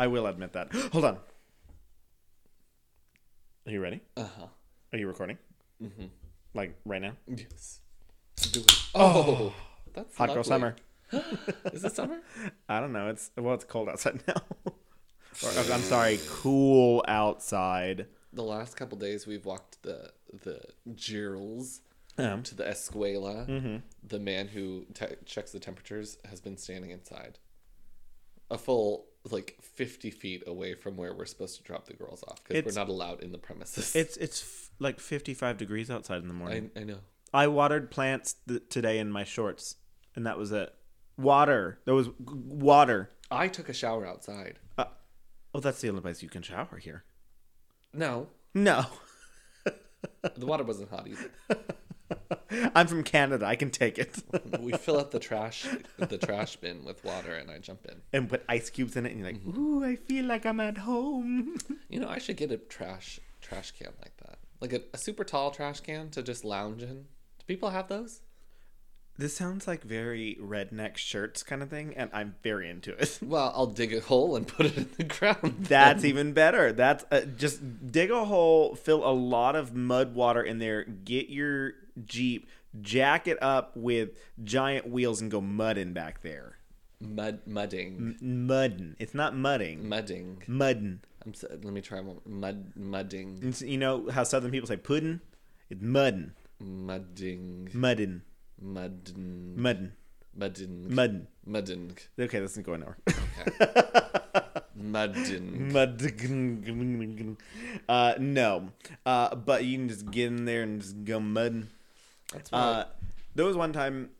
I will admit that. Hold on. Are you ready? Uh huh. Are you recording? Mm-hmm. Like right now? Yes. Do it. Oh, that's Hot girl summer. Is it summer? I don't know. It's well, it's cold outside now. or, I'm sorry, cool outside. The last couple days we've walked the the Girls Um, to the Escuela. Mm-hmm. The man who te- checks the temperatures has been standing inside, a full like fifty feet away from where we're supposed to drop the girls off because we're not allowed in the premises. it's it's f- like 55 degrees outside in the morning. I, I know. I watered plants th- today in my shorts, and that was it. Water. There was g- water. I took a shower outside. Uh, oh, that's the only place you can shower here. No, No, the water wasn't hot either. I'm from Canada. I can take it. we fill up the trash the trash bin with water and I jump in. and put ice cubes in it, and you're like, "Ooh, I feel like I'm at home." You know, I should get a trash trash can like that. Like a, a super tall trash can to just lounge in. Do people have those? This sounds like very redneck Schertz kind of thing, and I'm very into it. Well, I'll dig a hole and put it in the ground. That's even better. That's uh, just dig a hole, fill a lot of mud water in there, get your Jeep, jack it up with giant wheels, and go mudding back there. Mud mudding. M- mudding. It's not mudding. Mudding. Mudding. I'm so, let me try one. Mud mudding. It's, you know how Southern people say pudding? It's mudding. Mudding. Mudding. Mudding. Mudding. Mudding. Mudding. Mudding. Okay, this is going over. Mudding. Mudding. Uh, no. Uh, but you can just get in there and just go mudding. That's Uh, right. there was one time.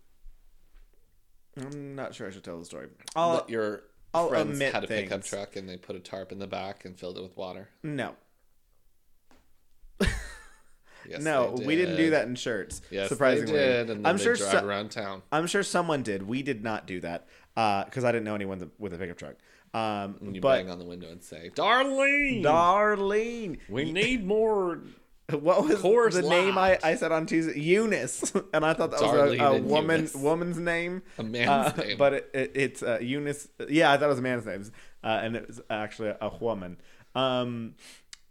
I'm not sure I should tell the story. I'll, That your I'll friends had a pickup truck and they put a tarp in the back and filled it with water. no, Yes, no, they we didn't do that in Schertz. Yes, surprisingly, did, I'm sure. drive so- around town. I'm sure someone did. We did not do that because I didn't know anyone th- with a pickup truck. Um, you but bang on the window and say, "Darlene, Darlene, we need more." what was Coors the name I, I said on Tuesday? Eunice, and I thought that was a, a woman Eunice. woman's name. A man's Uh, name. but it, it, it's uh, Eunice. Yeah, I thought it was a man's name, uh, and it was actually a woman. Um,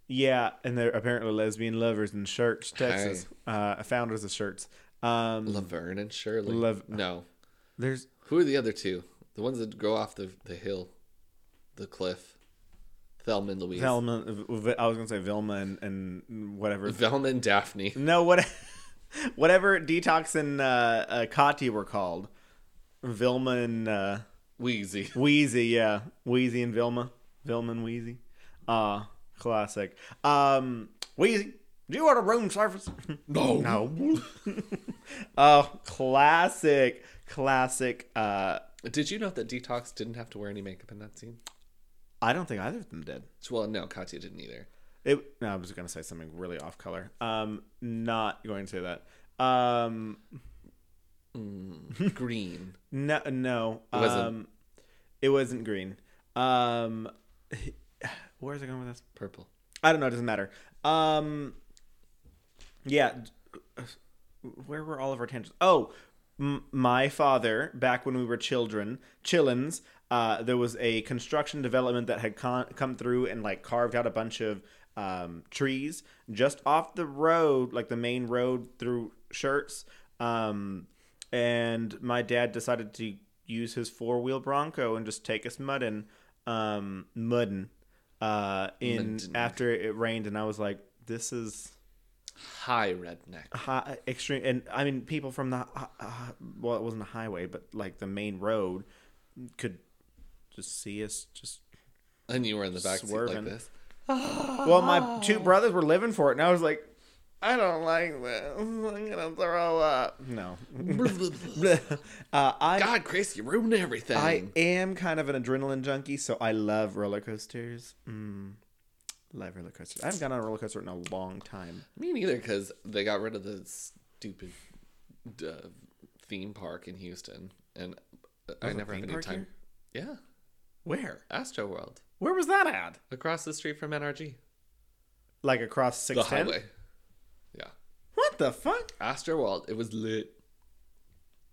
yeah, and they're apparently lesbian lovers in Schertz, Texas. Uh, founders of Schertz. Um, Laverne and Shirley. No, there's who are the other two? The ones that go off the the hill, the cliff. Thelma and Louise. Velma. I was gonna say Vilma and, and whatever. Velma and Daphne. No, what, whatever Detox and uh, uh, Katya were called. Vilma and uh, Wheezy. Wheezy, yeah, Wheezy and Vilma, Vilma and Wheezy. Uh classic. Um, Wheezy, do you want a room service? No. no. oh, classic, classic. Uh, Did you know that Detox didn't have to wear any makeup in that scene? I don't think either of them did. Well, no, Katya didn't either. It. No, I was gonna say something really off color. Um, not going to say that. Um, Green. No, no. It wasn't- um, it wasn't green. Um, where's it going with this? Purple. I don't know. It doesn't matter. Um, yeah. Where were all of our tangents? Oh, m- my father, back when we were children, chillins, uh, there was a construction development that had con- come through and like carved out a bunch of um, trees just off the road, like the main road through Schertz. Um, and my dad decided to use his four wheel Bronco and just take us mudding, um, mudding, uh, in after it rained, and I was like, this is High redneck. high, extreme. And I mean, people from the uh, uh, well, it wasn't a highway, but like the main road could just see us just. And you were in the back seat Swerving. like this. Well, my two brothers were living for it, and I was like, I don't like this. I'm gonna throw up. No. uh, I God, Chris, you ruined everything. I am kind of an adrenaline junkie, so I love roller coasters. Mm, love roller coasters. I haven't gone on a roller coaster in a long time. Me neither, because they got rid of the stupid uh, theme park in Houston, and I There's never have theme any time. Yeah, Where? Astro World, Where was that at? across the street from NRG, Like across the 610? highway. Yeah, What the fuck? Astro World. It was lit.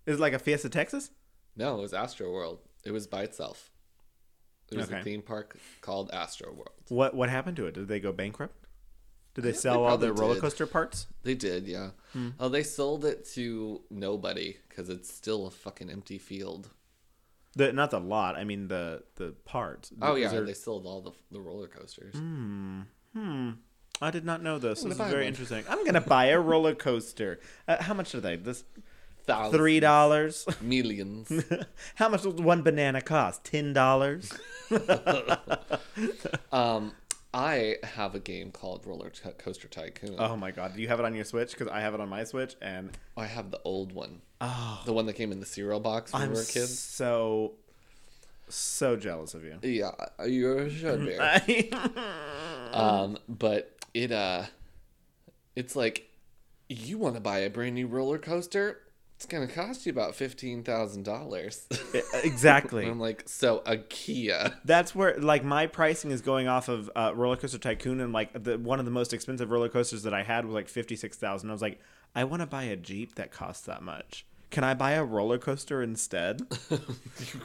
Is it like a Fiesta Texas? No, it was Astro World. It was by itself. There's Okay. a theme park called Astro World. What what happened to it? Did they go bankrupt? Did they sell all their probably roller did. coaster parts? They did, yeah. Hmm. Oh, they sold it to nobody because it's still a fucking empty field. The not the lot. I mean the the parts. Oh yeah, there- they sold all the the roller coasters. Hmm. I did not know this. This is very one. interesting. I'm gonna buy a roller coaster. Uh, how much are they? This Thousands, three dollars. millions. how much does one banana cost? Ten dollars. um, I have a game called Roller Coaster Tycoon. Oh my god! Do you have it on your Switch? Because I have it on my Switch, and I have the old one, oh, the one that came in the cereal box when I'm we were kids. so so jealous of you. Yeah, you should be. um, but it uh, it's like you want to buy a brand new roller coaster. It's gonna cost you about fifteen thousand dollars. exactly. I'm like, so a Kia. That's where like my pricing is going off of uh, Roller Coaster Tycoon, and like the one of the most expensive roller coasters that I had was like fifty six thousand. I was like, I want to buy a Jeep that costs that much. Can I buy a roller coaster instead?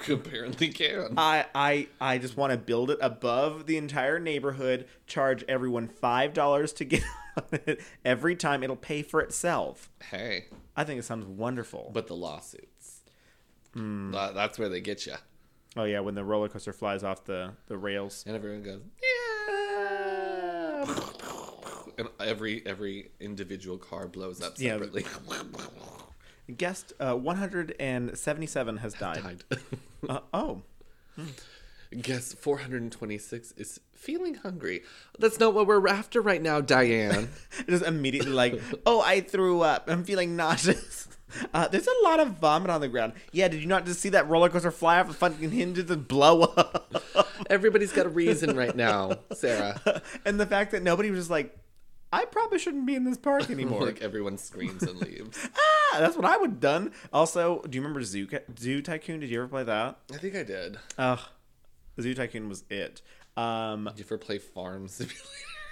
you apparently can. I I I just want to build it above the entire neighborhood. Charge everyone five dollars to get on it every time. It'll pay for itself. Hey, I think it sounds wonderful. but the lawsuits. Hmm. That- that's where they get you. oh yeah, when the roller coaster flies off the the rails. And everyone goes, yeah. And every every individual car blows up Yeah. Guest uh, one hundred and seventy seven has died. Died. Uh, oh. guest 426 is feeling hungry. That's not what we're after right now, Diane. just immediately like, oh, I threw up. I'm feeling nauseous. Uh, there's a lot of vomit on the ground. Yeah, did you not just see that roller coaster fly off the fucking hinges and blow up? Everybody's got a reason right now, Sarah. and the fact that nobody was just like, I probably shouldn't be in this park anymore. like everyone screams and leaves. ah, that's what I would have done. Also, do you remember Zoo Zoo Tycoon? Did you ever play that? I think I did. Ugh, Zoo Tycoon was it. Um, Did you ever play Farm Simulator?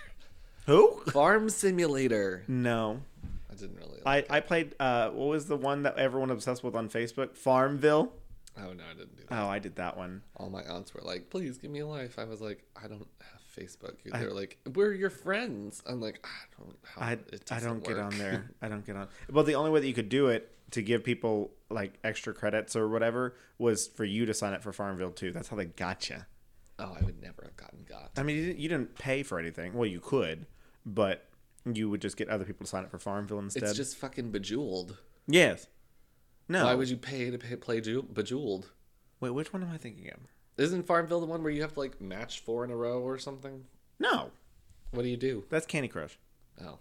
who? Farm Simulator. No, I didn't really. I Like I played. Uh, what was the one that everyone obsessed with on Facebook? Farmville. Oh no, I didn't do that. Oh, I did that one. All my aunts were like, "Please give me a life." I was like, "I don't have Facebook." They were like, "We're your friends." I'm like, "I don't. How I, I don't get on there. I don't get on. Well, the only way that you could do it to give people like extra credits or whatever was for you to sign up for Farmville too. That's how they got you. oh, I would never have gotten got. I mean, you didn't, you didn't pay for anything. Well, you could, but you would just get other people to sign up for Farmville instead. It's just fucking bejeweled. yes. No. Why would you pay to pay, play bejeweled? Wait, which one am I thinking of? Isn't Farmville the one where you have to like match four in a row or something? No, What do you do? that's Candy Crush. Oh,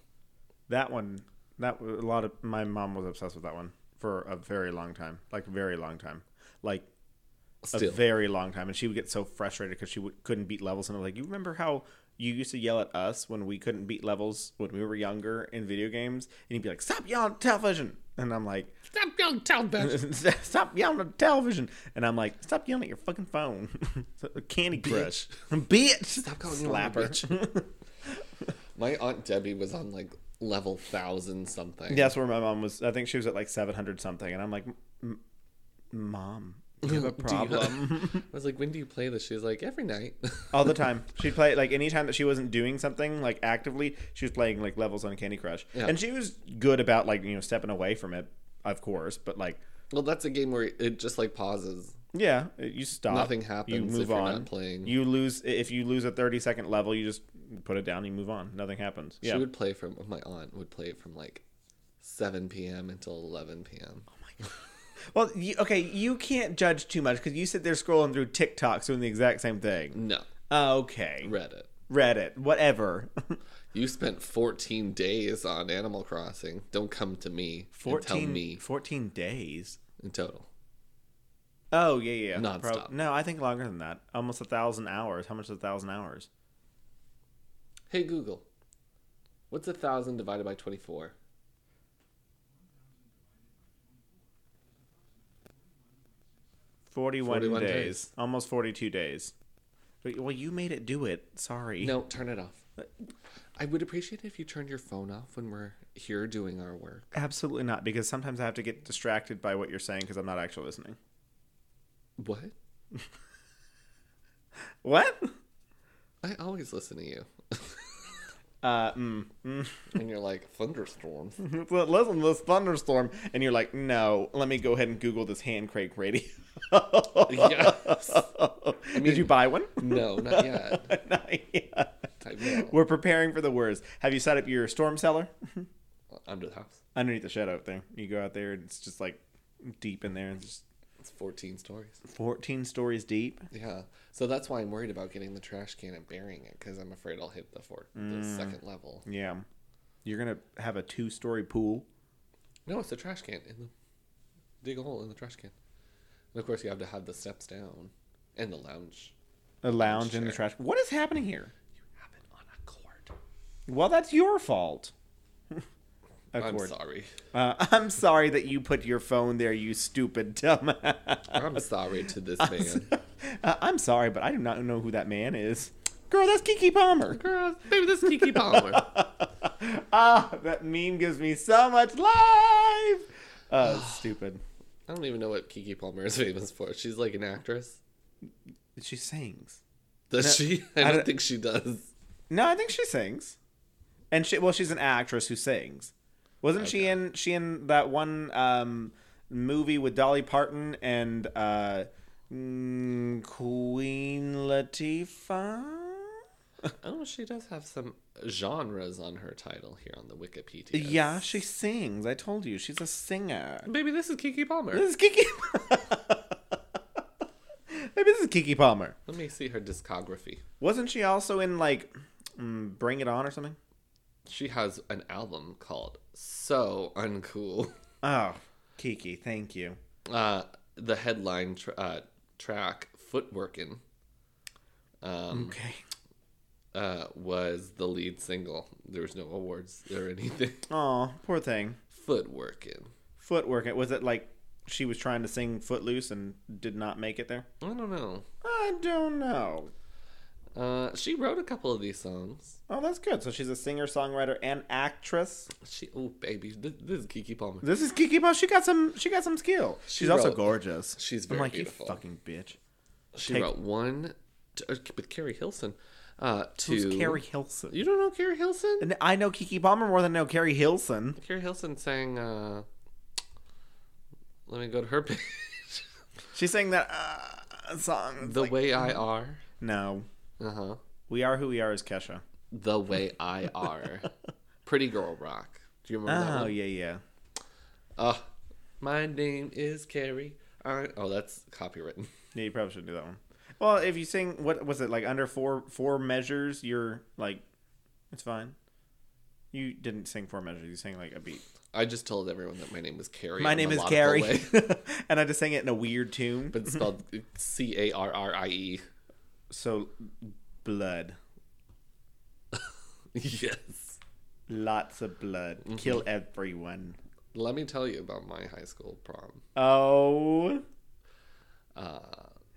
That one. That a lot of my mom was obsessed with that one for a very long time, like very long time, like still. a very long time, and she would get so frustrated because she would, couldn't beat levels. And I'm like, you remember how you used to yell at us when we couldn't beat levels when we were younger in video games, and you'd be like, "Stop yelling at television," and I'm like, Stop yelling television. "Stop yelling at television," and I'm like, "Stop yelling at your fucking phone." Candy Crush, bitch. Stop calling your mom a slapper. My aunt Debbie was on like level thousand something. That's where my mom was. I think she was at like 700 something, and I'm like, "M- "Mom, you have a problem." I was like, when do you play this? She was like, every night. all the time. She'd play like anytime that she wasn't doing something like actively, she was playing like levels on Candy Crush, Yeah. and she was good about like you know stepping away from it, of course. But like, well, that's a game where it just like pauses. yeah, you stop. Nothing You happens move if you're on. playing. You lose if you lose a thirty second level. You just put it down. You move on. Nothing happens. Yeah. She would play from my aunt would play it from like 7 p.m. until 11 p.m. Oh Well, you, okay, you can't judge too much because you sit there scrolling through TikToks doing the exact same thing. No, oh, Okay, Reddit. Reddit, whatever. You spent 14 days on Animal Crossing. Don't come to me and tell 14, me 14 days. in total. Oh yeah, yeah. Nonstop. Prob- no, I think longer than that. Almost a thousand hours. How much is a thousand hours? Hey Google, what's a thousand divided by 24? Forty-one, 41 days. days. Almost forty-two days. Well, you made it do it. Sorry. No, turn it off. Uh, I would appreciate it if you turned your phone off when we're here doing our work. absolutely not. Because sometimes I have to get distracted by what you're saying because I'm not actually listening. What? what? I always listen to you. Uh, mm, mm. and you're like, thunderstorms. Listen to this thunderstorm, and you're like, no. Let me go ahead and Google this hand crank radio. yes. I mean, Did you buy one? No, not yet. Not yet. We're preparing for the worst. Have you set up your storm cellar Under the house. underneath the shed out there? You go out there, and it's just like deep in there, and just It's 14 stories. 14 stories deep. Yeah. So that's why I'm worried about getting the trash can and burying it because I'm afraid I'll hit the, four, the mm. second level. Yeah, you're gonna have a two-story pool. No, it's a trash can in the dig a hole in the trash can. And of course, you have to have the steps down and the lounge. A lounge in the trash. What is happening here? You have it on a cord. Well, that's your fault. A I'm sorry. Uh, I'm sorry that you put your phone there, you stupid dumb. I'm sorry to this man. uh, I'm sorry, but I do not know who that man is. Girl, that's Keke Palmer. Girl, baby, this is Keke Palmer. Ah, that meme gives me so much life. Uh, stupid. I don't even know what Keke Palmer is famous for. She's like an actress. She sings. Does No, she? I I don't don't- think she does. No, I think she sings. And she well, she's an actress who sings. Wasn't she in she in that one um, movie with Dolly Parton and uh, mm, Queen Latifah? Oh, she does have some genres on her title here on the Wikipedia. Yeah, she sings. I told you, she's a singer. Baby, this is Keke Palmer. This is Kiki. Maybe this is Keke Palmer. Let me see her discography. Wasn't she also in like mm, Bring It On or something? She has an album called So Uncool. Oh, Keke, thank you. Uh, the headline tr- uh, track, Footworkin', um, Okay. uh, was the lead single. There was no awards or anything. Oh, poor thing. Footworkin'. Footworkin. Was it like she was trying to sing Footloose and did not make it there? I don't know. I don't know. Uh, she wrote a couple of these songs. Oh, that's good. So she's a singer, songwriter, and actress. She, oh baby, this, this is Keke Palmer. This is Keke Palmer. She got some. She got some skill. She she's also gorgeous. she's I'm very like beautiful. you, fucking bitch. She Take- wrote one to, uh, with Keri Hilson. Uh, to Who's Keri Hilson? You don't know Keri Hilson? And I know Keke Palmer more than I know Keri Hilson. Keri Hilson sang. Uh, let me go to her page. She sang that uh, song. The like- way I are. No, Uh huh. we are who we are is Kesha. The way I are. Pretty Girl Rock. Do you remember that Oh one? yeah, yeah. Uh, my name is Carrie. I, oh, that's copywritten. Yeah, you probably shouldn't do that one. Well, if you sing, what was it like under four four measures? You're like, it's fine. You didn't sing four measures. You sang like a beat. I just told everyone that my name was Carrie. My name is Carrie, and I just sang it in a weird tune. but it's spelled C A R R I E. So, blood, Yes. lots of blood, Mm-hmm. kill everyone. Let me tell you about my high school prom. Oh, Uh,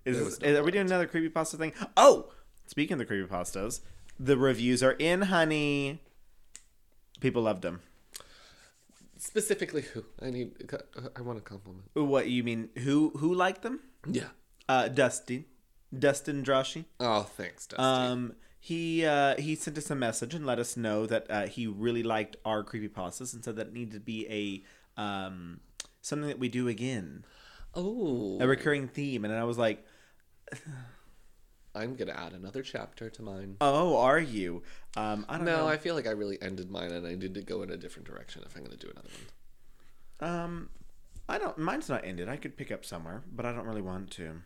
is, this, no is are we doing another creepypasta thing? Oh, speaking of the creepypastas, the reviews are in, honey. People loved them. specifically who I need. I want a compliment. What you mean? Who who liked them? Yeah. Uh, Dustin, Dustin Drashi. Oh, thanks, Dusty. Um, he uh, he sent us a message and let us know that uh, he really liked our creepypastas and said that it needed to be a um, something that we do again, oh, a recurring theme. And I was like, I'm gonna add another chapter to mine. "Oh, are you?" Um, I don't No, know. I feel like I really ended mine, and I need to go in a different direction if I'm gonna do another one. Um, I don't. Mine's not ended. I could pick up somewhere, but I don't really want to.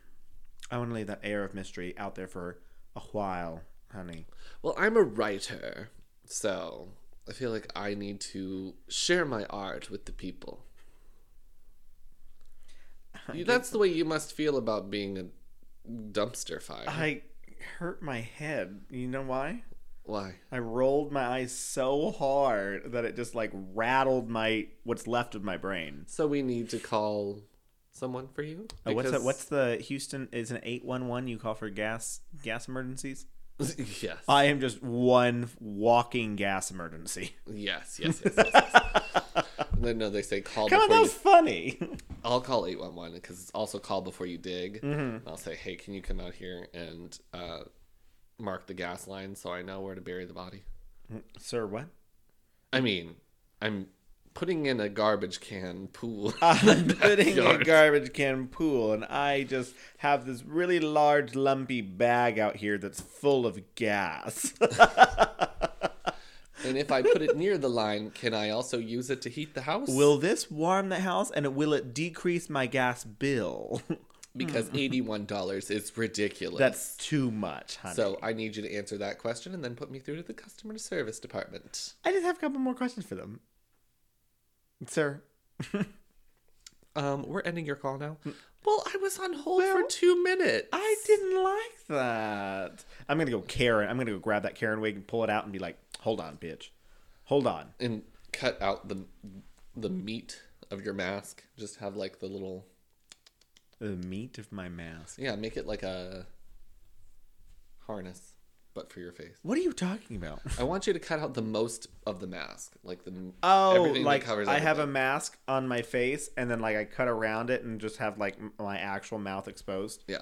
I want to leave that air of mystery out there for a while, honey. Well, I'm a writer, so I feel like I need to share my art with the people. That's the way you must feel about being a dumpster fire. I hurt my head. You know why? Why? I rolled my eyes so hard that it just like rattled my what's left of my brain. So we need to call someone for you. Uh, what's that? What's the Houston? Is an eight one one? You call for gas gas emergencies? yes. I am just one walking gas emergency. Yes, yes, yes, yes. yes. No, no, they say call Come on, that you funny. I'll call 811 because it's also call before you dig. Mm-hmm. I'll say, hey, can you come out here and uh, mark the gas line so I know where to bury the body? Sir, what? I mean, I'm putting in a garbage can pool. I'm putting in a garbage can pool, and I just have this really large, lumpy bag out here that's full of gas. and if I put it near the line, can I also use it to heat the house? will this warm the house, and will it decrease my gas bill? because $81 is ridiculous. that's too much, honey. so I need you to answer that question and then put me through to the customer service department. I just have a couple more questions for them. Sir, Um, we're ending your call now. Well, I was on hold for two minutes. I didn't like that. I'm gonna go Karen. I'm gonna go grab that Karen wig and pull it out and be like, "Hold on, bitch. Hold on." and cut out the the meat of your mask. Just have like the little The meat of my mask. yeah, make it like a harness, but for your face. What are you talking about? I want you to cut out the most of the mask, like the Oh, everything that like covers I have a mask on my face, and then like I cut around it and just have like my actual mouth exposed. yeah,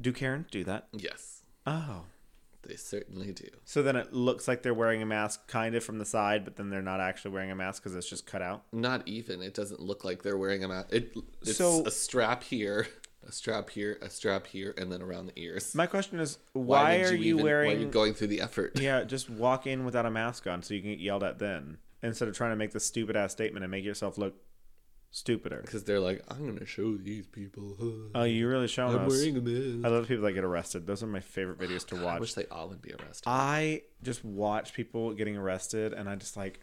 Do Karen do that? yes, Oh, they certainly do. so then it looks like they're wearing a mask, kind of from the side, but then they're not actually wearing a mask because it's just cut out. Not even. It doesn't look like they're wearing a mask. It, it's So- a strap here, a strap here, a strap here, and then around the ears. My question is, why, did are you, even- wearing? Why are you going through the effort? Yeah, just walk in without a mask on so you can get yelled at then. Instead of trying to make this stupid ass statement and make yourself look stupider. Because they're like, I'm gonna show these people. Oh, you really showing I'm us. wearing a mask. I love people that get arrested. Those are my favorite videos to I watch. I wish they all would be arrested. I just watch people getting arrested and I just like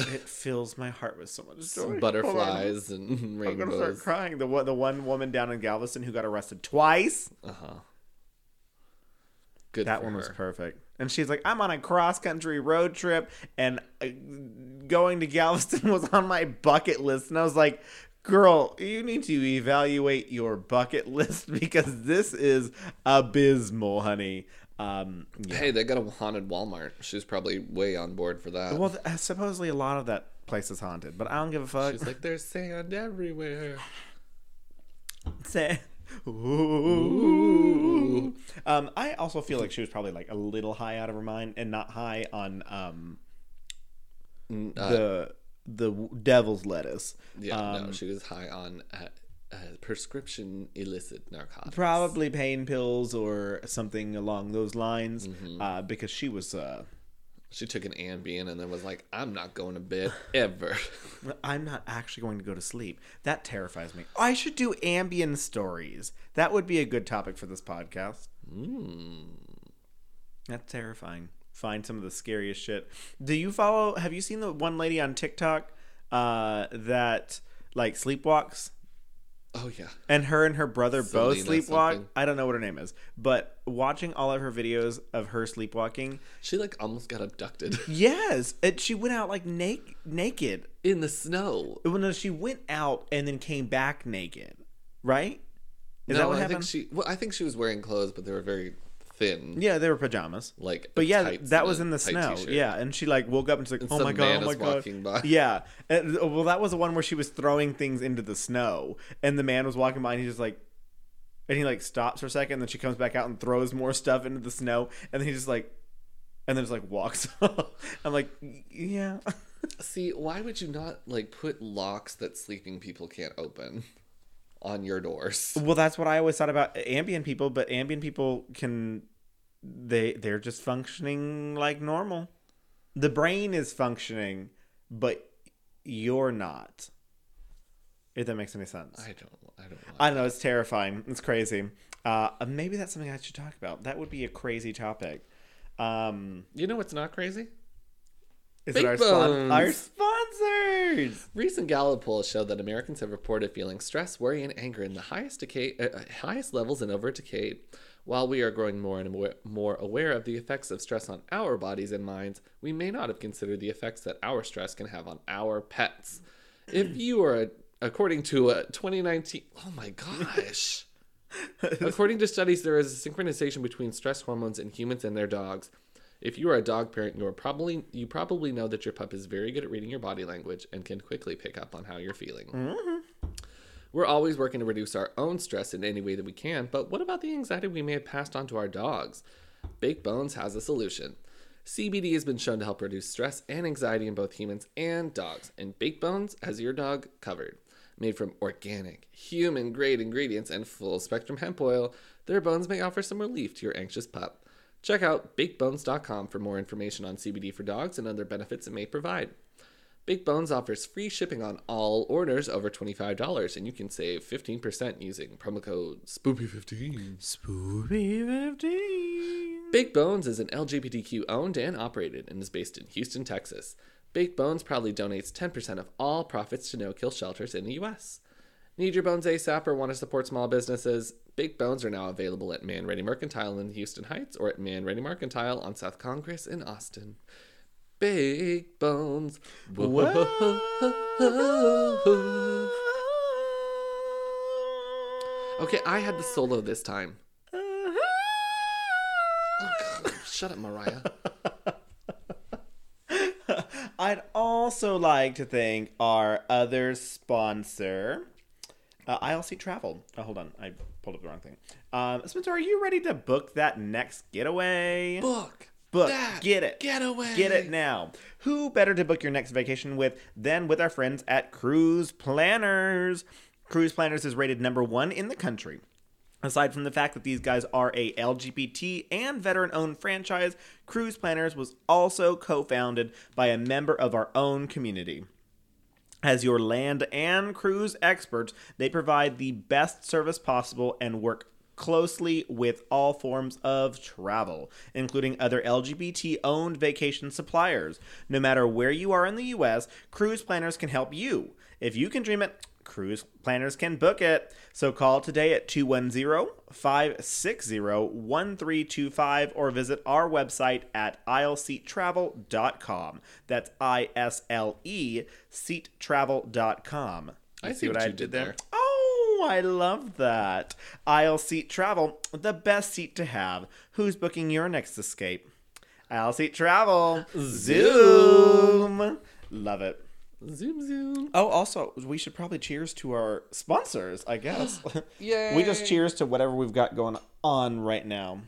it fills my heart with so much joy. Some Hold on. butterflies and rainbows. I'm gonna start rainbows. crying. The one, the one woman down in Galveston who got arrested twice. Uh huh. Good. That for one was perfect. And she's like, I'm on a cross country road trip, and uh, going to Galveston was on my bucket list. And I was like, girl, you need to evaluate your bucket list because this is abysmal, honey. Um, yeah. Hey, they got a haunted Walmart. She's probably way on board for that. Well, th- uh, supposedly a lot of that place is haunted, but I don't give a fuck. She's like, there's sand everywhere. Say, ooh. Um, I also feel like she was probably like a little high out of her mind and not high on um uh, the the devil's lettuce. yeah, um, no, she was high on uh, uh, prescription illicit narcotics. Probably pain pills or something along those lines, Mm-hmm. uh, because she was. Uh, She took an Ambien and then was like, I'm not going to bed ever. I'm not actually going to go to sleep. That terrifies me. I should do Ambien stories. That would be a good topic for this podcast. mm. That's terrifying. Find some of the scariest shit. Do you follow? Have you seen the one lady on TikTok uh, that like sleepwalks? Oh, yeah. And her and her brother both sleepwalk. something. I don't know what her name is, but watching all of her videos of her sleepwalking, She like almost got abducted yes, and she went out like naked. Naked. in the snow. Well, no, she went out and then came back naked. Right? Is no, that what I happened? think she. Well, I think she was wearing clothes, but they were very thin. yeah, they were pajamas. Like, But yeah, that was in the snow. t-shirt. Yeah, and she like woke up and she's like, And "Oh my god, oh my god!" by. Yeah, and, well, that was the one where she was throwing things into the snow, and the man was walking by, and he's just like, and he like stops for a second, and then she comes back out and throws more stuff into the snow, and then he just like, and then just like walks. off. I'm like, yeah, See, why would you not like put locks that sleeping people can't open on your doors? well, that's what I always thought about Ambien people, but Ambien people can, they they're just functioning like normal. The brain is functioning, but you're not. If that makes any sense. I don't. I don't. Want I don't know. It's terrifying. It's crazy. Uh, maybe that's something I should talk about. That would be a crazy topic. Um, You know what's not crazy? is Big it our, spon- our sponsors? Recent Gallup polls show that Americans have reported feeling stress, worry, and anger in the highest decade, uh, highest levels in over a decade. While we are growing more and more aware of the effects of stress on our bodies and minds, we may not have considered the effects that our stress can have on our pets. If you are, a, according to a 2019, oh my gosh. According to studies, there is a synchronization between stress hormones in humans and their dogs. If you are a dog parent, you are probably you probably know that your pup is very good at reading your body language and can quickly pick up on how you're feeling. Mm-hmm. We're always working to reduce our own stress in any way that we can, but what about the anxiety we may have passed on to our dogs? Baked Bones has a solution. CBD has been shown to help reduce stress and anxiety in both humans and dogs, and Baked Bones has your dog covered. Made from organic, human grade ingredients and full spectrum hemp oil, their bones may offer some relief to your anxious pup. Check out bakedbones.com for more information on CBD for dogs and other benefits it may provide. Big Bones offers free shipping on all orders over $25, and you can save 15% using promo code SPOOPY15. Spoopy 15. Big Bones is an LGBTQ owned and operated and is based in Houston, Texas. Big Bones proudly donates 10% of all profits to no kill shelters in the U.S. Need your bones ASAP or want to support small businesses? Big Bones are now available at Manready Mercantile in Houston Heights or at Manready Mercantile on South Congress in Austin. Big Bones. Whoa. Okay, I had the solo this time. Oh, Shut up, Mariah. I'd also like to thank our other sponsor, uh, ILC Travel. Oh, hold on. I pulled up the wrong thing. Um, Spencer, are you ready to book that next getaway? Book. Book. that Get it. Getaway. Get it now. Who better to book your next vacation with than with our friends at Cruise Planners? Cruise Planners is rated number one in the country. Aside from the fact that these guys are a LGBT and veteran owned franchise, Cruise Planners was also co founded by a member of our own community. As your land and cruise experts, they provide the best service possible and work closely with all forms of travel, including other LGBT owned vacation suppliers. No matter where you are in the US, Cruise Planners can help you. If you can dream it, Cruise Planners can book it. So call today at 210 560 1325 or visit our website at isleseattravel.com. That's I S L E seattravel.com. I see what you did there. Oh, I love that. Aisle Seat Travel, the best seat to have. Who's booking your next escape? Aisle Seat Travel. Zoom. Love it. Zoom zoom. Oh, also, we should probably cheers to our sponsors, I guess. Yay. we just cheers to whatever we've got going on right now.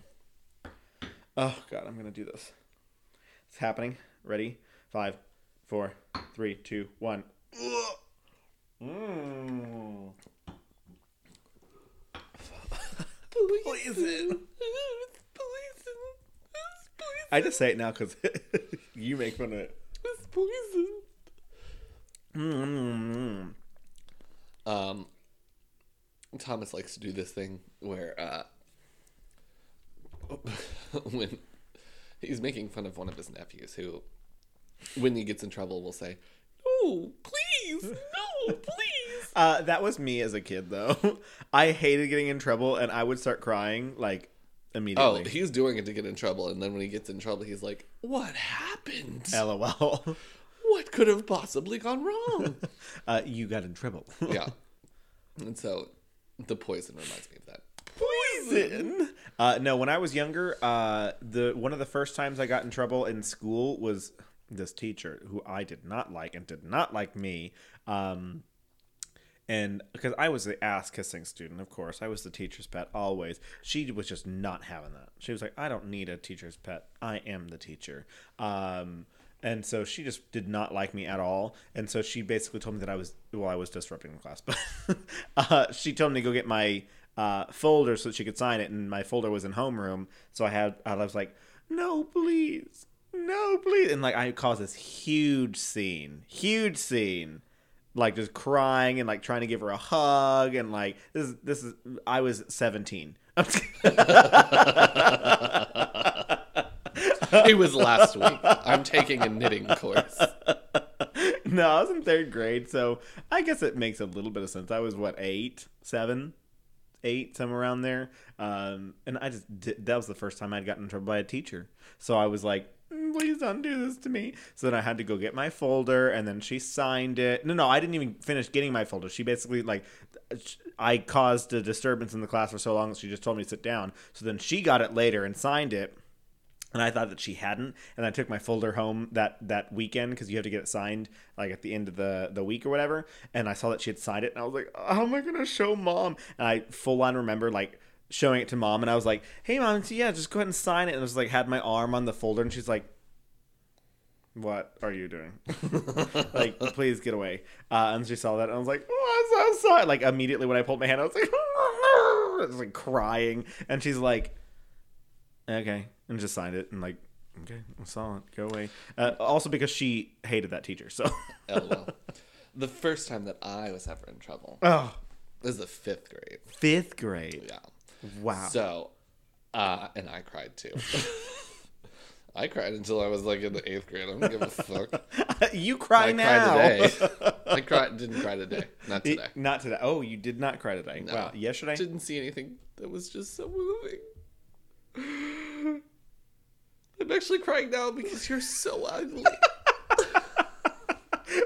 Oh, God, I'm going to do this. It's happening. Ready? Five, four, three, two, one. Mmm. Poison. It's poison. It's poison. I just say it now because you make fun of it. It's poison. Mm-hmm. Um, Thomas likes to do this thing where uh, when he's making fun of one of his nephews, who, when he gets in trouble, will say, "No, please, no, please." Uh, that was me as a kid, though. I hated getting in trouble, and I would start crying like immediately. Oh, he's doing it to get in trouble, and then when he gets in trouble, he's like, "What happened? LOL. What could have possibly gone wrong?" Uh, you got in trouble. yeah, and so the poison reminds me of that. Poison. Uh, no, when I was younger, uh, the one of the first times I got in trouble in school was this teacher who I did not like and did not like me. Um, and because I was the ass kissing student, of course, I was the teacher's pet always. She was just not having that. She was like, I don't need a teacher's pet. I am the teacher. Um, and so she just did not like me at all. And so she basically told me that I was, well, I was disrupting the class, but uh, she told me to go get my uh, folder so she could sign it. And my folder was in homeroom. So I had, I was like, no, please. No, please. And like, I caused this huge scene, huge scene like just crying and like trying to give her a hug and like this is this is I was 17. It was last week. I'm taking a knitting course. no, I was in third grade, so I guess it makes a little bit of sense. I was what eight, seven, eight, somewhere around there. Um, and I just did, that was the first time I'd gotten in trouble by a teacher. So I was like, "Mm, please don't do this to me. So then I had to go get my folder, and then she signed it. No, no, I didn't even finish getting my folder. She basically like. I caused a disturbance in the class for so long that she just told me to sit down. So then she got it later and signed it. and I thought that she hadn't. And I took my folder home that that weekend because you have to get it signed like at the end of the the week or whatever. And I saw that she had signed it, and I was like, oh "How am I gonna show mom?" And I full on remember like showing it to mom, and I was like, "Hey, mom, yeah, just go ahead and sign it." And I was like, had my arm on the folder, and she's like. What are you doing? like, please get away. Uh, and she saw that, and I was like, "Oh, I'm so sorry!" Like immediately when I pulled my hand, I was like, I was like crying, and she's like, "Okay," and just signed it, and like, "Okay, I saw it. Go away." Uh, also because she hated that teacher, so. LOL. the first time that I was ever in trouble oh, was the fifth grade. fifth grade. Yeah. Wow. So, uh, and I cried too. I cried until I was like in the eighth grade. I don't give a fuck. you cry I now. cried today. I cried. Didn't cry today. Not today. Not today. Oh, you did not cry today. No. Wow. Yesterday. Didn't see anything that was just so moving. I'm actually crying now because you're so ugly.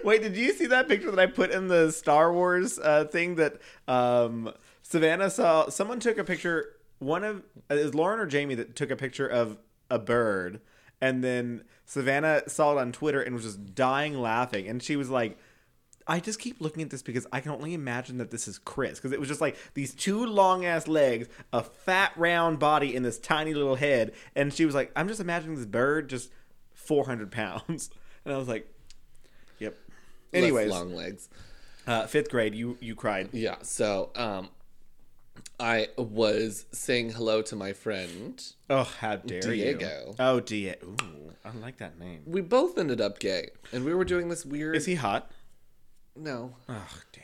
Wait, did you see that picture that I put in the Star Wars uh, thing that um, Savannah saw? Someone took a picture. One of uh, is Lauren or Jamie that took a picture of a bird, and then Savannah saw it on Twitter and was just dying laughing, and she was like. I just keep looking at this because I can only imagine that this is Chris because it was just like these two long ass legs, a fat round body, and this tiny little head. And she was like, "I'm just imagining this bird just 400 pounds," and I was like, "Yep." Less Anyways, long legs. uh, fifth grade, you you cried. Yeah. So, um, I was saying hello to my friend. Oh, how dare Diego. you? Oh, Diego. Ooh, I like that name. We both ended up gay, and we were doing this weird. Is he hot? No. Oh, damn.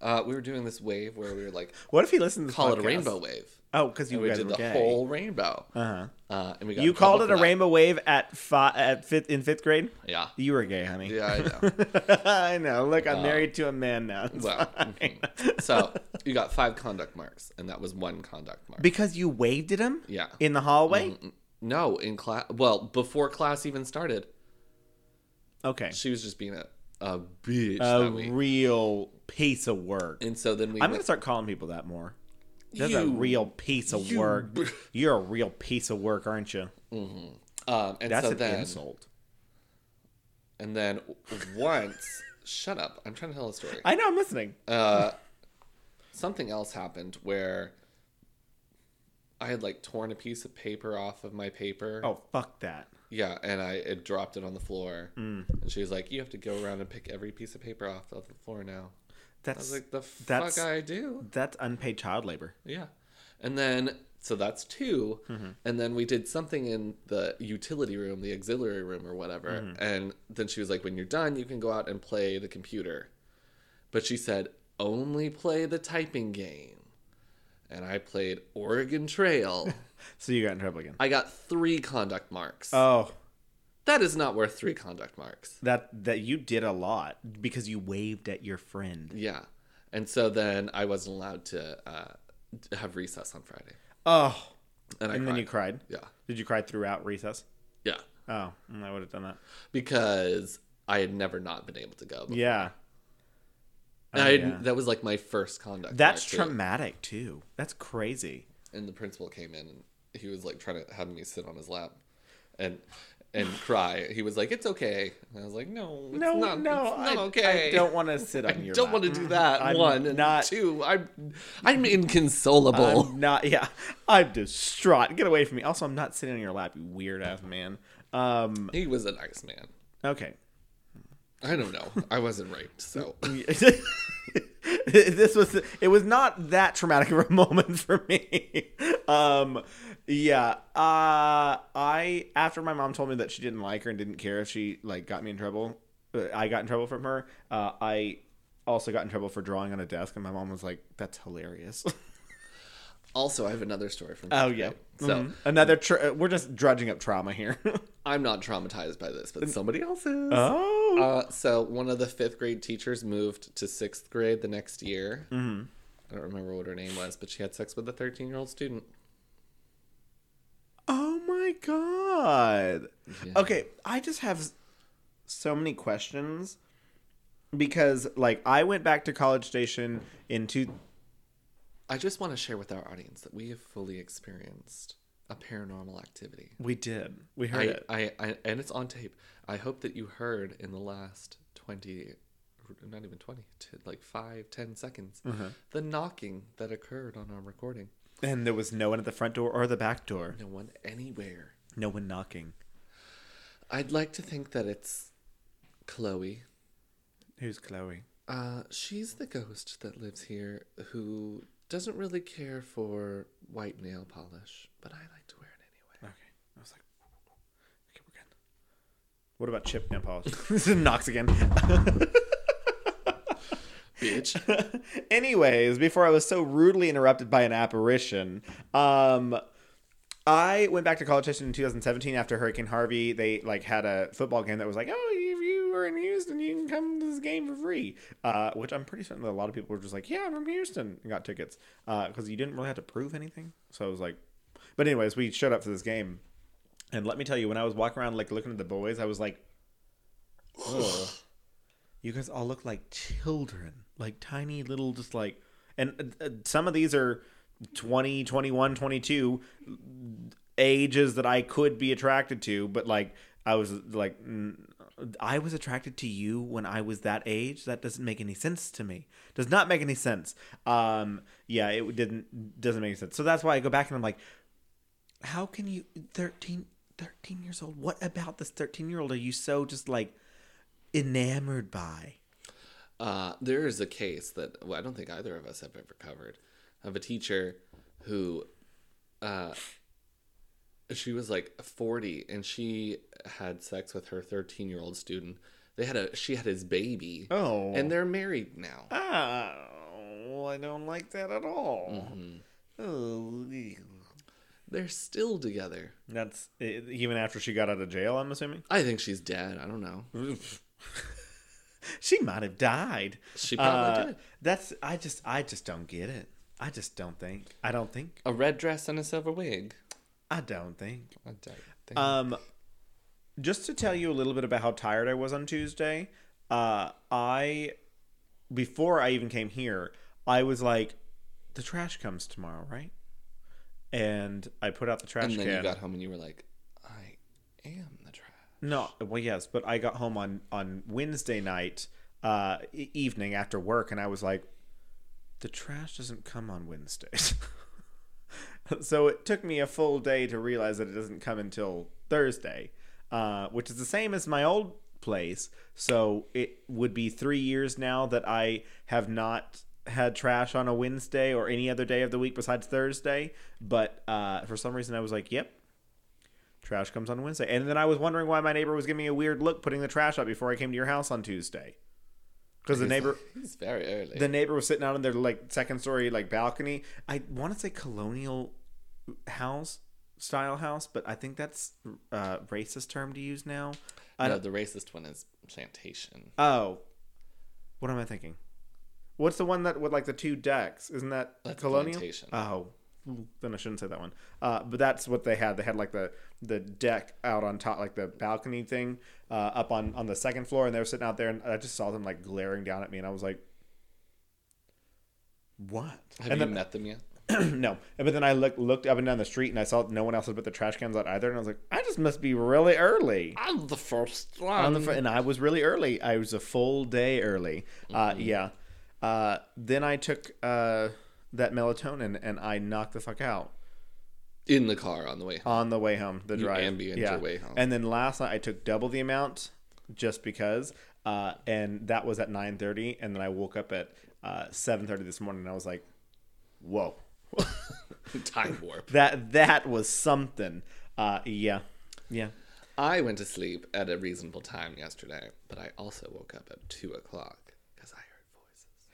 Uh, we were doing this wave where we were like, What if he listened to this call it a podcast? rainbow wave. Oh, because you And we guys did were the gay. whole rainbow. Uh-huh. Uh, and we got You in trouble called it for a that. rainbow wave at fi- at fifth in fifth grade. Yeah. You were gay, honey. Yeah, I know. I know. Look, I'm married to a man now. It's well, fine. mhm. so you got five conduct marks, and that was one conduct mark. because you waved at him. yeah. In the hallway. No, in class. Well, before class even started, Okay. she was just being a, a bitch. A that week. real piece of work. And so then we I'm went, gonna start calling people that more. That's a You- real piece of you work. You're a real piece of work, aren't you? um, and That's so an then, insult. and then once, shut up! I'm trying to tell a story. I know. I'm listening. uh, something else happened where I had like torn a piece of paper off of my paper. Oh, fuck that. Yeah, and I it dropped it on the floor, Mm. and she was like, "You have to go around and pick every piece of paper off of the floor now." I That's was like, "The that's- fuck I do." that's unpaid child labor. Yeah, and then so that's 2 Mm-hmm. and then we did something in the utility room, the auxiliary room, or whatever. Mm-hmm. And then she was like, "When you're done, you can go out and play the computer," but she said, "Only play the typing game." And I played Oregon Trail. So you got in trouble again. I got three conduct marks. Oh, that is not worth three conduct marks. that that you did a lot because you waved at your friend. Yeah. And so then I wasn't allowed to uh, have recess on Friday. Oh, And, and then you cried. Yeah. Did you cry throughout recess? Yeah. Oh, I would have done that. Because I had never not been able to go. before. Yeah. Oh, I, yeah. That was like my first conduct. That's mark, too. traumatic too. That's crazy. And the principal came in and he was like trying to have me sit on his lap and and cry. He was like, "It's okay." And I was like, "No, it's No, not, no, it's not I, okay. I don't want to sit I on your. Lap." Don't lap. want to do that. I'm one and not- two. I'm I'm inconsolable. I'm not. Yeah, I'm distraught. Get away from me. Also, I'm not sitting on your lap, you weird ass man. Um. he was a nice man. Okay. I don't know. I wasn't raped, so this was it was not that traumatic of a moment for me um yeah uh i after my mom told me that she didn't like her and didn't care if she like got me in trouble uh, i got in trouble from her uh i also got in trouble for drawing on a desk and my mom was like that's hilarious also I have another story from. oh yeah. So Mhm. another tra- uh, we're just drudging up trauma here I'm not traumatized by this, but somebody else is. oh Uh, so one of the fifth grade teachers moved to sixth grade the next year. Mm-hmm. I don't remember what her name was, but she had sex with a 13 year old student. My god. Yeah. Okay, I just have so many questions because like I went back to College Station in two I just want to share with our audience that we have fully experienced a paranormal activity. We did. We heard I, it. I, I, and it's on tape. I hope that you heard in the last 20, not even 20, to like five, ten seconds, Mm-hmm. the knocking that occurred on our recording. And there was no one at the front door or the back door. No one anywhere. No one knocking. I'd like to think that it's Chloe. Who's Chloe? Uh, she's the ghost that lives here who doesn't really care for white nail polish, but I like to wear it anyway. Okay. I was like, okay, we're good. What about chip nail polish? Knocks again. Bitch. Anyways, before I was so rudely interrupted by an apparition, um, I went back to College Station in 2017 after Hurricane Harvey. They like had a football game that was like, oh, if you are in Houston, you can come to this game for free. Uh, which I'm pretty certain that a lot of people were just like, yeah, I'm from Houston, and got tickets because you didn't really have to prove anything. So I was like, but anyways, we showed up for this game, and let me tell you, when I was walking around like looking at the boys, I was like, Ugh. You guys all look like children, like tiny little, just like, and uh, uh, some of these are 20, 21, 22 ages that I could be attracted to, but like, I was like, mm, I was attracted to you when I was that age. That doesn't make any sense to me. Does not make any sense. Um, yeah, it didn't, doesn't make sense. So that's why I go back and I'm like, how can you 13 13 years old what about this 13 year old are you so just like enamored by Uh, there is a case that well, I don't think either of us have ever covered of a teacher who, uh, she was like forty and she had sex with her thirteen year old student. They had a she had his baby. Oh. and they're married now. oh i don't like that at all oh ew. They're still together. that's even after she got out of jail i'm assuming I think she's dead. I don't know. she might have died She probably Uh, did. that's i just i just don't get it i just don't think i don't think A red dress and a silver wig. i don't think I don't think. Um, just to tell you a little bit about how tired I was on Tuesday, uh, I before I even came here, I was like, the trash comes tomorrow, right? And I put out the trash and then can. you got home and you were like, I am the trash. No, well, yes, but I got home on on Wednesday night, uh, evening after work, and I was like, the trash doesn't come on Wednesdays. so it took me a full day to realize that it doesn't come until Thursday, uh, which is the same as my old place. So it would be three years now that I have not had trash on a Wednesday or any other day of the week besides Thursday. But uh, for some reason, I was like, yep, trash comes on Wednesday. And then I was wondering why my neighbor was giving me a weird look putting the trash out before I came to your house on Tuesday. Because the neighbor He's very early. the neighbor was sitting out on their like second story like balcony. I want to say colonial house style house, but I think that's uh racist term to use now. I no, the racist one is plantation. oh. What am I thinking? What's the one that with like the two decks? Isn't that That's colonial? plantation. Oh, then I shouldn't say that one. Uh, but that's what they had. They had like the the deck out on top, like the balcony thing, uh, up on on the second floor, and they were sitting out there, and I just saw them like glaring down at me, and I was like, "What?" Have and you then, met them yet? no, but then I looked looked up and down the street, and I saw no one else had put the trash cans out either, and I was like, "I just must be really early." I'm the first one. the fr- and I was really early. I was a full day early. Uh, yeah. Uh, then I took uh, that melatonin and I knocked the fuck out in the car on the way home. on the way home. The drive. ambiented yeah. way home. And then last night I took double the amount just because. Uh, and that was at nine thirty, and then I woke up at uh, seven thirty this morning, and I was like, "Whoa, Time warp. that that was something." Uh, yeah, yeah. I went to sleep at a reasonable time yesterday, but I also woke up at two o'clock because I heard voices.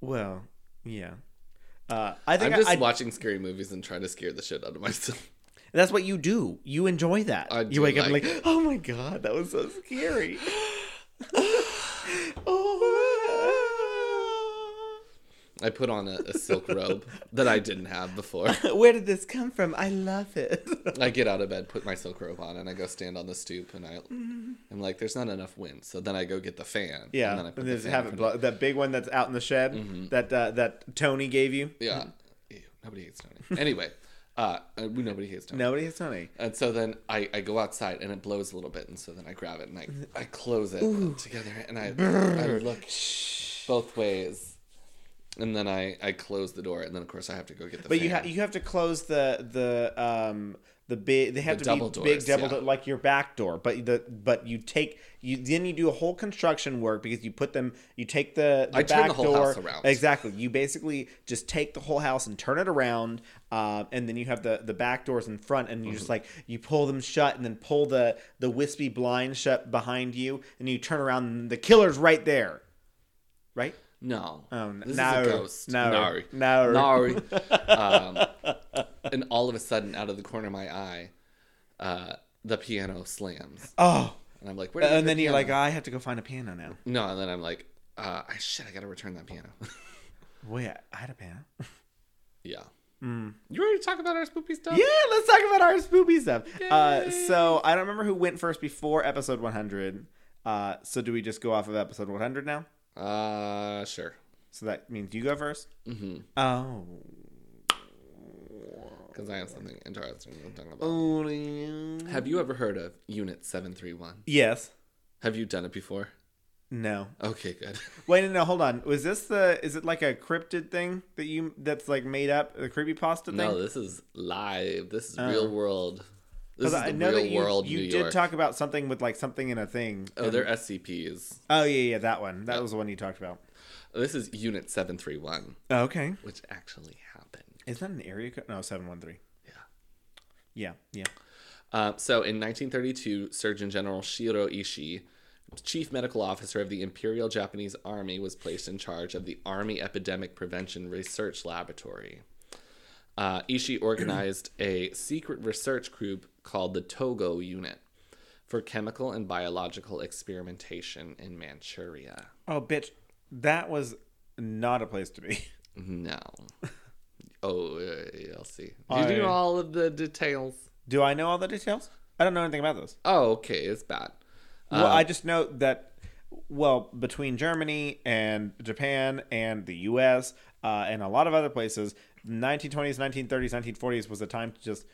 Well, yeah. Uh, I think I'm just I, watching scary movies and trying to scare the shit out of myself. That's what you do. You enjoy that. I you wake up and like like, oh my god, that was so scary. oh. I put on a, a silk robe that I didn't have before. Where did this come from? I love it. I get out of bed, put my silk robe on, and I go stand on the stoop, and I, I'm like, "There's not enough wind," so then I go get the fan. yeah, and then I put and the have it blow, that big one that's out in the shed Mm-hmm. that uh, that Tony gave you. Yeah. Ew, nobody hates Tony. Anyway, Uh, uh, nobody hates Tony. Nobody hates Tony. And so then I, I go outside and it blows a little bit, and so then I grab it and I, I close it together and I, I look both ways, and then I, I close the door, and then of course I have to go get the. But you have you have to close the the um the big they have The to be big doors, double yeah. door, like your back door. But the but you take you then you do a whole construction work because you put them you take the, the I turn back the whole door house around. exactly. You basically just take the whole house and turn it around, um, and then you have the the back doors in front, and you just Mm-hmm. like you pull them shut, and then pull the the wispy blind shut behind you, and you turn around, and the killer's right there, right? No. Oh, this no, is a ghost. no, no. no. um, and all of a sudden, out of the corner of my eye, uh, the piano slams, Oh, and I'm like, "Where?" did and the then you're like, piano-" I have to go find a piano now. "No," and then I'm like, uh, I- "Shit, I gotta return that piano." Wait, I had a piano. yeah. You ready to talk about our spoopy stuff? Yeah, let's talk about our spoopy stuff. Uh, so I don't remember who went first before episode 100. Uh, so do we just go off of episode 100 now? Uh, sure. So that means you go 1st Mm-hmm. Oh. Because I have something interesting to talk about. Oh. Have you ever heard of Unit Seven Three One? Yes. Have you done it before? No. Okay, good. Wait, no, no, hold on. Was this the? Is it like a cryptid thing that you that's like made up the creepypasta thing? No, this is live. This is Oh. real world. Because the I know real that you, you did York. talk about something with like something in a thing. Oh, And- they're SCPs. Oh yeah, yeah, that one. That was the one you talked about. This is Unit Seven Three One, Oh, okay. which actually happened. Is that an area code? No, seven one three. Yeah. Yeah, yeah. Uh, so in 1932, Surgeon General Shiro Ishii, chief medical officer of the Imperial Japanese Army, was placed in charge of the Army Epidemic Prevention Research Laboratory. Uh, Ishii organized a secret research group called the Togo Unit for chemical and biological experimentation in Manchuria. Oh, bitch, that was not a place to be. No. Oh, I'll see. Do I- you know all of the details? Do I know all the details? I don't know anything about this. Oh, okay. It's bad. well, Uh, I just know that, well, between Germany and Japan and the U.S. Uh, and a lot of other places, 1920s, 1930s, 1940s was a time to just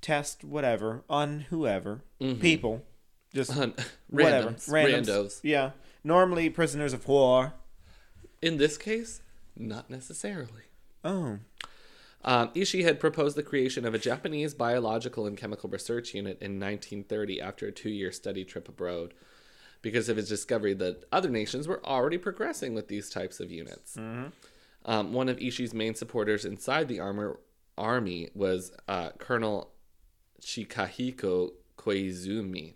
test whatever on whoever, people, just On- whatever, randoms, randoms. randos. Yeah, normally prisoners of war. In this case, not necessarily. Oh, Um, Ishii had proposed the creation of a Japanese biological and chemical research unit in 1930 after a two year study trip abroad because of his discovery that other nations were already progressing with these types of units. Um, one of Ishii's main supporters inside the armor, army was uh, Colonel Chikahiko Koizumi,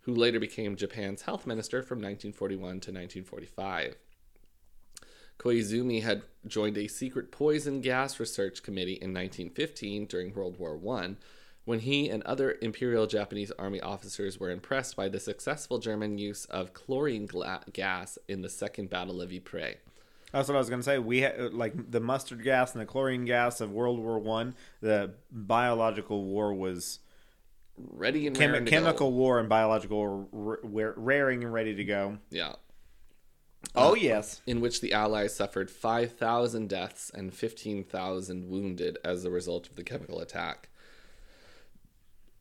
who later became Japan's health minister from 1941 to 1945. Koizumi had joined a secret poison gas research committee in 1915 during World War I when he and other Imperial Japanese Army officers were impressed by the successful German use of chlorine gla- gas in the Second Battle of Ypres. That's what I was gonna say. We had like the mustard gas and the chlorine gas of World War One. The biological war was Ready and chemi- raring to go. chemical war and biological were r- raring and ready to go. Yeah. Oh uh, yes. in which the Allies suffered 5,000 deaths and 15,000 wounded as a result of the chemical attack.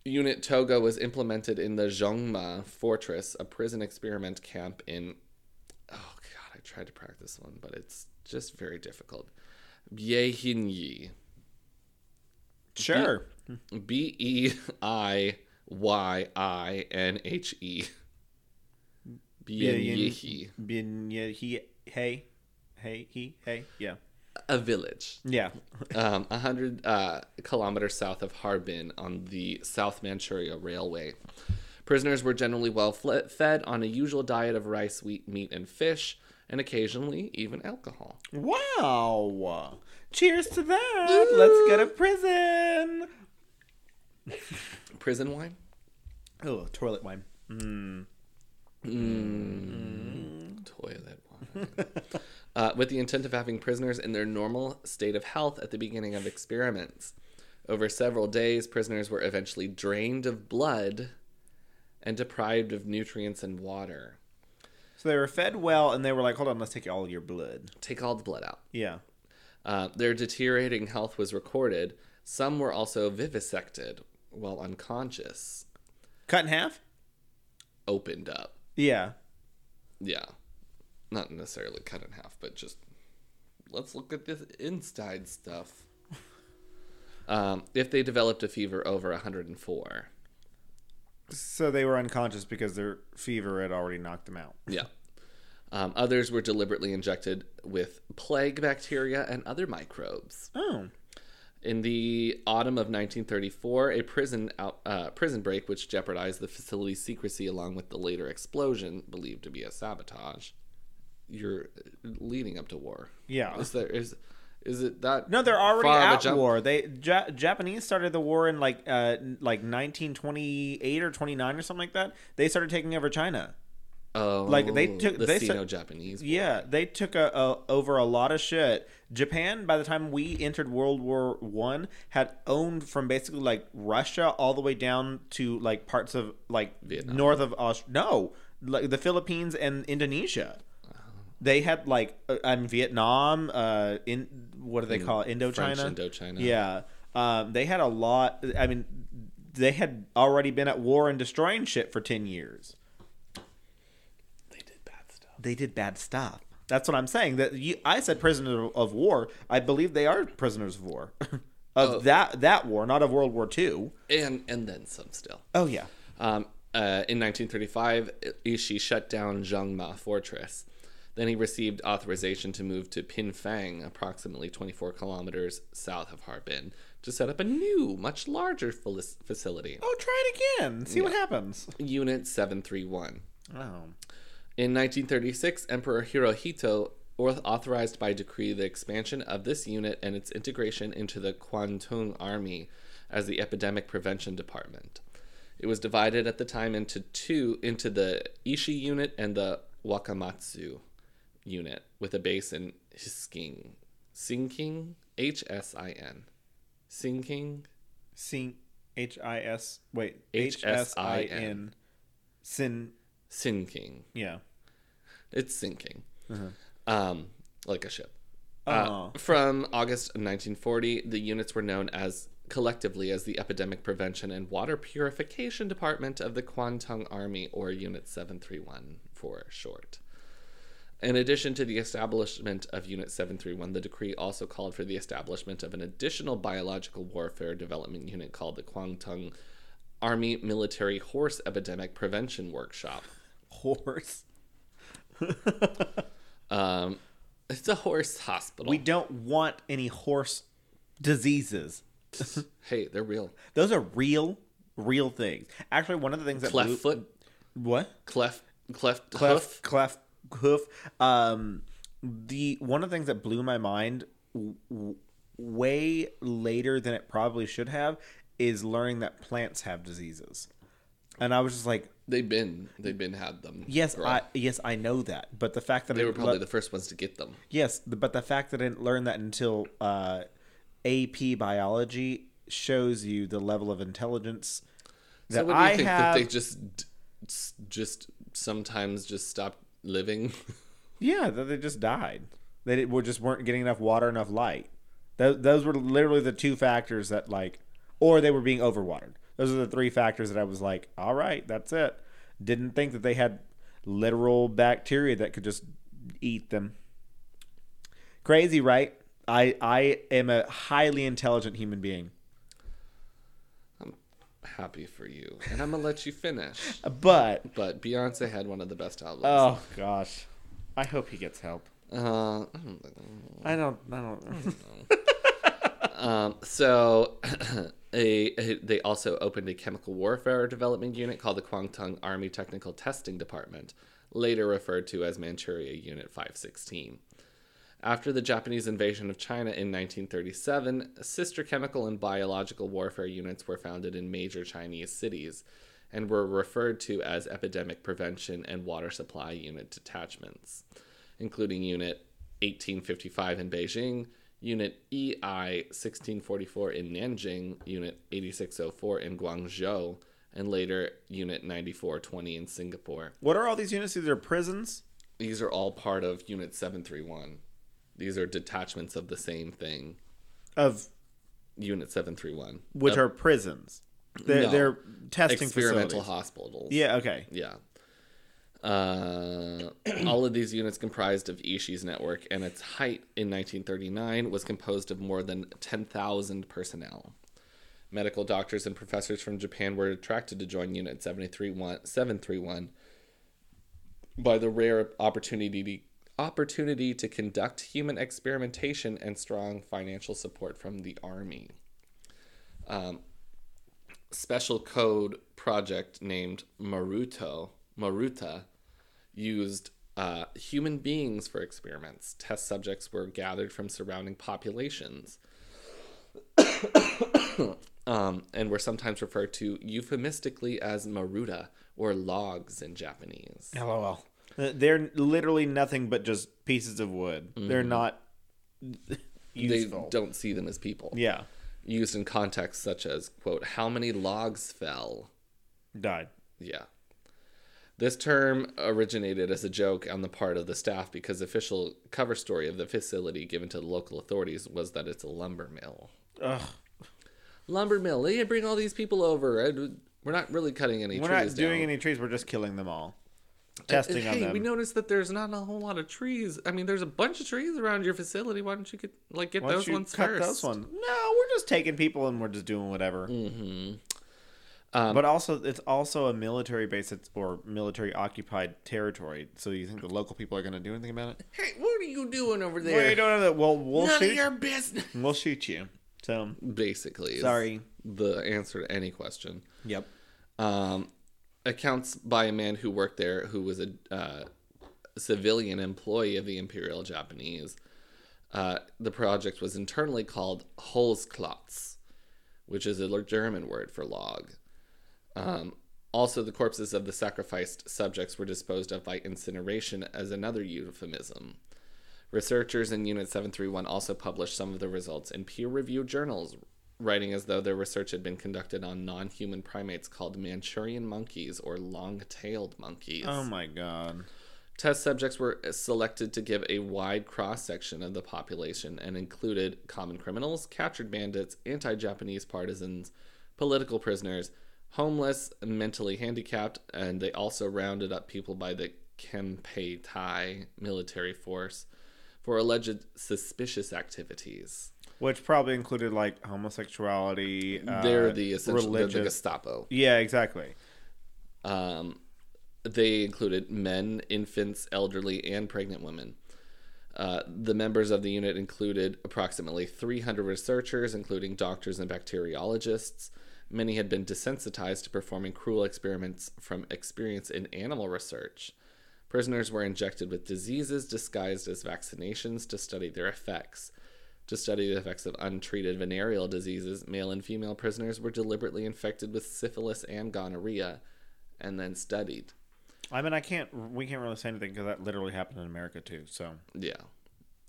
Unit Togo was implemented in the Zhongma Fortress, a prison experiment camp in. Oh, God, I tried to practice one, but it's just very difficult. Biehinyi. Sure. B E I Y I N H E. Yeah, he hey hey he hey yeah A village. yeah. um, 100 uh, kilometers south of Harbin on the South Manchuria Railway. Prisoners were generally well fed on a usual diet of rice, wheat, meat, and fish, and occasionally even alcohol. Wow. Cheers to that. Let's go to prison. Prison wine? Oh, toilet wine. Mm. Toilet wine. uh, with the intent of having prisoners in their normal state of health at the beginning of experiments. Over several days, prisoners were eventually drained of blood and deprived of nutrients and water. So they were fed well, and they were like, "Hold on, let's take all your blood." Take all the blood out. Yeah. Uh, their deteriorating health was recorded, Some were also vivisected while unconscious, Cut in half? opened up. Yeah. Yeah. Not necessarily cut in half, but just let's look at this inside stuff. Um, if they developed a fever over 104. So they were unconscious because their fever had already knocked them out. Yeah. Um, others were deliberately injected with plague bacteria and other microbes. Oh. In the autumn of 1934, a prison out, uh, prison break which jeopardized the facility's secrecy along with the later explosion, believed to be a sabotage. You're leading up to war. Yeah. Is there is is it that? No, they're already far of a at jump? war. They ja- Japanese started the war in like uh like 1928 or 29 or something like that. They started taking over China. Oh, Like, they took- the they sa- Sino-Japanese. War. Yeah, they took a, a over a lot of shit. Japan, by the time we entered World War One, had owned from basically like Russia all the way down to like parts of like Vietnam. north of Aus. No, like the Philippines and Indonesia. They had like uh, I mean Vietnam. Uh, in what do they call it? Indochina. French Indochina. Yeah, um, they had a lot. I mean, they had already been at war and destroying shit for ten years. They did bad stuff. They did bad stuff. That's what I'm saying. That you, I said prisoners of war. I believe they are prisoners of war, of Oh. that that war, not of World War II. And and then some still. Oh yeah. Um, uh, in 1935, Ishii shut down Zhongma Fortress. Then he received authorization to move to Pingfang, approximately 24 kilometers south of Harbin, to set up a new, much larger fili- facility, Oh, try it again. See what happens. Unit 731. Oh. In 1936, Emperor Hirohito authorized by decree the expansion of this unit and its integration into the Kwantung Army as the Epidemic Prevention Department. It was divided at the time into two into the Ishii unit and the Wakamatsu unit with a base in Hisking. Sinking? H S I N. Sinking? Sing H I S wait H S I. N Sin Sinking. yeah. It's sinking. Um, like a ship. Oh. Uh, from August 1940, the units were known as collectively as the Epidemic Prevention and Water Purification Department of the Kwantung Army, or Unit 731 for short. In addition to the establishment of Unit 731, the decree also called for the establishment of an additional biological warfare development unit called the Kwantung Army Military Horse Epidemic Prevention Workshop. Horse. Um, it's a horse hospital. We don't want any horse diseases. hey, they're real. Those are real, real things. Actually, one of the things that Cleft blew- foot, what cleft, cleft, cleft hoof. cleft hoof. Um, the one of the things that blew my mind w- w- way later than it probably should have is learning that plants have diseases, and I was just like, They've been, they've been had them. yes. I yes I know that, but the fact that they I were probably le- the first ones to get them. Yes, but the fact that I didn't learn that until uh, AP biology shows you the level of intelligence that so what do you I think have. that they just, just sometimes just stop living? Yeah, that they just died. They did, were just weren't getting enough water, enough light. Those, those were literally the two factors that like, or they were being overwatered. Those are the three factors that I was like, all right, that's it. Didn't think that they had literal bacteria that could just eat them. Crazy, right? I I am a highly intelligent human being, I'm happy for you, and I'm gonna let you finish. but But Beyonce had one of the best albums. oh gosh, I hope he gets help. Uh, I don't. I don't. I don't. Um, so a, a- they also opened a chemical warfare development unit called the Kwantung Army Technical Testing Department, later referred to as Manchuria Unit 516. After the Japanese invasion of China in 1937, sister chemical and biological warfare units were founded in major Chinese cities and were referred to as Epidemic Prevention and Water Supply Unit detachments, including Unit 1855 in Beijing, Unit EI 1644 in Nanjing, Unit 8604 in Guangzhou, and later Unit 9420 in Singapore. What are all these units? These are prisons. These are all part of Unit 731. These are detachments of the same thing. of Unit 731. which are prisons. They're No. they're testing experimental facilities. hospitals. Yeah. Okay. Yeah. Uh, all of these units comprised of Ishii's network, and its height in 1939 was composed of more than 10,000 personnel. Medical doctors and professors from Japan were attracted to join Unit 731, 731 by the rare opportunity opportunity to conduct human experimentation and strong financial support from the army. Um, special code project named Maruto Maruta used uh, human beings for experiments. Test subjects were gathered from surrounding populations. um, and were sometimes referred to euphemistically as maruta or logs in Japanese. LOL. Uh, They're literally nothing but just pieces of wood. They're not useful. They don't see them as people. Yeah. Used in contexts such as, quote, how many logs fell? Died. Yeah. This term originated as a joke on the part of the staff because the official cover story of the facility given to the local authorities was that it's a lumber mill. Ugh. Lumber mill. They bring all these people over. and We're not really cutting any We're trees not doing down. any trees. We're just killing them all. Testing on hey, them. we noticed that there's not a whole lot of trees. I mean, there's a bunch of trees around your facility. Why don't you get like get Why those ones cut first? those ones? No, we're just taking people and we're just doing whatever. Mm-hmm. Um, but also, it's also a military base it's, or military occupied territory. So you think the local people are going to do anything about it? Hey, what are you doing over Well, there? you don't know that. Well, we'll shoot None shoot. of your business. We'll shoot you. So Basically, sorry. The answer to any question. Yep. um, accounts by a man who worked there who was a uh, civilian employee of the Imperial Japanese. Uh, the project was internally called Holzklotz, which is a German word for log. Um, also, the corpses of the sacrificed subjects were disposed of by incineration as another euphemism. Researchers in Unit 731 also published some of the results in peer reviewed journals, writing as though their research had been conducted on non human primates called Manchurian monkeys or long tailed monkeys. Oh my god. Test subjects were selected to give a wide cross section of the population and included common criminals, captured bandits, anti Japanese partisans, political prisoners, homeless, and mentally handicapped, and they also rounded up people by the Kempeitai military force for alleged suspicious activities. Which probably included like homosexuality. Uh, they're the essential they're the. Gestapo. Yeah, exactly. Um, they included men, infants, elderly, and pregnant women. Uh, the members of the unit included approximately 300 researchers, including doctors and bacteriologists. Many had been desensitized to performing cruel experiments from experience in animal research. Prisoners were injected with diseases disguised as vaccinations to study their effects. To study the effects of untreated venereal diseases, male and female prisoners were deliberately infected with syphilis and gonorrhea and then studied. I mean, I can't. We can't really say anything because that literally happened in America too. So Yeah.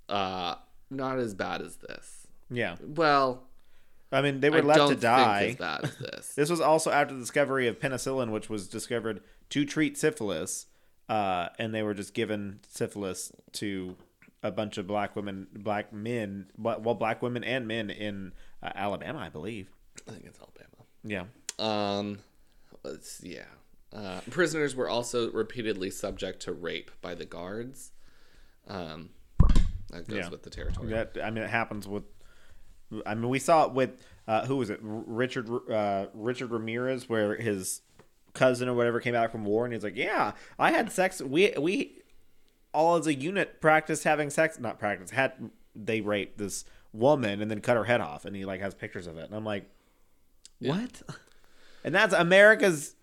Uh, not as bad as this. yeah, Well, I mean, they were I left don't to die. think as this. This was also after the discovery of penicillin, which was discovered to treat syphilis, uh, and they were just given syphilis to a bunch of black women, black men, well, well, black women and men in uh, Alabama, I believe. I think it's Alabama. Yeah. Um, let's yeah. Uh, prisoners were also repeatedly subject to rape by the guards. Um, that goes Yeah. with the territory. That I mean, it happens with. I mean, we saw it with uh, who was it? Richard uh, Richard Ramirez, where his cousin or whatever came back from war, and he's like, "Yeah, I had sex. We we all as a unit practiced having sex. Not practice. Had they raped this woman and then cut her head off, and he like has pictures of it, and I'm like, what? And that's America's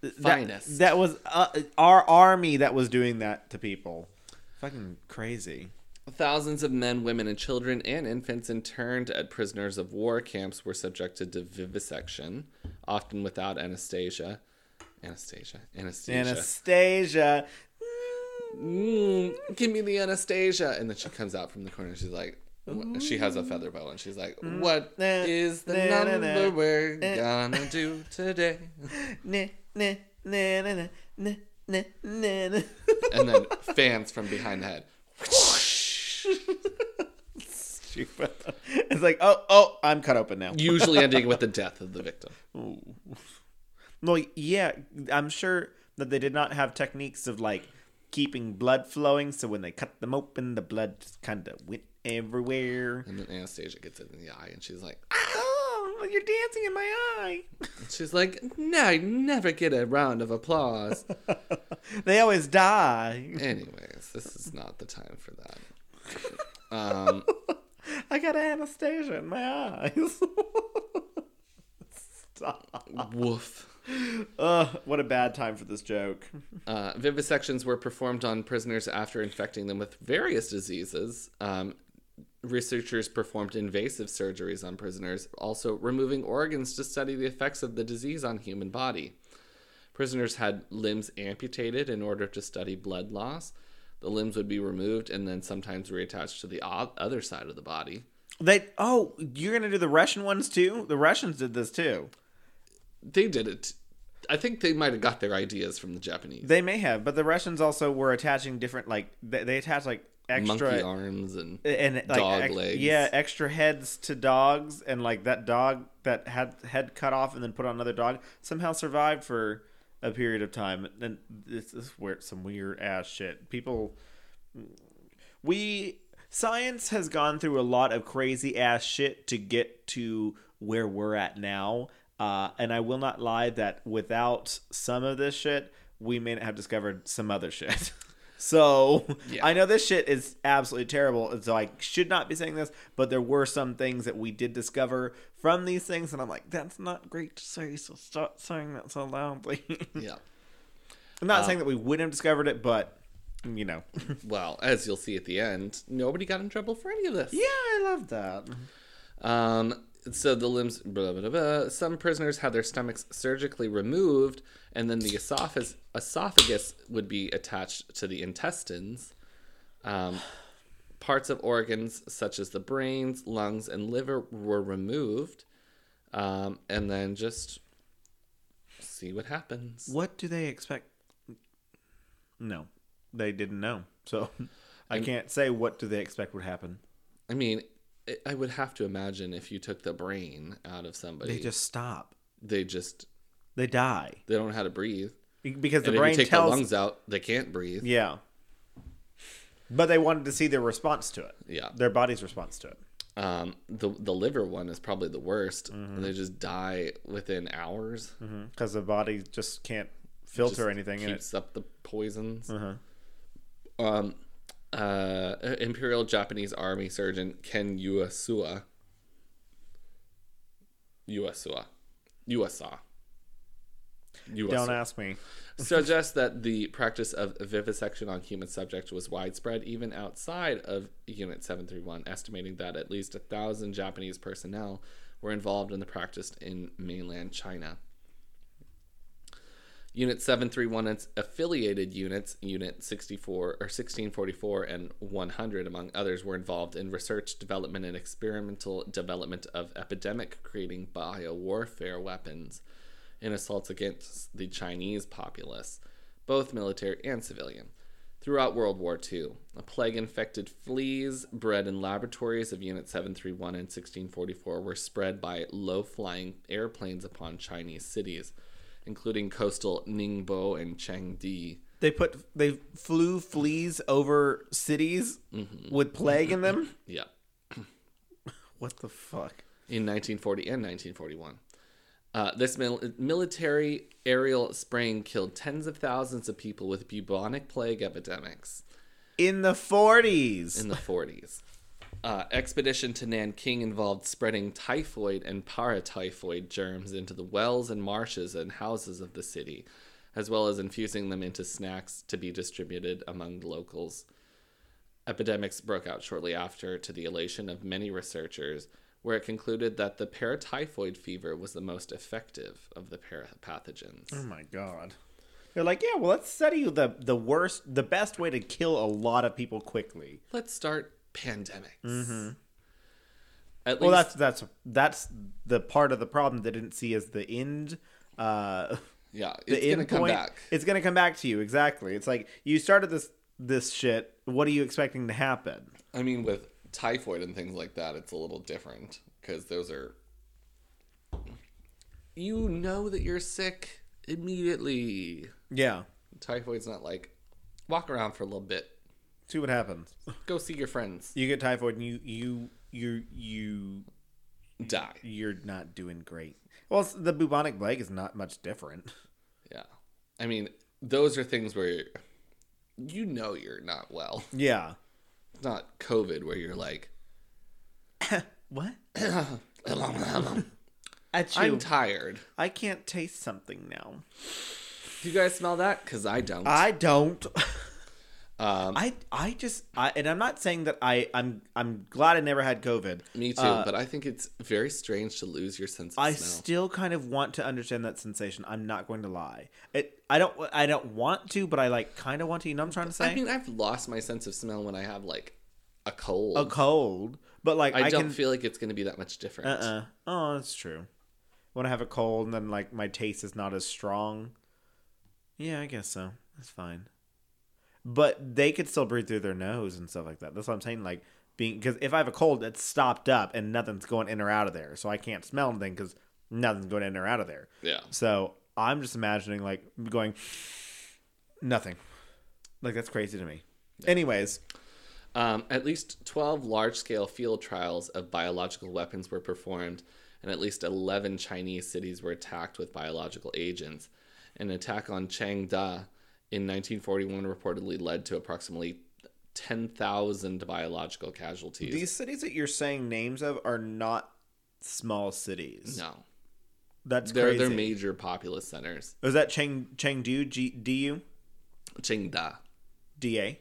that- Finest. That, was uh, our army that was doing that to people. Fucking crazy. Thousands of men, women, and children and infants interned at prisoners of war camps were subjected to vivisection, often without anesthesia. Anesthesia. Anesthesia. Anastasia. mm, give me the Anastasia. And then she comes out from the corner. She's like, wh- she has a feather bow, and she's like, "What na- is the na- number na- we're gonna do today?" And then fans from behind the head. But it's like, oh, oh, I'm cut open now. Usually ending with the death of the victim. Well, yeah, I'm sure that they did not have techniques of like keeping blood flowing, so when they cut them open, the blood just kind of went everywhere. And then Anastasia gets it in the eye, and she's like, Oh, you're dancing in my eye. she's like, no, I never get a round of applause. they always die. Anyways, this is not the time for that. Um, I got Anastasia in my eyes. Stop. woof. Ugh, what a bad time for this joke. Uh, vivisections were performed on prisoners after infecting them with various diseases. Um, researchers performed invasive surgeries on prisoners, also removing organs to study the effects of the disease on human body. Prisoners had limbs amputated in order to study blood loss. The limbs would be removed and then sometimes reattached to the o- other side of the body. They oh, you're gonna do the Russian ones too? The Russians did this too. They did it. I think they might have got their ideas from the Japanese. They may have, but the Russians also were attaching different like they, they attached like extra Monkey arms and and like dog ex- legs. Yeah, extra heads to dogs, and like that dog that had head cut off and then put on another dog somehow survived for a period of time. And this is where some weird ass shit. People, we science has gone through a lot of crazy ass shit to get to where we're at now. Uh, and I will not lie that without some of this shit, we may not have discovered some other shit. So Yeah. I know this shit is absolutely terrible, and so I should not be saying this. But there were some things that we did discover from these things, and I'm like, that's not great to say. So stop saying that so loudly. yeah. I'm not saying that we wouldn't have discovered it, but you know, Well, as you'll see at the end, nobody got in trouble for any of this. yeah, I love that. Um, so the limbs, blah, blah, blah, some prisoners had their stomachs surgically removed, and then the esophagus, esophagus would be attached to the intestines. Um, parts of organs such as the brains, lungs, and liver were removed, um, and then just see what happens. What do they expect? No, they didn't know, so I can't say what do they expect would happen. I mean, I- would have to imagine if you took the brain out of somebody, They just stop. they just They die they don't know how to breathe. because the and brain if you take tells. the lungs out, they can't breathe. Yeah, but they wanted to see their response to it. Yeah. their body's response to it. Um, the the liver one is probably the worst. Mm-hmm. They just die within hours. because the body just can't filter Just anything keeps up the poisons. Uh-huh. Um, uh, Imperial Japanese Army surgeon Ken Uesua. Uesua. Uesa. Uesa. Don't ask me. suggests that the practice of vivisection on human subjects was widespread even outside of Unit 731, estimating that at least a thousand Japanese personnel were involved in the practice in mainland China. Unit 731 and its affiliated units, Unit 64 or 1644 and 100 among others were involved in research, development and experimental development of epidemic creating biowarfare weapons in assaults against the Chinese populace, both military and civilian. Throughout World War II, a plague infected fleas bred in laboratories of Unit 731 and 1644 were spread by low flying airplanes upon Chinese cities, including coastal Ningbo and Chengdi. They put they flew fleas over cities Mm-hmm. with plague in them. Yeah, What the fuck? in 1940 and 1941. Uh, this mil- military aerial spraying killed tens of thousands of people with bubonic plague epidemics. In the forties. in the 40s. Uh, expedition to Nanking involved spreading typhoid and paratyphoid germs into the wells and marshes and houses of the city, as well as infusing them into snacks to be distributed among the locals. Epidemics broke out shortly after to the elation of many researchers, where it concluded that the paratyphoid fever was the most effective of the parapathogens. Oh my god. They're like, yeah, well, let's study the the worst, the best way to kill a lot of people quickly. Let's start pandemics. Mm-hmm. At Well, least, that's that's that's the part of the problem they didn't see as the end. Uh, yeah, it's gonna come point. back. It's gonna come back to you exactly. It's like you started this this shit. What are you expecting to happen? I mean, with typhoid and things like that, it's a little different because those are. You know that you're sick immediately. Yeah. Typhoid's not like walk around for a little bit, See what happens. go see your friends, You get typhoid and you you you you die. you're not doing great. Well, the bubonic plague is not much different. Yeah. I mean, those are things where you know you're not well. Yeah. It's not COVID where you're like, What? I'm tired. I can't taste something now. Do you guys smell that? Because I don't. I don't. um, I I just I and I'm not saying that I I'm I'm glad I never had COVID. me too, uh, but I think it's very strange to lose your sense of I smell. still kind of want to understand that sensation. I'm not going to lie. It I don't I don't want to, but I like kind of want to. You know what I'm trying to say? I mean, I've lost my sense of smell when I have like a cold. a cold, but like I, I, don't can. feel like it's going to be that much different. uh uh Oh, that's true. When I have a cold and then like my taste is not as strong. Yeah, I guess so. That's fine. But they could still breathe through their nose and stuff like that. That's what I'm saying. Like being because if I have a cold, it's stopped up and nothing's going in or out of there, so I can't smell anything because nothing's going in or out of there. Yeah. So I'm just imagining like going nothing. Like that's crazy to me. Anyways, Um, at least 12 large scale field trials of biological weapons were performed, and at least 11 Chinese cities were attacked with biological agents. An attack on Changda in 1941 reportedly led to approximately 10,000 biological casualties. these cities that you're saying names of are not small cities. no, That's they're, crazy. they're major populous centers. Is that Cheng Chengdu G D U Chengda. D A?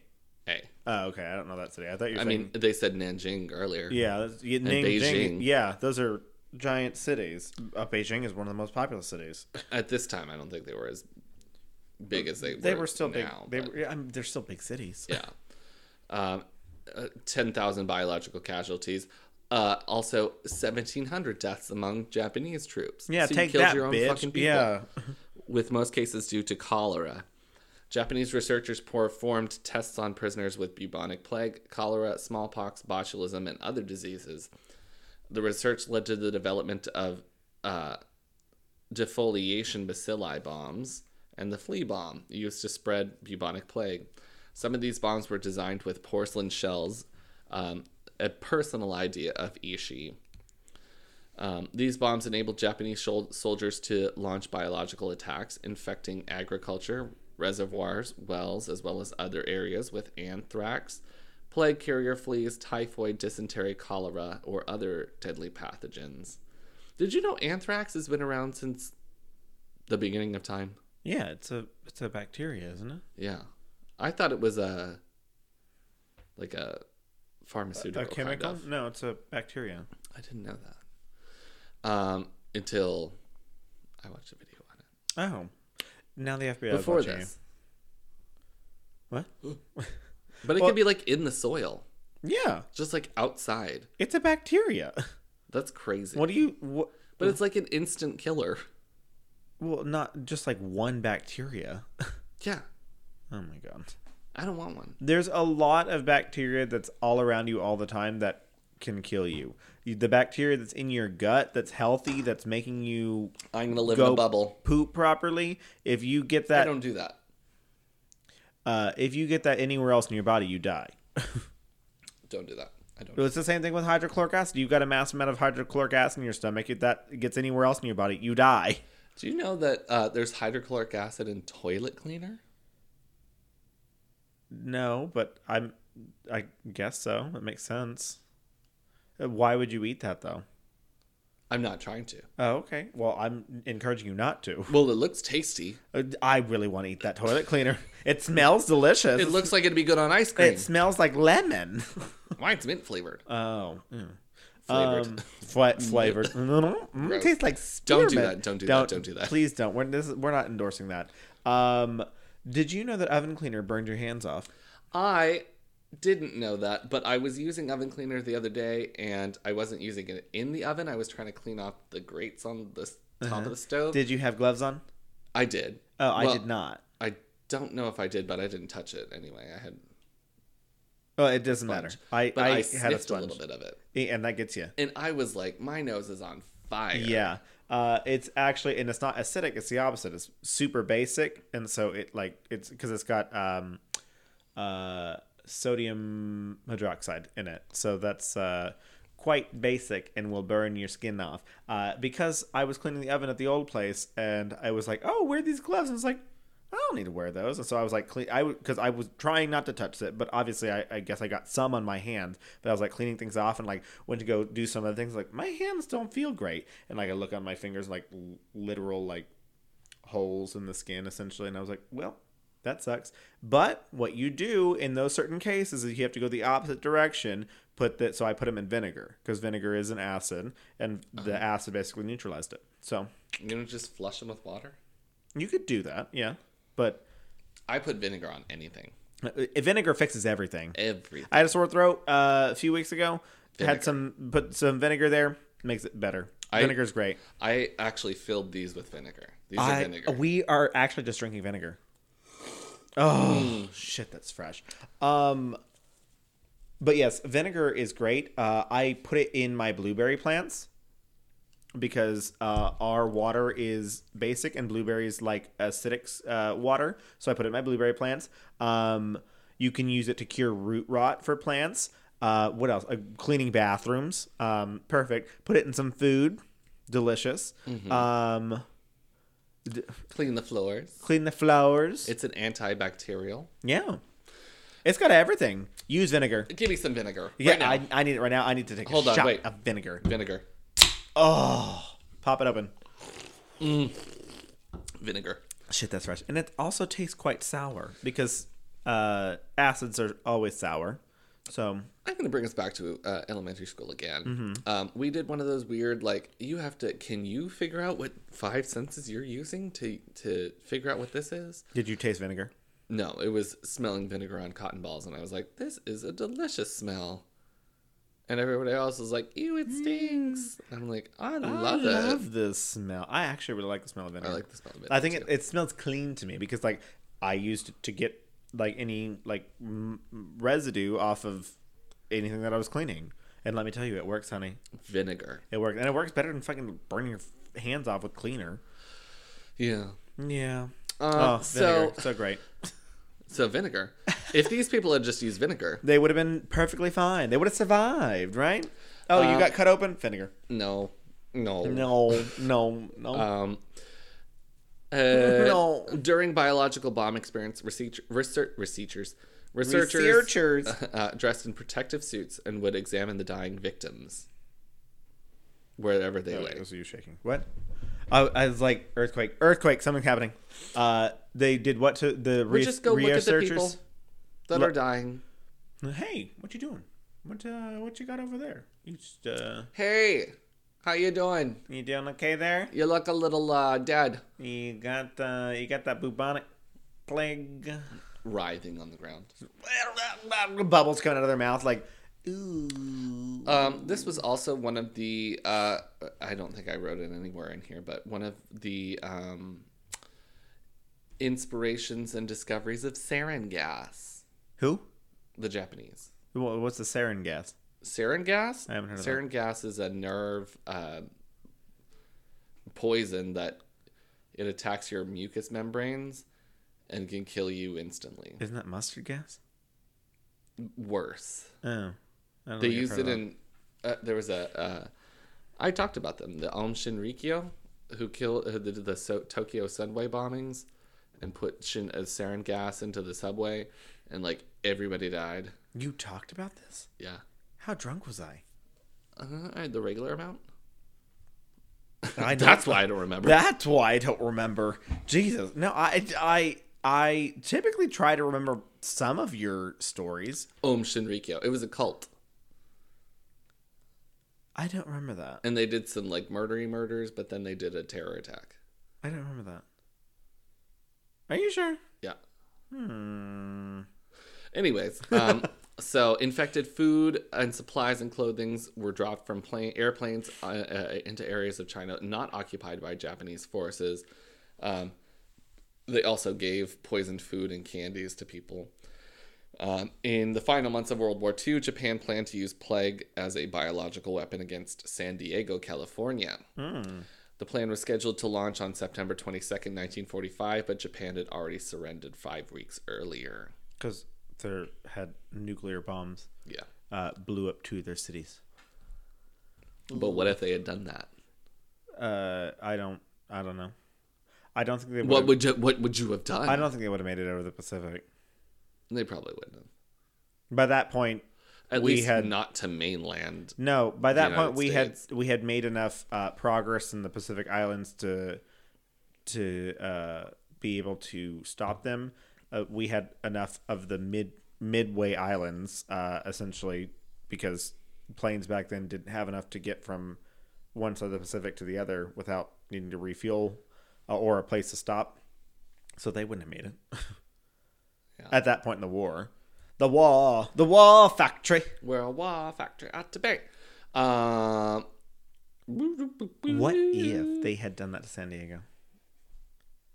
A. Oh, okay. I don't know that city. I thought you were I saying. mean, they said Nanjing earlier. yeah, yeah, Beijing. Beijing. Yeah, those are giant cities. Uh, Beijing is one of the most populous cities. At this time, I don't think they were as big as they were. They were still now, big. They but, were, I mean, they're still big cities. Yeah. Um, uh, 10,000 biological casualties. Uh, also, 1,700 deaths among Japanese troops. Yeah, So you take killed that, your own bitch. fucking people, Yeah. With most cases due to cholera. Japanese researchers performed tests on prisoners with bubonic plague, cholera, smallpox, botulism, and other diseases. The research led to the development of uh, defoliation bacilli bombs and the flea bomb used to spread bubonic plague. Some of these bombs were designed with porcelain shells, um, a personal idea of Ishii. Um, these bombs enabled Japanese shol- soldiers to launch biological attacks, infecting agriculture, reservoirs, wells, as well as other areas with anthrax, plague carrier fleas, typhoid, dysentery, cholera, or other deadly pathogens. Did you know anthrax has been around since the beginning of time? Yeah, it's a it's a bacteria, isn't it? Yeah, I thought it was a like a pharmaceutical A chemical? Kind of. No, it's a bacteria. I didn't know that um, until I watched a video on it. Oh, now the FBI Before this, you. What? but it Well- can be like in the soil, Yeah, just like outside. it's a bacteria. That's crazy. What do you? What? But it's like an instant killer. Well, not just like one bacteria. Yeah, oh my god. I don't want one. There's a lot of bacteria that's all around you all the time that can kill you. The bacteria that's in your gut that's healthy, that's making you I'm gonna live in a bubble. poop properly. If you get that I don't do that. uh, if you get that anywhere else in your body, you die. Don't do that. I don't. It's the same thing with hydrochloric acid. You've got a massive amount of hydrochloric acid in your stomach. If that gets anywhere else in your body, you die. Do you know that uh, there's hydrochloric acid in toilet cleaner? No, but I'm. I guess so. It makes sense. Uh, Why would you eat that though? I'm not trying to. Oh, okay. Well, I'm encouraging you not to. Well, it looks tasty. Uh, I really want to eat that toilet cleaner. It smells delicious. It looks like it'd be good on ice cream. It smells like lemon. Mine's mint flavored. Oh. mm. Flavored. Um, fla- flavored. Mm, tastes like Don't do that. Don't do that. Don't do that. Please don't. We're this we're not endorsing that. Um, did you know that oven cleaner burned your hands off? I didn't know that, but I was using oven cleaner the other day, and I wasn't using it in the oven. I was trying to clean off the grates on the top of the stove. Uh-huh. Did you have gloves on? I did. Oh, I Well, did not. I don't know if I did, but I didn't touch it anyway. I had Oh, it doesn't matter. I but I, I, had a sniffed a, little bit of it, and that gets you. and I was like, my nose is on fire. Yeah. Uh, it's actually, and it's not acidic. It's the opposite. It's super basic, and so it like it's because it's got um, uh, sodium hydroxide in it. So that's uh, quite basic and will burn your skin off. Uh, because I was cleaning the oven at the old place, and I was like, "Oh, wear these gloves," and it's like. I don't need to wear those, and so I was like, clean. I because I was trying not to touch it, but obviously, I, I guess I got some on my hands. But I was like cleaning things off, and like went to go do some of the things. Like my hands don't feel great, and like I look on my fingers, like literal like holes in the skin, essentially. And I was like, well, that sucks. But what you do in those certain cases is you have to go the opposite direction. Put that, so I put them in vinegar because vinegar is an acid, and the uh-huh. acid basically neutralized it. So You know, just flush them with water. you could do that, yeah. But I put vinegar on anything, uh, vinegar fixes everything. everything. I had a sore throat uh, a few weeks ago. Vinegar. Had some put some vinegar there, makes it better. I- Vinegar's great. I actually filled these with vinegar. These are vinegar. we are actually just drinking vinegar. Oh shit, that's fresh. Um, but yes, vinegar is great. Uh, I put it in my blueberry plants because uh, our water is basic and blueberries like acidic uh, water. So I put it in my blueberry plants. Um, you can use it to cure root rot for plants. Uh, what else? Uh, cleaning bathrooms. Um, perfect. Put it in some food. Delicious. Um, d- Clean the floors. clean the flowers. It's an antibacterial. yeah. It's got everything. Use vinegar. Give me some vinegar. Yeah, right now. I, I need it right now. I need to take Hold a on, shot wait. of vinegar. vinegar. Oh, pop it open. Vinegar. Shit, that's fresh. And it also tastes quite sour because uh, acids are always sour. So I'm going to bring us back to uh, elementary school again. Mm-hmm. Um, we did one of those weird, like, you have to, can you figure out what five senses you're using to, to figure out what this is? did you taste vinegar? No, it was smelling vinegar on cotton balls. And I was like, this is a delicious smell. And everybody else was like, ew, it stinks. And I'm like, I love I it. I love the smell. I actually really like the smell of vinegar. I like the smell of it. I think it, it smells clean to me because like I used it to get like any like m- residue off of anything that I was cleaning. And let me tell you, it works, honey. vinegar. It works, and it works better than fucking burning your f- hands off with cleaner. Yeah. Yeah. Uh, oh, so, so great. so vinegar. if these people had just used vinegar, They would have been perfectly fine. They would have survived, right? Oh, you Uh, got cut open? Vinegar. no, no, No, no, no. Um, uh, No. During biological bomb experience, research, research, researchers, researchers, Researchers. uh, dressed in protective suits and would examine the dying victims wherever they Oh, lay. it was you shaking. What? I, I was like earthquake, earthquake, something's happening. Uh, they did what to the We re- just go look at the researchers? people that Look- are dying. Hey, what you doing? What uh, what you got over there? You just uh, Hey, how you doing? you doing okay there? You look a little uh, dead. You got uh, you got that bubonic plague. Writhing on the ground. Bubbles coming out of their mouth like, ooh. Um, this was also one of the. Uh, I don't think I wrote it anywhere in here, but one of the um, inspirations and discoveries of sarin gas. Who? The Japanese Wha- What's the sarin gas? sarin gas. I haven't heard of that. sarin gas is a nerve uh, poison that it attacks your mucous membranes and can kill you instantly. Isn't that mustard gas? Worse. Oh, they used it in uh, there was a uh, i talked about them the Aum Shinrikyo who killed who did the so- tokyo subway bombings and put shin, uh, sarin gas into the subway and like everybody died You talked about this? yeah How drunk was I? uh, I had the regular amount I that's why i don't remember That's why I don't remember. Jesus, no, I, I, I typically try to remember some of your stories. Aum Shinrikyo. It was a cult, I don't remember that. and they did some like murdery murders, but then they did a terror attack. I don't remember that. Are you sure? Yeah. Hmm. Anyways, um, so infected food and supplies and clothing were dropped from plane airplanes uh, uh, into areas of China not occupied by Japanese forces. Um, they also gave poisoned food and candies to people. Um, in the final months of World War II, Japan planned to use plague as a biological weapon against San Diego, California. The plan was scheduled to launch on September 22nd, 1945, but Japan had already surrendered five weeks earlier. Because they had nuclear bombs Yeah. uh, blew up two of their cities. But what if they had done that? Uh, I don't. I don't know. I don't think they. What Would would you What would you have done? I don't think they would have made it over the Pacific. They probably wouldn't have. By that point, At We least had- not to mainland. no. By that United point, we States. had we had made enough uh, progress in the Pacific Islands to to uh, be able to stop them. Uh, we had enough of the mid midway islands, uh, essentially, because planes back then didn't have enough to get from one side of the Pacific to the other without needing to refuel uh, or a place to stop. So they wouldn't have made it Yeah. at that point in the war. The war, the war factory. We're a war factory at the bay. Um, What if they had done that to San Diego?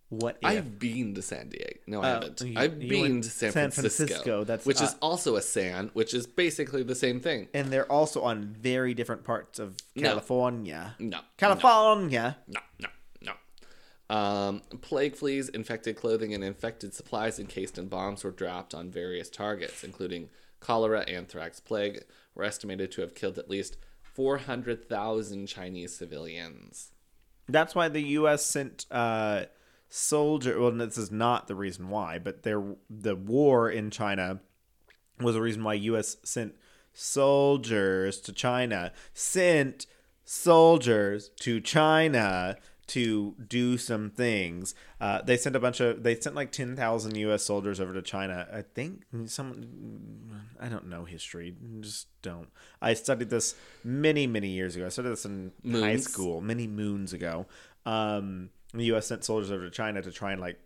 What if? I've been to San Diego. No, I Oh, haven't. you- I've you been went to San, San Francisco, Francisco, that's, which uh, is also a San, which is basically the same thing. and they're also on very different parts of No. California. No, California. no, no. Um, plague fleas, infected clothing, and infected supplies encased in bombs were dropped on various targets, including cholera, anthrax, plague, were estimated to have killed at least 400,000 Chinese civilians. That's why the U.S. sent uh, soldier. Well, this is not the reason why, but there the war in China was the reason why U.S. sent soldiers to China. Sent soldiers to China to do some things. Uh, they sent a bunch of. They sent like ten thousand U.S. soldiers over to China. I think some. I don't know history. Just don't. I studied this many many years ago. I studied this in high school many moons ago. Um, the U.S. sent soldiers over to China to try and like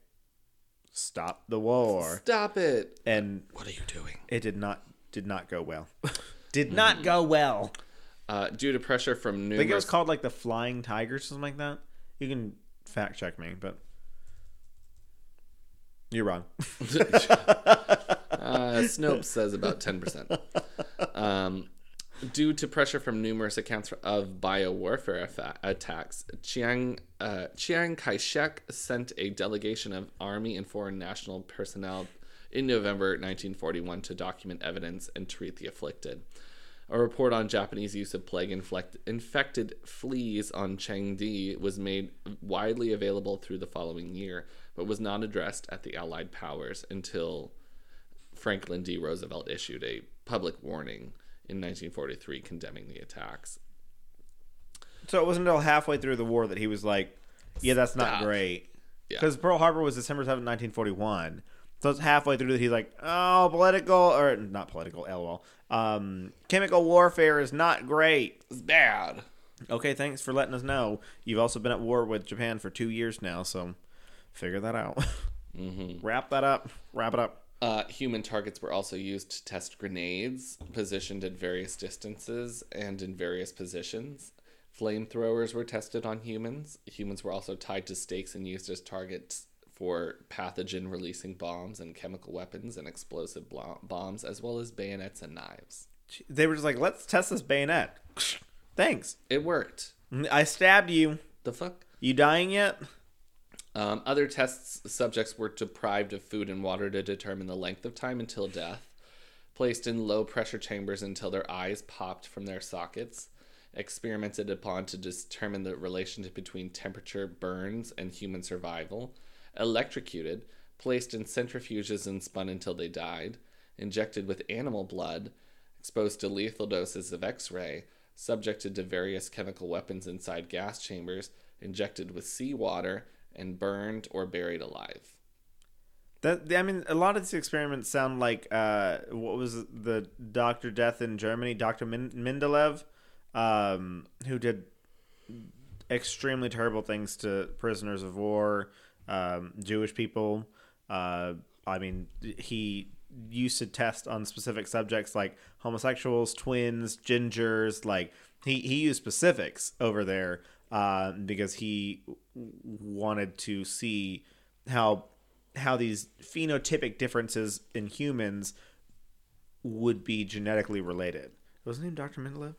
stop the war, Stop it! and What are you doing? it did not did not go well. did not go well. Uh, due to pressure from I think it was called like the Flying Tigers, something like that. You can fact check me, but you're wrong. Uh, Snopes says about 10%. Um, due to pressure from numerous accounts of biowarfare affa- attacks, Chiang, uh, Chiang Kai shek sent a delegation of Army and foreign national personnel in November 1941 to document evidence and treat the afflicted. A report on Japanese use of plague inflect- infected fleas on Changde was made widely available through the following year, but was not addressed at the Allied powers until Franklin D. Roosevelt issued a public warning in 1943 condemning the attacks. so it wasn't until halfway through the war that he was like, "Yeah, that's not Stop. great," Yeah. because Pearl Harbor was December 7, nineteen forty one. So it's halfway through that he's like, "Oh, political or not political, lol. Um, chemical warfare is not great." It's bad. Okay, thanks for letting us know. You've also been at war with Japan for two years now, so figure that out. Mm-hmm. Wrap that up. Wrap it up. Uh, human targets were also used to test grenades positioned at various distances and in various positions. Flamethrowers were tested on humans. Humans were also tied to stakes and used as targets for pathogen releasing bombs and chemical weapons and explosive bombs, as well as bayonets and knives. They were just like, let's test this bayonet. Thanks. It worked. I stabbed you. The fuck? You dying yet? Um, other tests, subjects were deprived of food and water to determine the length of time until death, placed in low pressure chambers until their eyes popped from their sockets, experimented upon to determine the relationship between temperature, burns, and human survival, electrocuted, placed in centrifuges and spun until they died, injected with animal blood, exposed to lethal doses of X ray, subjected to various chemical weapons inside gas chambers, injected with seawater, and burned or buried alive. That I mean, a lot of these experiments sound like uh, what was the Doctor Death in Germany, Doctor Min- um, who did extremely terrible things to prisoners of war, um, Jewish people. Uh, I mean, he used to test on specific subjects like homosexuals, twins, gingers. Like he he used specifics over there uh, because he wanted to see how how these phenotypic differences in humans would be genetically related. Was his name Dr. Mendeleev?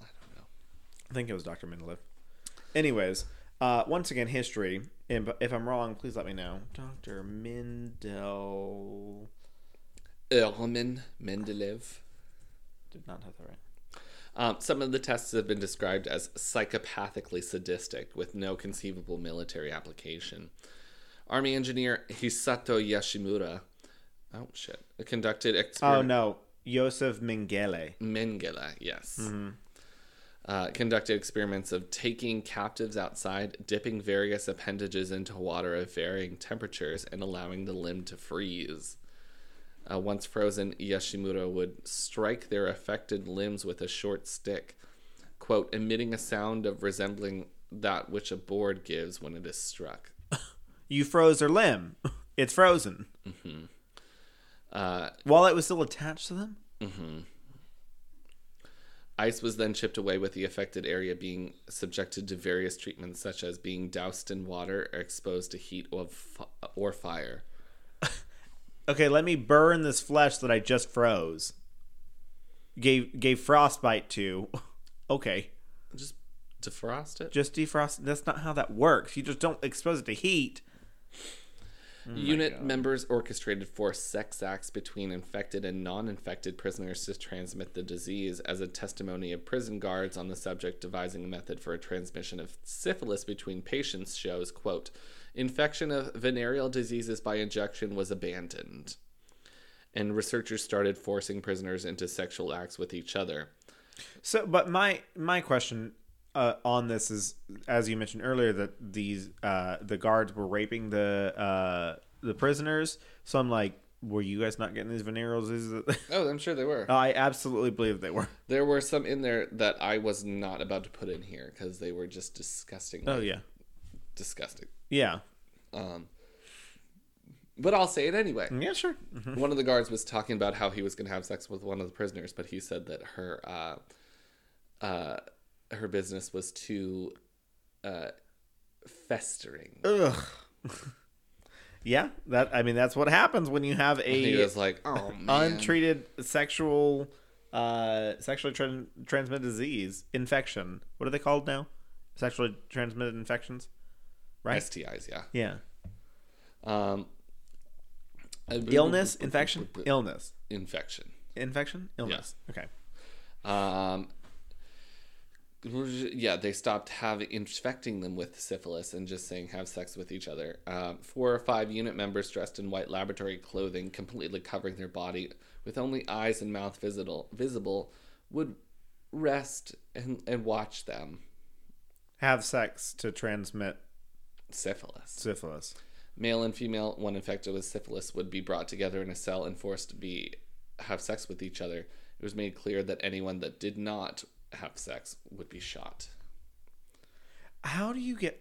I don't know. I think it was Dr. Mendeleev. Anyways, uh, once again, history. And if I'm wrong, please let me know. Dr. Mendel Erman Mendeleev. did not have that right. Um, some of the tests have been described as psychopathically sadistic with no conceivable military application. Army engineer Hisato Yoshimura, oh shit, conducted Oh no, Josef Mengele. Mengele, yes. Uh, conducted experiments of taking captives outside, dipping various appendages into water of varying temperatures, and allowing the limb to freeze. Uh, once frozen, Yoshimura would strike their affected limbs with a short stick, quote, emitting a sound of resembling that which a board gives when it is struck. You froze their limb. It's frozen. Uh, While it was still attached to them? Ice was then chipped away with the affected area being subjected to various treatments, such as being doused in water or exposed to heat or, fi- or fire. Okay, let me burn this flesh that I just froze. Gave gave frostbite to. Okay. Just defrost it. Just defrost. That's not how that works. You just don't expose it to heat. Mm. Unit members orchestrated forced sex acts between infected and non infected prisoners to transmit the disease, as a testimony of prison guards on the subject devising a method for a transmission of syphilis between patients shows, quote, infection of venereal diseases by injection was abandoned. And researchers started forcing prisoners into sexual acts with each other. So, but my my question uh, on this is, as you mentioned earlier, that these uh, the guards were raping the uh, the prisoners. So I'm like, were you guys not getting these venereal diseases? Oh, I'm sure they were. I absolutely believe they were. There were some in there that I was not about to put in here because they were just disgusting. Oh yeah, disgusting. yeah, Um, but I'll say it anyway. yeah. Sure. One of the guards was talking about how he was going to have sex with one of the prisoners, but he said that her uh, uh, her business was too uh, festering. Ugh. yeah, that I mean that's what happens when you have a like, "Oh man, untreated sexual uh sexually tran- transmitted disease infection. What are they called now? Sexually transmitted infections, right? STIs." Yeah. Yeah. Um, Illness, infection, illness, infection. infection, illness. Okay. Um, yeah, they stopped having infecting them with syphilis and just saying have sex with each other. Um, four or five unit members dressed in white laboratory clothing, completely covering their body with only eyes and mouth visible, visible would rest and, and watch them Have sex to transmit syphilis. syphilis. Male and female, when infected with syphilis, would be brought together in a cell and forced to be have sex with each other. It was made clear that anyone that did not have sex would be shot. How do you get?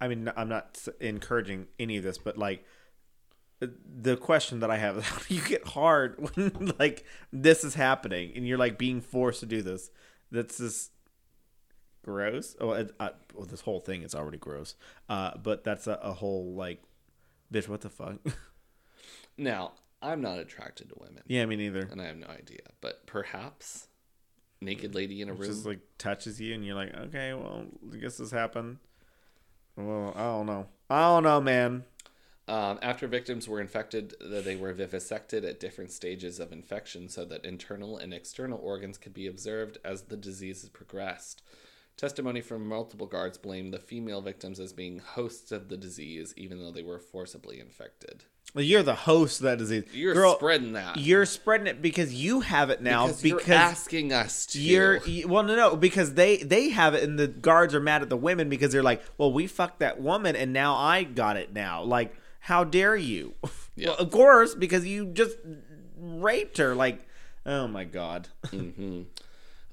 I mean, I'm not encouraging any of this, but like the question that I have is, how do you get hard when like this is happening and you're like being forced to do this? That's just gross. Oh, it, uh, well, this whole thing is already gross. Uh, but that's a, a whole like, bitch, what the fuck? Now, I'm not attracted to women, yeah, me neither. and I have no idea, but perhaps naked lady in a room. just like touches you and you're like, okay, well, I guess this happened. Well, I don't know. I don't know, man. Um, after victims were infected, they were vivisected at different stages of infection so that internal and external organs could be observed as the disease progressed. Testimony from multiple guards blamed the female victims as being hosts of the disease, even though they were forcibly infected. Well, You're the host of that disease. You're Girl, spreading that. You're spreading it because you have it now. because, Because, you're asking us to. you're well, no, no, because they they have it, and the guards are mad at the women because they're like, well, we fucked that woman, and now I got it now. Like, how dare you? Yeah. well, of course, because you just raped her. Like, oh my god.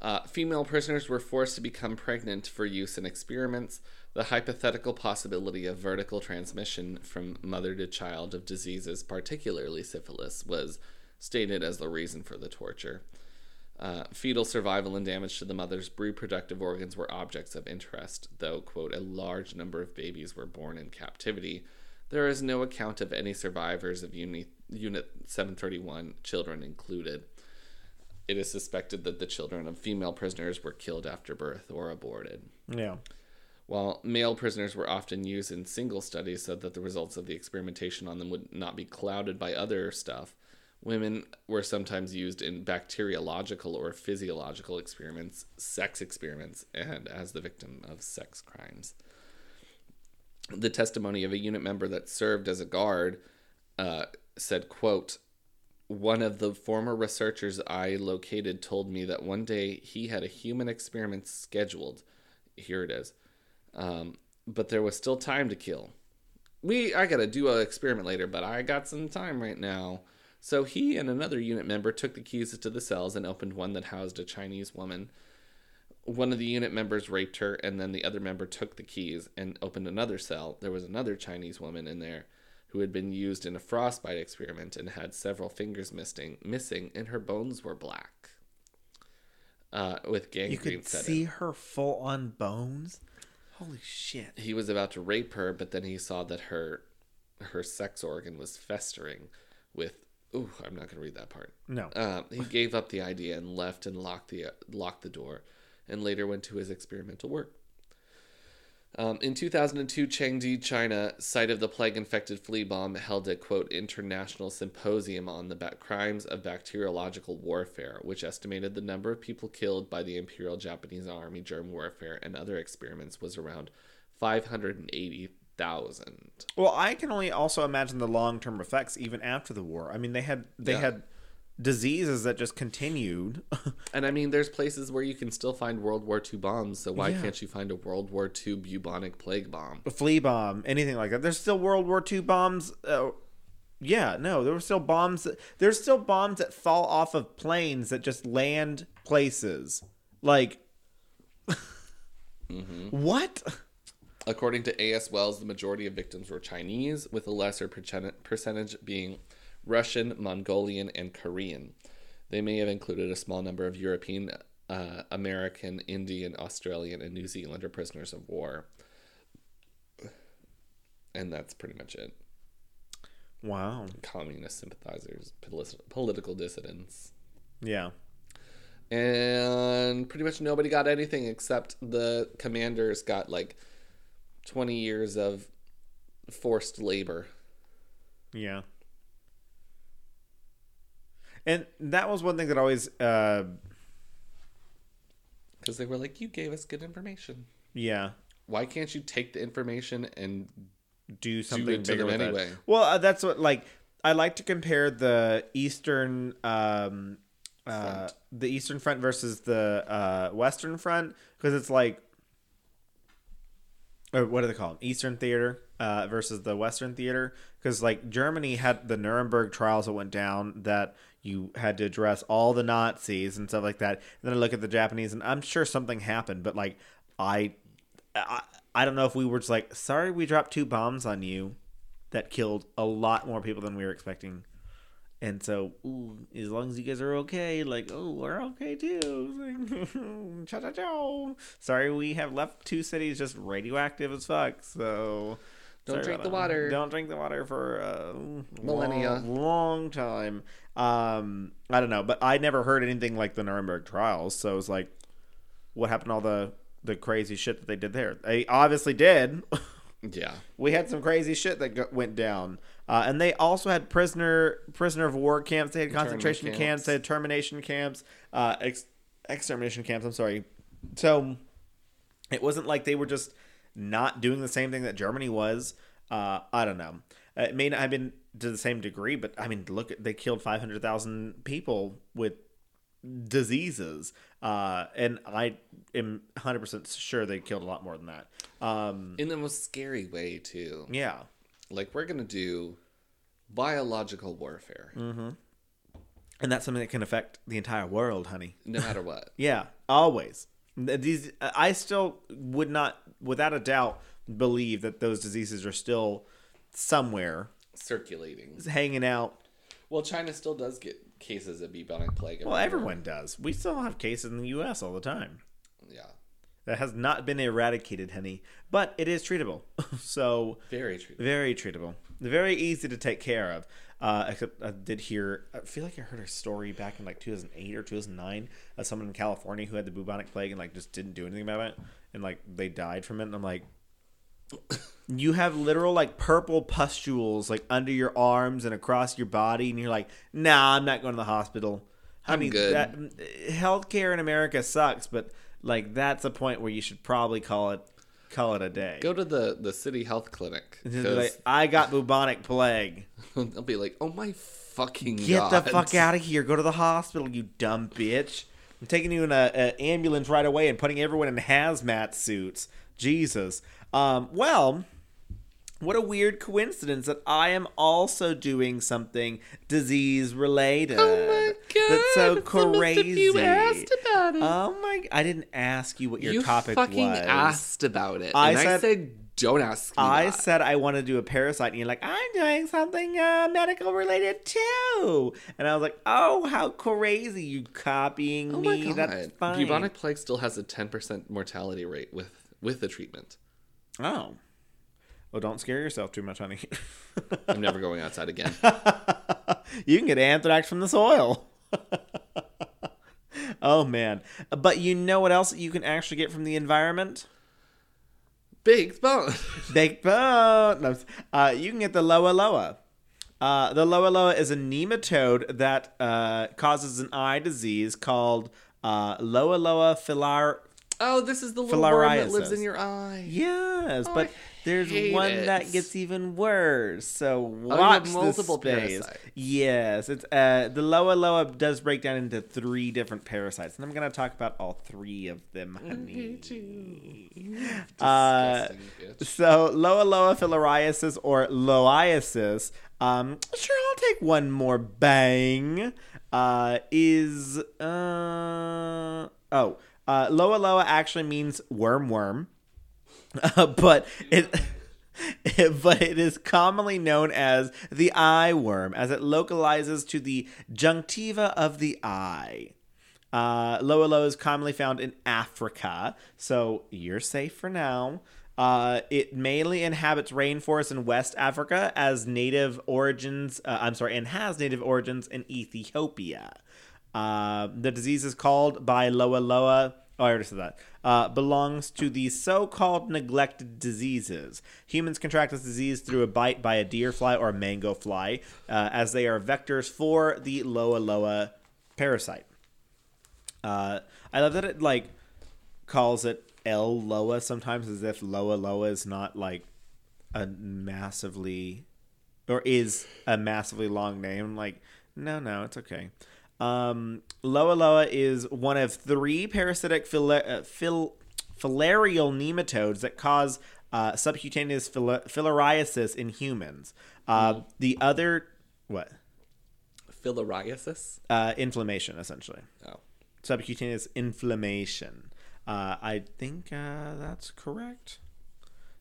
Uh, female prisoners were forced to become pregnant for use in experiments. The hypothetical possibility of vertical transmission from mother to child of diseases, particularly syphilis, was stated as the reason for the torture. Uh, fetal survival and damage to the mother's reproductive organs were objects of interest, though, quote, a large number of babies were born in captivity. There is no account of any survivors of uni- Unit 731, children included. It is suspected that the children of female prisoners were killed after birth or aborted. Yeah. While male prisoners were often used in single studies so that the results of the experimentation on them would not be clouded by other stuff, women were sometimes used in bacteriological or physiological experiments, sex experiments, and as the victim of sex crimes. The testimony of a unit member that served as a guard uh, said, quote, one of the former researchers I located told me that one day he had a human experiment scheduled. Here it is um, but there was still time to kill. We I gotta do an experiment later, but I got some time right now. So he and another unit member took the keys to the cells and opened one that housed a Chinese woman. One of the unit members raped her, and then the other member took the keys and opened another cell. There was another Chinese woman in there who had been used in a frostbite experiment and had several fingers missing, missing, and her bones were black. Uh, with gangrene You could in. see her full on bones. Holy shit. he was about to rape her, but then he saw that her her sex organ was festering with. Ooh, I'm not gonna read that part. No. Um, he gave up the idea and left and locked the locked the door, and later went to his experimental work. Um, in 2002, Chengdu, China, site of the plague-infected flea bomb, held a quote international symposium on the ba- crimes of bacteriological warfare, which estimated the number of people killed by the Imperial Japanese Army germ warfare and other experiments was around 580,000. Well, I can only also imagine the long term effects even after the war. I mean, they had they Yeah. had diseases that just continued. And I mean, there's places where you can still find World War II bombs, so why Yeah. can't you find a World War II bubonic plague bomb? a flea bomb, anything like that. There's still World War II bombs. Uh, yeah, no, there were still bombs. That, there's still bombs that fall off of planes that just land places. Like, what? According to A.S. Wells, the majority of victims were Chinese, with a lesser percentage being Russian, Mongolian, and Korean. They may have included a small number of European, uh, American, Indian, Australian, and New Zealander prisoners of war. And that's pretty much it. Wow. Communist sympathizers, polis- political dissidents. Yeah. and pretty much nobody got anything except the commanders got like 20 years of forced labor Yeah. And that was one thing that always, uh, because they were like you gave us good information yeah, why can't you take the information and do something to bigger them with it. anyway. Well, uh, that's what like I like to compare the Eastern, um, uh, Front. the Eastern Front versus the uh, Western Front because it's like, or what do they call them? Eastern Theater uh, versus the Western Theater because like Germany had the Nuremberg trials that went down that you had to address all the Nazis and stuff like that. And then I look at the Japanese and I'm sure something happened, but like I, I, I don't know if we were just like, sorry, we dropped two bombs on you that killed a lot more people than we were expecting. And so, ooh, as long as you guys are okay, like, oh, we're okay too. Cha cha cha. Sorry, we have left two cities just radioactive as fuck. So, Don't sorry drink the water. Don't drink the water for uh, Millennia. long, long time. Um, I don't know, but I never heard anything like the Nuremberg trials. So it was like, what happened to all the the crazy shit that they did there? They obviously did. yeah we had some crazy shit that go- went down, uh, and they also had prisoner prisoner of war camps. They had concentration camps. camps. They had termination camps, uh, ex- extermination camps. I'm sorry. So it wasn't like they were just not doing the same thing that Germany was. Uh, I don't know. It may not have been to the same degree, but I mean, look, they killed 500,000 people with diseases. Uh, and I am 100% sure they killed a lot more than that. Um, in the most scary way too yeah. like we're gonna do biological warfare And that's something that can affect the entire world, honey. no matter what Yeah, always. These I still would not, without a doubt, believe that those diseases are still somewhere circulating hanging out. well china still does get cases of bubonic plague Well, everyone does. We still have cases in the U.S. all the time. yeah that has not been eradicated, honey, but it is treatable. so Very true. very treatable, very easy to take care of. Uh, except I did hear, I feel like I heard a story back in like 2008 or 2009 of someone in California who had the bubonic plague and like just didn't do anything about it, and like they died from it. And I'm like, you have literal like purple pustules like under your arms and across your body, and you're like, nah, I'm not going to the hospital. Honey, good. That, healthcare in America sucks, but like that's a point where you should probably call it call it a day. Go to the the city health clinic. Just be 'cause like, I got bubonic plague. they'll be like, "Oh my fucking Get god!" the fuck out of here. Go to the hospital, you dumb bitch. I'm taking you in a, a ambulance right away and putting everyone in hazmat suits. Jesus. Um, well, what a weird coincidence that I am also doing something disease related. Oh my god! That's so it's almost if crazy. You asked about it. Oh my! I didn't ask you what your you topic fucking was. asked about it, I and I said- said, "Don't ask." Me I that. said I want to do a parasite, and you're like, I'm doing something uh, medical related too. And I was like, oh, how crazy! You copying "Oh my me? god!" That's fine. Bubonic plague still has a ten percent mortality rate with with the treatment. Oh, well, don't scare yourself too much, honey. I'm never going outside again. you can get anthrax from the soil. oh man! But you know what else you can actually get from the environment? Big bone. Baked bone. Uh, you can get the Loa Loa. Uh, the Loa Loa is a nematode that uh, causes an eye disease called uh, Loa Loa filar. Oh, this is the little worm that lives in your eye. Yes, Oh, but there's one it. that gets even worse. So have watch multiple this space. parasites. Yes, it's uh, the Loa Loa does break down into three different parasites, and I'm gonna talk about all three of them, honey. Uh. So Loa Loa filariasis or loiasis, um, sure I'll take one more bang. Uh, is uh oh uh, Loa Loa actually means worm worm, uh, but it. but it is commonly known as the eye worm, as it localizes to the junctiva of the eye. Uh, Loa Loa is commonly found in Africa, so you're safe for now. Uh, it mainly inhabits rainforests in West Africa as native origins. Uh, I'm sorry, and has native origins in Ethiopia. Uh, the disease is called by Loa Loa. Oh, I already said that. Uh, belongs to the so-called neglected diseases. Humans contract this disease through a bite by a deer fly or a mango fly, uh, as they are vectors for the Loa Loa parasite. Uh, I love that it like calls it L Loa sometimes, as if Loa Loa is not like a massively or is a massively long name. Like, no, no, it's okay. Um, Loa Loa is one of three parasitic fil- uh, fil- filarial nematodes that cause uh, subcutaneous fil- filariasis in humans. Uh, The other, what? Filariasis. Uh, inflammation, essentially. Oh. Subcutaneous inflammation. Uh, I think uh, that's correct.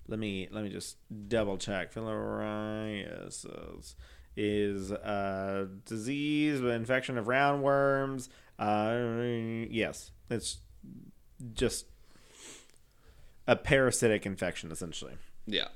Let me let me just double check. Filariasis is a disease with infection of roundworms. Uh, yes, it's just a parasitic infection, essentially. Yeah.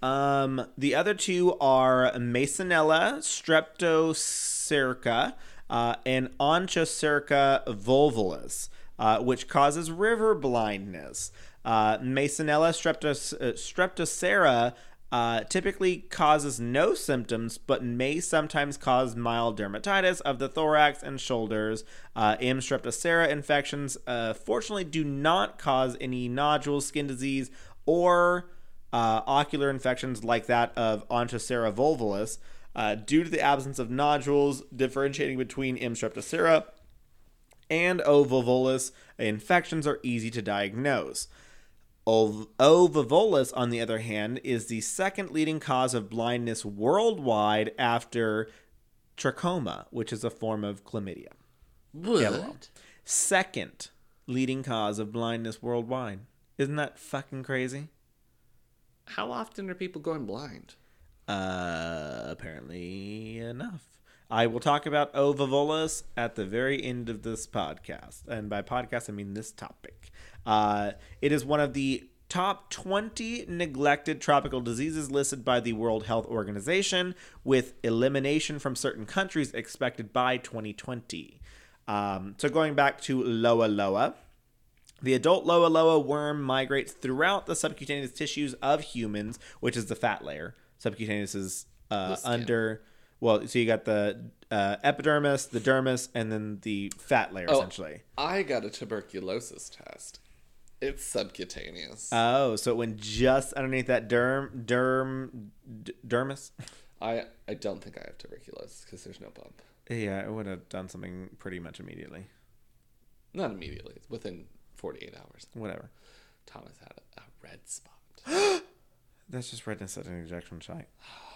Um, the other two are Mansonella streptocerca uh, and Onchocerca volvulus, uh, which causes river blindness. Uh, Mansonella streptos- uh, streptocerca uh, typically causes no symptoms, but may sometimes cause mild dermatitis of the thorax and shoulders. Uh, M. streptocerca infections, uh, fortunately, do not cause any nodules, skin disease, or uh, ocular infections like that of Onchocerca volvulus uh, due to the absence of nodules differentiating between M. streptocerca and O. volvulus. Infections are easy to diagnose. O. O. on the other hand, is the second leading cause of blindness worldwide after trachoma, which is a form of chlamydia. What? Second leading cause of blindness worldwide. Isn't that fucking crazy? How often are people going blind? Uh, apparently enough. I will talk about O. volvulus at the very end of this podcast. And by podcast, I mean this topic. Uh, it is one of the top 20 neglected tropical diseases listed by the World Health Organization, with elimination from certain countries expected by 2020. Um, so going back to Loa Loa. The adult Loa Loa worm migrates throughout the subcutaneous tissues of humans, which is the fat layer. Subcutaneous is uh, skin. Well, so you got the uh, epidermis, the dermis, and then the fat layer, Oh. essentially. I got a tuberculosis test. It's subcutaneous. Oh, so it went just underneath that derm, derm, d- dermis? I I don't think I have tuberculosis because there's no bump. Yeah, it would have done something pretty much immediately. Not immediately. It's within 48 hours. Whatever. Thomas had a, a red spot. That's just redness at an injection site.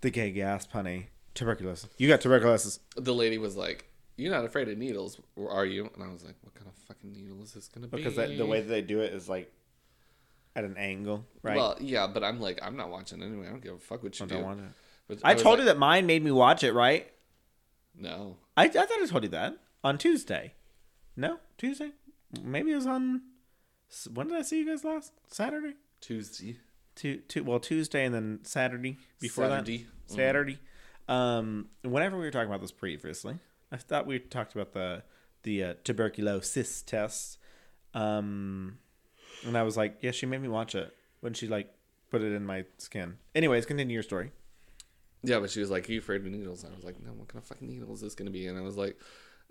The gay gasp, honey. Tuberculosis. You got tuberculosis. the lady was like, "You're not afraid of needles, are you?" And I was like, "What kind of fucking needle is this gonna be?" Because that, the way that they do it is like at an angle, right? Well, yeah, but I'm like, I'm not watching anyway. I don't give a fuck what you oh, I do. don't want it. But I, was told like, you that mine made me watch it, right? No, I, I thought I told you that on Tuesday. No, Tuesday. Maybe it was on. When did I see you guys last? Saturday. Tuesday. Tu tu well Tuesday and then Saturday before Saturday. that. Saturday. Um, whenever we were talking about this previously, I thought we talked about the the uh, tuberculosis test. Um, and I was like, yeah, she made me watch it when she like put it in my skin. Anyways, continue your story. Yeah, but she was like, "Are you afraid of needles?" And I was like, "No, what kind of fucking needle is this gonna be?" And I was like,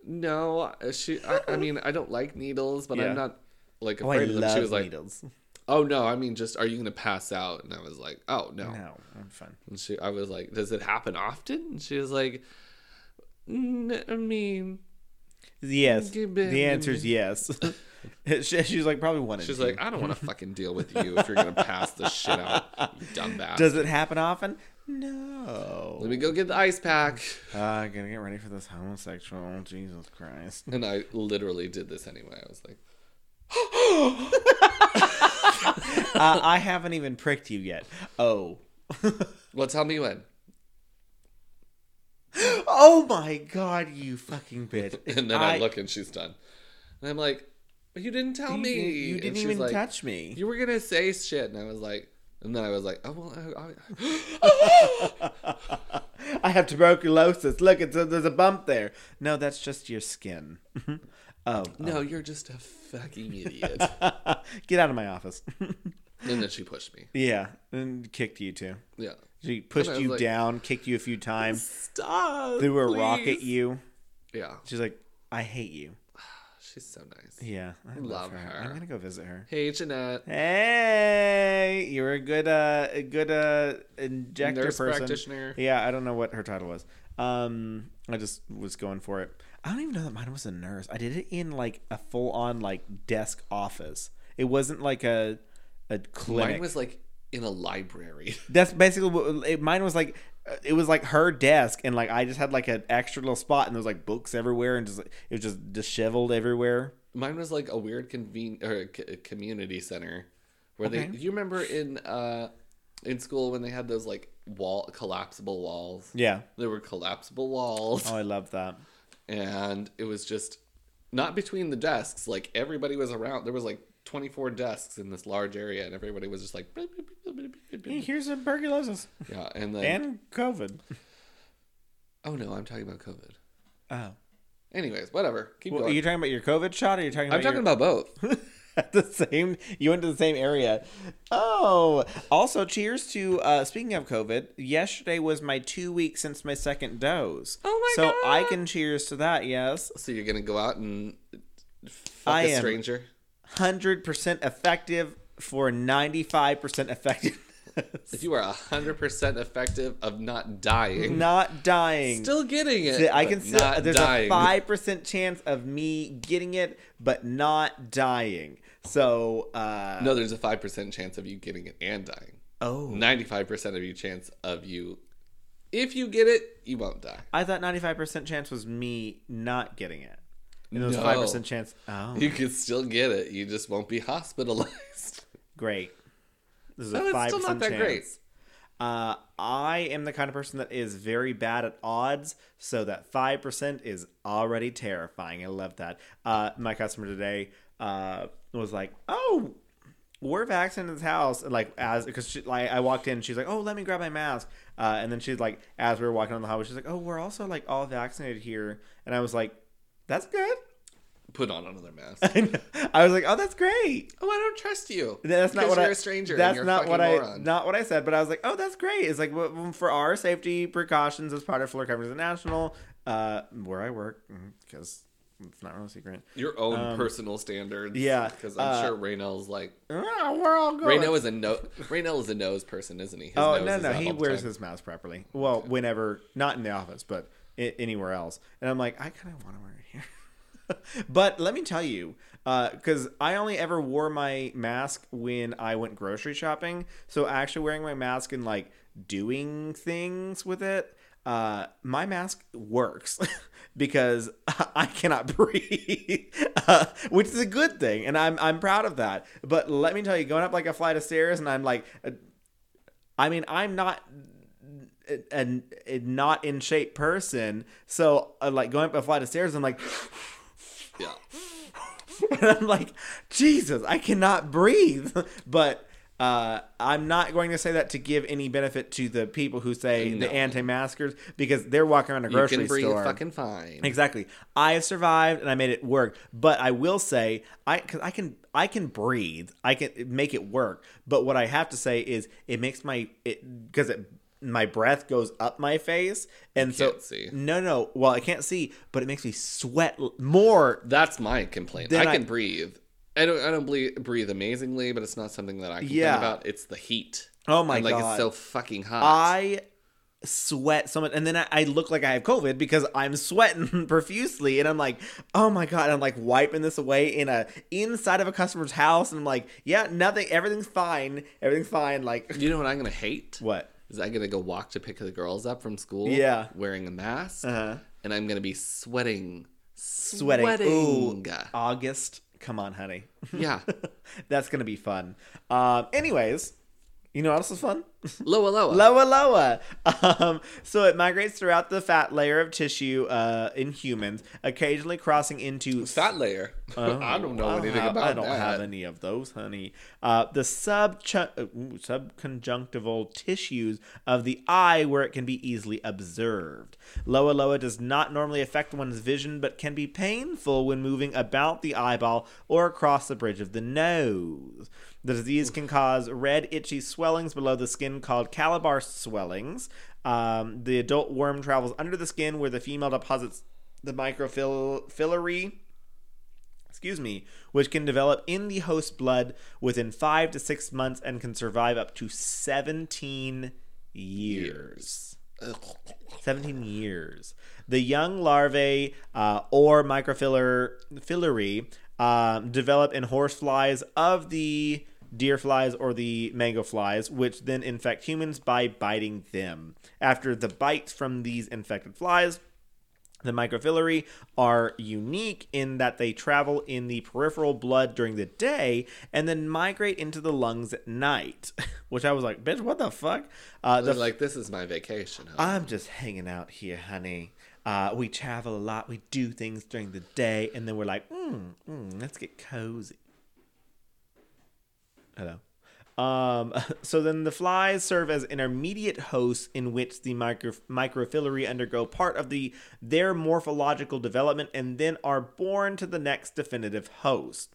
"No, she. I, I mean, I don't like needles, but Yeah. I'm not like Oh, afraid of them." She was like, needles. "Oh no, I mean, just are you gonna pass out?" And I was like, "Oh no." No, I'm fine. And she, I was like, "Does it happen often?" And she was like, "N- "I mean." Yes, the answer is yes. She- She's like probably one. She's two. like, I don't want to fucking deal with you if you're gonna pass the shit out, you dumb bastard. Does it happen often? No. Let me go get the ice pack. Ah, gotta get ready for this homosexual. Jesus Christ. And I literally did this anyway. I was like, uh, I haven't even pricked you yet. Oh. well, tell me when. oh my god, you fucking bitch. And then I, look and she's done. And I'm like, you didn't tell You, me. you didn't even like, touch me. You were gonna say shit, and I was like, and then I was like, oh well, I, I, I have tuberculosis. Look, it's a, there's a bump there. No, that's just your skin. Oh. no, you're just a fucking idiot. Get out of my office. and then she pushed me. yeah, and kicked you too. Yeah. She pushed And I was you like- down, kicked you a few times, Stop. threw a rock at you. Yeah. She's like, I hate you. She's so nice. Yeah, I Love her. her. I'm gonna go visit her. Hey, Jeanette. Hey, you're a good, uh, a good uh, injector Nurse person. practitioner. Yeah, I don't know what her title was. Um, I just was going for it. I don't even know that mine was a nurse. I did it in like a full on like desk office. It wasn't like a a clinic. Mine was like in a library. That's basically what it, mine was like. It was like her desk, and like I just had like an extra little spot, and there was like books everywhere, and just it was just disheveled everywhere. Mine was like a weird conven or c- community center where Okay. they. You remember in uh in school when they had those like wall collapsible walls? Yeah. There were collapsible walls, Oh, I love that. And it was just not between the desks. Like everybody was around. There was like twenty four desks in this large area, and everybody was just like. Hey, here's tuberculosis Yeah, and then and COVID. oh no, I'm talking about COVID. Oh, Anyways, whatever. Keep well, are you talking about your COVID shot, or are you talking? About I'm talking your... about both. at the same you went to the same area oh also cheers to uh speaking of covid yesterday was my two weeks since my second dose Oh my god. so i can cheers to that yes So you're gonna go out and fuck I a am. stranger? 100% effective for 95% effective If you are hundred percent effective of not dying, not dying still getting it, I can still, there's dying. a five percent chance of me getting it, but not dying. So, uh, No, there's a five percent chance of you getting it and dying. oh, Ninety-five percent of you chance of you, if you get it, you won't die. I thought ninety five percent chance was me not getting it, and it was No. five percent chance. Oh, You could still get it. You just won't be hospitalized. great. This is No, a it's five still percent not that chance. great. Uh, I am the kind of person that is very bad at odds, so that 5% is already terrifying. I love that. Uh, my customer today uh, was like, oh, we're vaccinated in this house. And like, as, because like, I walked in, she's like, oh, let me grab my mask. Uh, and then she's like, as we were walking on the hallway, she's like, oh, we're also like all vaccinated here. And I was like, that's good. Put on another mask. I was like, "Oh, that's great." Oh, I don't trust you. That's not what you're I. a stranger. That's not what fucking I. Not what I said. But I was like, "Oh, that's great." It's like well, for our safety precautions as part of Florida Coverage International, uh, where I work, because it's not really a secret. Your own personal standards. Um, yeah, because I'm uh, sure Raynell's like Oh, we're all going. Raynell is a no. Raynell is a nose person, isn't he? His Oh no no he wears his mask properly. Well, whenever not in the office, but I- anywhere else. And I'm like, I kind of want to wear it here. but let me tell you, because I only ever wore my mask when I went grocery shopping. So actually wearing my mask and like doing things with it, uh, my mask works because I cannot breathe, uh, which is a good thing, and I'm I'm proud of that. But let me tell you, going up like a flight of stairs, and I'm like. uh, I mean, I'm not a, a not in shape person, so uh, like going up a flight of stairs, I'm like, Yeah. and I'm like, Jesus, I cannot breathe. But uh, I'm not going to say that to give any benefit to the people who say No. the anti-maskers because they're walking around a grocery You can breathe store. fucking fine. Exactly. I have survived and I made it work. But I will say I cuz I can I can breathe. I can make it work. But what I have to say is it makes my it cuz it my breath goes up my face and so can't see. no no well I can't see but it makes me sweat more That's my complaint. I can I- breathe. I don't. I don't ble- breathe amazingly, but it's not something that I complain Yeah. about. It's the heat. Oh my And, like God. it's so fucking hot. I sweat so much and then I, I look like I have COVID because I'm sweating profusely and I'm like, oh my god, I'm like wiping this away in a inside of a customer's house and I'm like, yeah, nothing everything's fine. Everything's fine. Like you know what I'm gonna hate? what? Is I'm gonna go walk to pick the girls up from school. Yeah. Wearing a mask, Uh-huh. and I'm gonna be sweating, Sweating. sweating. Ooh, August. Come on, honey. Yeah. That's gonna be fun. Um anyways, you know what else is fun? Loa loa. Loa loa. Um, so it migrates throughout the fat layer of tissue uh, in humans, occasionally crossing into Fat layer. Oh, I don't know I anything have- about I don't that. have any of those, honey. Uh, the sub subconjunctival tissues of the eye, where it can be easily observed. Loa loa does not normally affect one's vision, but can be painful when moving about the eyeball or across the bridge of the nose. The disease can cause red, itchy swellings below the skin called calabar swellings. Um, the adult worm travels under the skin where the female deposits the microfilary excuse me, which can develop in the host blood within five to six months and can survive up to 17 years. 17 years. The young larvae uh, or microfilary um, develop in horseflies of the deer flies or the mango flies, which then infect humans by biting them. After the bites from these infected flies, the microfilary are unique in that they travel in the peripheral blood during the day and then migrate into the lungs at night. Which I was like, bitch, what the fuck? Uh, the like, this is my vacation. Huh? I'm just hanging out here, honey. Uh, we travel a lot. We do things during the day, and then we're like, mm, mm, let's get cozy. Hello. Um, so then the flies serve as intermediate hosts in which the micro, microfilary undergo part of the their morphological development and then are born to the next definitive host.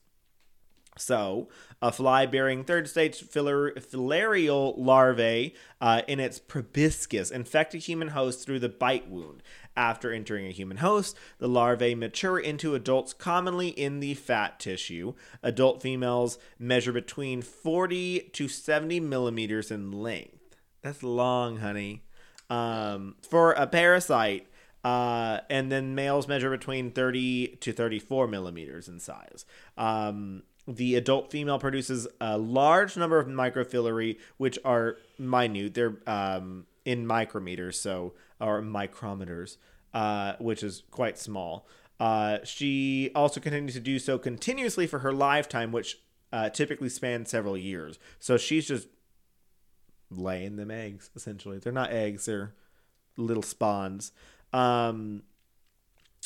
So, a fly bearing third stage filar- filarial larvae uh, in its proboscis infect a human host through the bite wound. After entering a human host, the larvae mature into adults commonly in the fat tissue. Adult females measure between 40 to 70 millimeters in length. That's long, honey. Um, for a parasite, uh, and then males measure between 30 to 34 millimeters in size. Um, the adult female produces a large number of microfilary, which are minute. They're um, in micrometers, so or micrometers, uh, which is quite small. Uh, she also continues to do so continuously for her lifetime, which uh, typically spans several years. So she's just laying them eggs. Essentially, they're not eggs; they're little spawns. Um,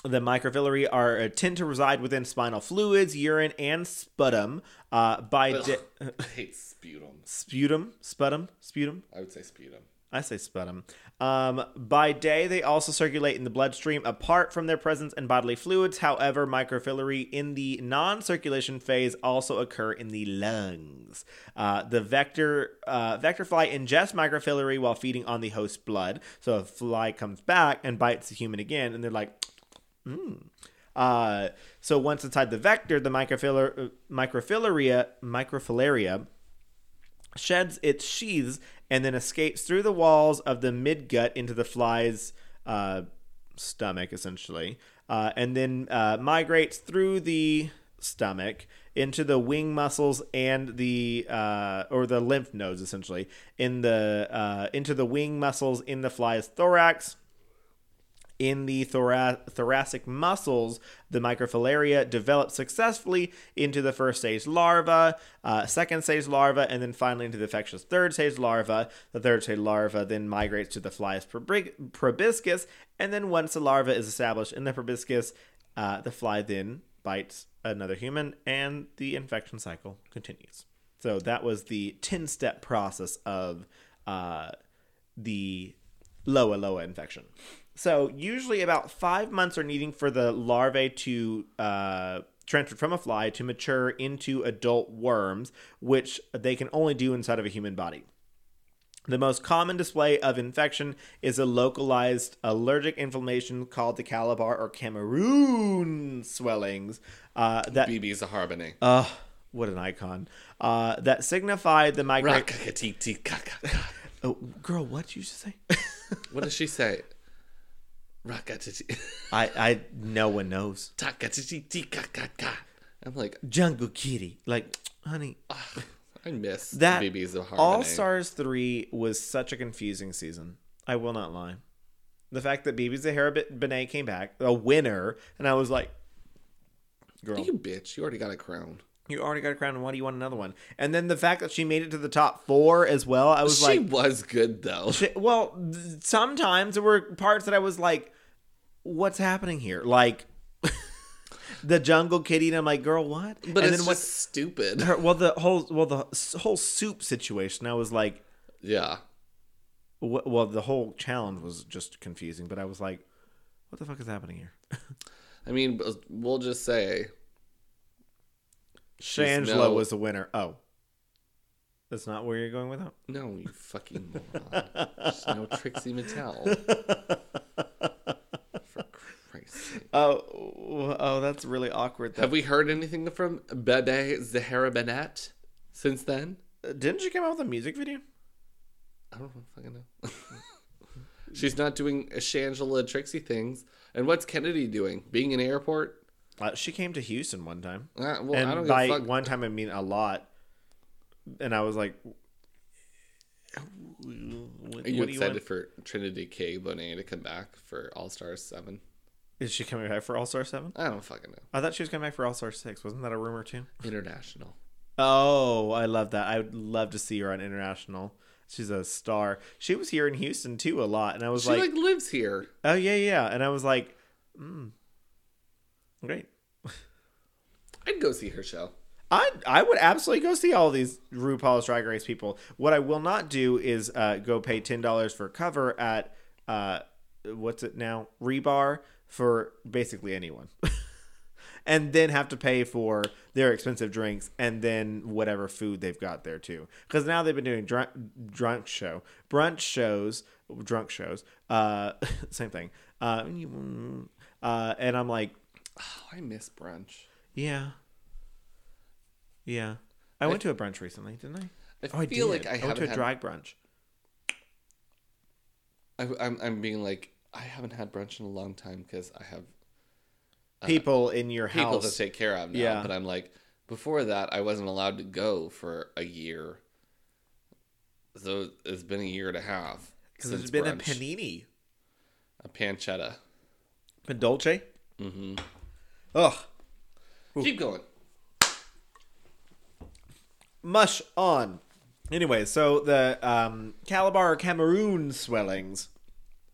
the microvilli are uh, tend to reside within spinal fluids, urine, and sputum. Uh, by Ugh, di- I hate sputum. sputum, sputum, sputum. I would say sputum. I say sputum. Um, by day, they also circulate in the bloodstream apart from their presence in bodily fluids. However, microfilary in the non circulation phase also occur in the lungs. Uh, the vector uh, vector fly ingests microfilary while feeding on the host blood. So a fly comes back and bites the human again, and they're like, mm. Uh, so once inside the vector, the microfilar, microfilaria, microfilaria sheds its sheaths and then escapes through the walls of the midgut into the fly's uh, stomach, essentially, uh, and then uh, migrates through the stomach into the wing muscles and the uh, or the lymph nodes, essentially, in the uh, into the wing muscles in the fly's thorax in the thora- thoracic muscles, the microfilaria develop successfully into the first stage larva, uh, second stage larva, and then finally into the infectious third stage larva. The third stage larva then migrates to the fly's probri- proboscis, and then once the larva is established in the proboscis, uh, the fly then bites another human, and the infection cycle continues. So that was the 10 step process of uh, the Loa Loa infection. So usually about five months are needing for the larvae to uh, transfer from a fly to mature into adult worms, which they can only do inside of a human body. The most common display of infection is a localized allergic inflammation called the Calabar or Cameroon swellings. Uh, that BeBe Zahara Benet. uh, what an icon. Uh, that signify the. Rakakatiti-kaka. Oh, girl, what did you just say? What does she say? I, I, no one knows. I'm like, Jungle Kitty, like, honey. Ah, I miss That BeBe Zahara Benet. All Stars three was such a confusing season. I will not lie. The fact that BeBe Zahara Benet came back, a winner, and I was like, girl, You bitch. You already got a crown. you already got a crown, and why do you want another one? And then the fact that she made it to the top four as well, I was She like, "She was good though. Shit, well, sometimes there were parts that I was like, "What's happening here?" Like the Jungle Kitty, and I'm like, "Girl, what?" But and it's then just stupid. her, well, the whole well the whole soup situation, I was like, Yeah. well, the whole challenge was just confusing. But I was like, "What the fuck is happening here?" I mean, we'll just say Shangela no- was the winner. Oh, that's not where you're going with that. no, you fucking moron. No Trixie Mattel. For Christ's sake. Oh, oh, that's really awkward. Have we heard anything from BeBe Zahara Benet since then? Didn't she come out with a music video? I don't fucking know. She's not doing Shangela Trixie things. And what's Kennedy doing? Being in airport? Uh, she came to Houston one time. Uh, well, I don't and by fuck. one time I mean a lot. And I was like, what, Are you what you excited for Trinity K. Bonet to come back for All Stars 7? Is she coming back for All Star Seven? I don't fucking know. I thought she was coming back for All Star Six. Wasn't that a rumor too? International. Oh, I love that. I would love to see her on international. She's a star. She was here in Houston too a lot, and I was She like, like, lives here. oh yeah, yeah, and I was like, mm, great. I'd go see her show. I I would absolutely go see all these RuPaul's Drag Race people. What I will not do is uh, go pay ten dollars for cover at uh, what's it now Rebar for basically anyone, and then have to pay for their expensive drinks and then whatever food they've got there too. Because now they've been doing drunk drunk show brunch shows, drunk shows, uh, same thing. Uh, uh, and I'm like, Oh, I miss brunch. yeah. Yeah. I, went to a brunch recently, didn't I? I Oh, I feel did. like I, I went to a had. drag brunch. I, I'm I'm being like I haven't had brunch in a long time because I have People in your people house. to take care of now. Yeah. But I'm like, before that, I wasn't allowed to go for a year. So it's been a year and a half Because there's been a panini. a pancetta. Been dolce? Mm-hmm. Ugh. Keep going. Mush on. Anyway, so the um, Calabar Cameroon swellings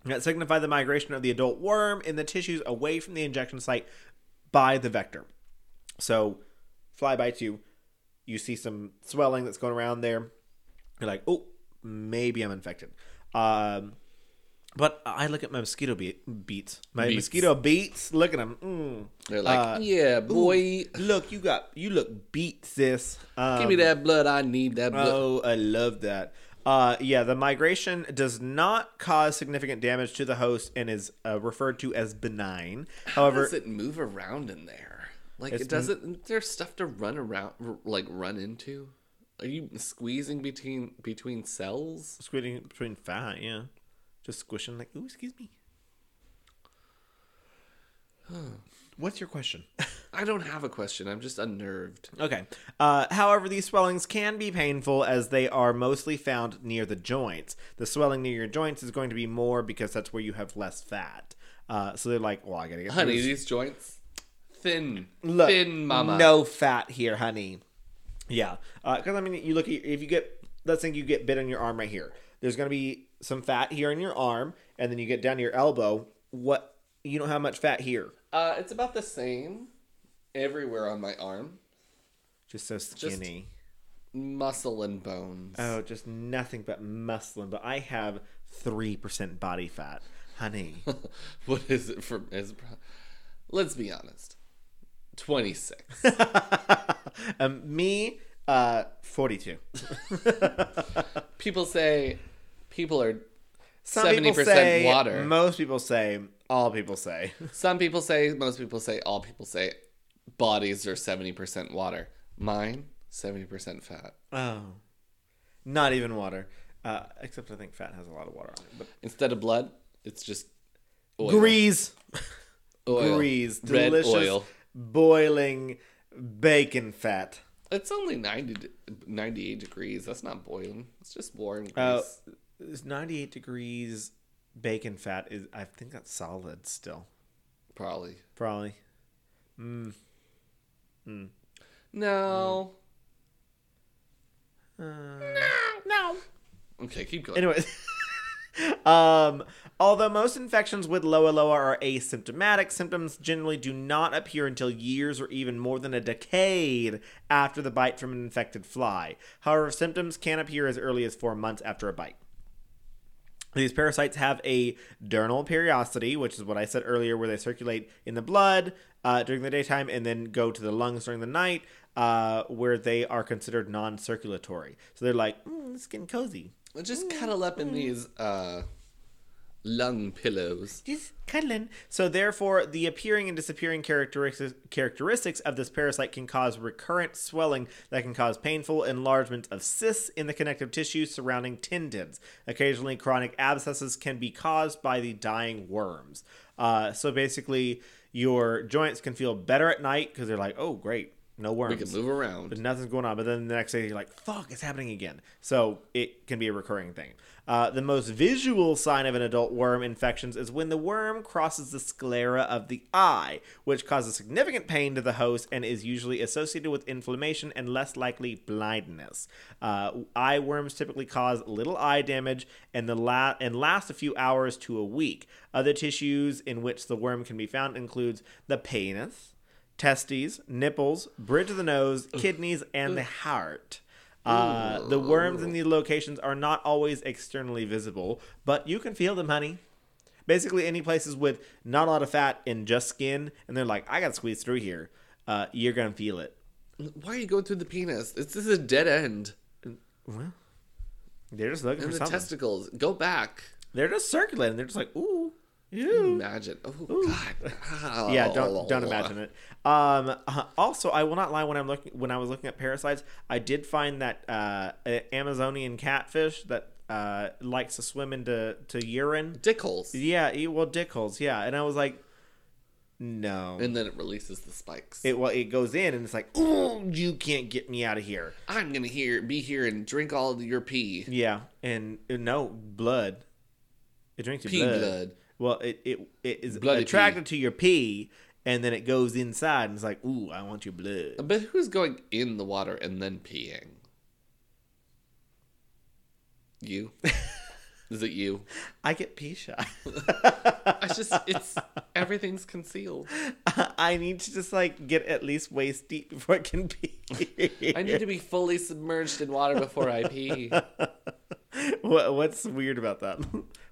that signify the migration of the adult worm in the tissues away from the injection site by the vector. So, fly bites you, you see some swelling that's going around there. You're like, oh, maybe I'm infected. Um, but I look at my mosquito beat, beats. My Beats. mosquito beats. Look at them. Mm. They're like, Uh, yeah, boy, Look, you got you look beat, sis. Um, give me that blood. I need that blood. Oh, I love that. Uh, yeah, the migration does not cause significant damage to the host and is uh, referred to as benign. How However, does it move around in there? Like it doesn't. isn't stuff to run around, r- like run into? Are you squeezing between between cells? squeezing between fat, yeah, just squishing like, ooh, excuse me. What's your question? I don't have a question. I'm just unnerved. Okay. Uh, however, these swellings can be painful as they are mostly found near the joints. The swelling near your joints is going to be more because that's where you have less fat. Uh, so they're like, well, I gotta get Honey, this. these joints thin, Look, thin, mama. No fat here, honey. Yeah, because I mean, you look at if you get let's think you get bit on your arm right here. There's gonna be some fat here in your arm, and then you get down to your elbow. What you don't have much fat here. Uh, it's about the same everywhere on my arm. Just so skinny. Muscle and bones. Oh, just nothing but muscle. and- But I have three percent body fat, honey. what is it for? Is, it, let's be honest. Twenty six. um, me, uh, forty-two. people say people are Some seventy people percent water. Most people say, all people say. Some people say, most people say, all people say, bodies are seventy percent water. Mine, seventy percent fat. Oh, not even water. Uh, except I think fat has a lot of water on it. But Instead of blood, it's just oil. grease, oil. grease, red delicious oil. boiling bacon fat. It's only 90, de- 98 degrees. That's not boiling. It's just warm grease. Oh, it's ninety-eight degrees. Bacon fat is. I think that's solid still. Probably. Probably. Mm. Mm. No. Mm. No. No. Okay, keep going. Anyways. um, although most infections with Loa Loa are asymptomatic, symptoms generally do not appear until years or even more than a decade after the bite from an infected fly. However, symptoms can appear as early as four months after a bite. These parasites have a diurnal periodicity, which is what I said earlier, where they circulate in the blood uh, during the daytime and then go to the lungs during the night, uh, where they are considered non circulatory. So they're like, mm, it's getting cozy. Let's Just cuddle up in these uh, lung pillows. Just cuddling. So therefore, the appearing and disappearing characteristics characteristics of this parasite can cause recurrent swelling that can cause painful enlargement of cysts in the connective tissue surrounding tendons. Occasionally, chronic abscesses can be caused by the dying worms. Uh, so basically, your joints can feel better at night because they're like, oh, great, no worms We can move around. but nothing's going on. But then the next day you're like, fuck, it's happening again. So it can be a recurring thing. Uh, the most visual sign of an adult worm infections is when the worm crosses the sclera of the eye, which causes significant pain to the host and is usually associated with inflammation and less likely blindness. Uh, eye worms typically cause little eye damage and the la- and last a few hours to a week. Other tissues in which the worm can be found includes the penis, testes, nipples, bridge of the nose, kidneys, and the heart. Uh, the worms in these locations are not always externally visible, but you can feel them, honey. Basically, any places with not a lot of fat and just skin, and they're like, I got to squeeze through here, uh, you're going to feel it. Why are you going through the penis? This is a dead end. Well, they're just looking And for the something. testicles. Go back. they're just circulating. They're just like, ooh, ew. Imagine. Oh, God. yeah don't don't imagine it um uh, also i will not lie when i'm looking when i was looking at parasites i did find that uh amazonian catfish that uh likes to swim into to urine Dickholes. yeah e- well dick holes yeah and i was like no And then it releases the spikes. it well it goes in and it's like oh you can't get me out of here I'm gonna here be here and drink all of your pee. yeah and no blood it drinks your Pee blood. blood. Well it it, it is Bloody attracted to your pee and then it goes inside and it's like ooh i want your blood But who's going in the water and then peeing? You. Is it you? I get pee shy. I just it's everything's concealed. I need to just like get at least waist deep before I can pee. I need to be fully submerged in water before I pee. what, what's weird about that?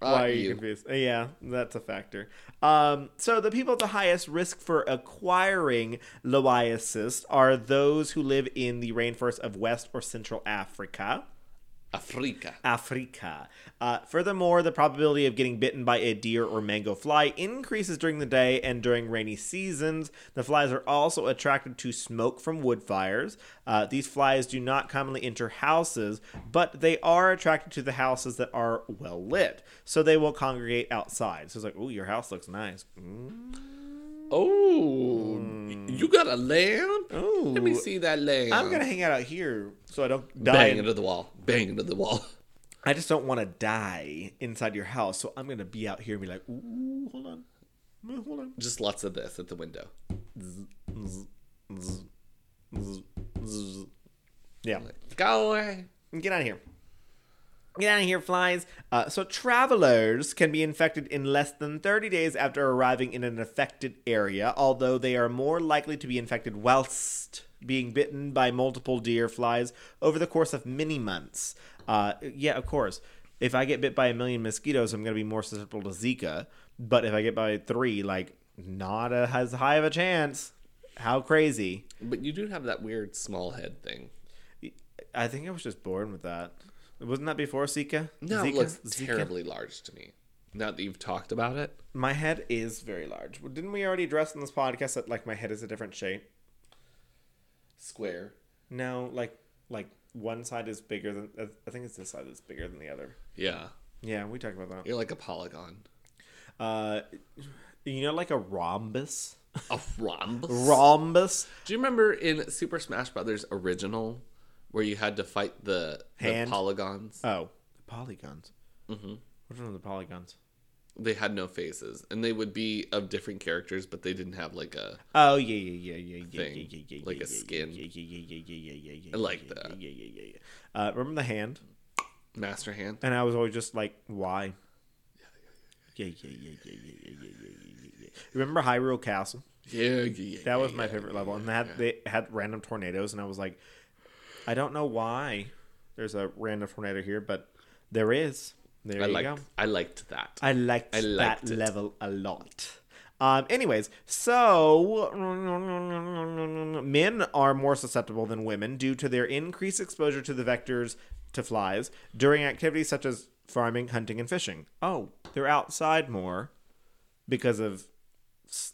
Why are you, you. confused? Uh, Yeah, that's a factor. Um, so the people at the highest risk for acquiring loiasis are those who live in the rainforest of West or Central Africa. Africa. Africa. Uh, furthermore, the probability of getting bitten by a deer or mango fly increases during the day and during rainy seasons. The flies are also attracted to smoke from wood fires. Uh, these flies do not commonly enter houses, but they are attracted to the houses that are well lit. So they will congregate outside. So it's like, oh, your house looks nice. Mm. Oh, you got a lamp? Ooh. Let me see that lamp. I'm gonna hang out out here so I don't die. bang into the wall. Bang into the wall. I just don't want to die inside your house, so I'm gonna be out here and be like, ooh, hold on, Mm, hold on. Just lots of this at the window. Yeah, Go away. get out of here. Get out of here, flies. Uh, so, travelers can be infected in less than 30 days after arriving in an affected area, although they are more likely to be infected whilst being bitten by multiple deer flies over the course of many months. Uh, yeah, of course. If I get bit by a million mosquitoes, I'm going to be more susceptible to Zika. But if I get by three, like, not a, as high of a chance. How crazy. But you do have that weird small head thing. I think I was just born with that. Wasn't that before Zika? No, Zika? it looks Zika? terribly large to me. Now that you've talked about it, My head is very large. Well, Didn't we already address in this podcast that like my head is a different shape? square. No, like like one side is bigger than uh, I think it's this side that's bigger than the other. Yeah, Yeah, we talked about that. you're like a polygon. Uh, you know, like a rhombus. A rhombus. Rhombus. Do you remember in Super Smash Brothers original where you had to fight the, the Hand? polygons? Oh, the polygons. Mm-hmm. Which one are the polygons? They had no faces, and they would be of different characters, but they didn't have like a. Oh yeah yeah yeah yeah yeah Thing, yeah yeah yeah like a yeah, skin. Yeah yeah yeah yeah yeah yeah yeah. I like yeah, that. Yeah yeah yeah yeah. Uh, remember the hand? Master Hand. And I was always just like, why? Yeah, yeah, yeah, yeah, yeah, yeah, yeah, yeah, yeah, yeah. Remember Hyrule Castle? Yeah, yeah, yeah. That was yeah, my yeah, favorite level, and they had they had random tornadoes, and I was like, I don't know why there's a random tornado here, but there is. There I you liked. go. I liked that. I liked, I liked that it. level a lot. Um, anyways, so men are more susceptible than women due to their increased exposure to the vectors to flies during activities such as farming, hunting, and fishing. Oh, they're outside more because of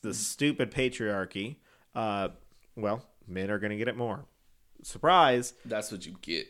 the stupid patriarchy. Uh, well, men are going to get it more. Surprise! That's what you get.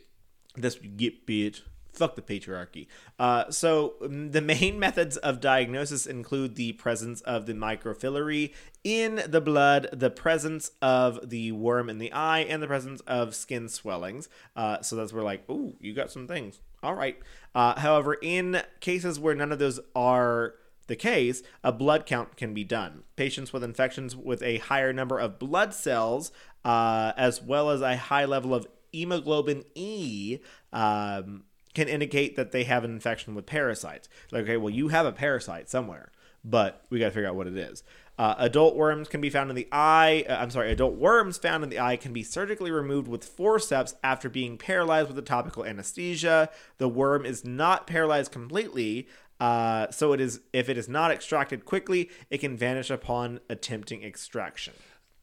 That's what you get, bitch. Fuck the patriarchy. Uh, so mm, the main methods of diagnosis include the presence of the microfilary in the blood, the presence of the worm in the eye, and the presence of skin swellings. Uh, so that's where like, ooh, you got some things. All right. Uh, however, in cases where none of those are the case, a blood count can be done. Patients with infections with a higher number of blood cells, uh, as well as a high level of hemoglobin E, um, can indicate that they have an infection with parasites. Like, okay, well, you have a parasite somewhere, but we got to figure out what it is. Uh, adult worms can be found in the eye. Uh, I'm sorry, adult worms found in the eye can be surgically removed with forceps after being paralyzed with a topical anesthesia. The worm is not paralyzed completely, uh, so it is. If it is not extracted quickly, it can vanish upon attempting extraction.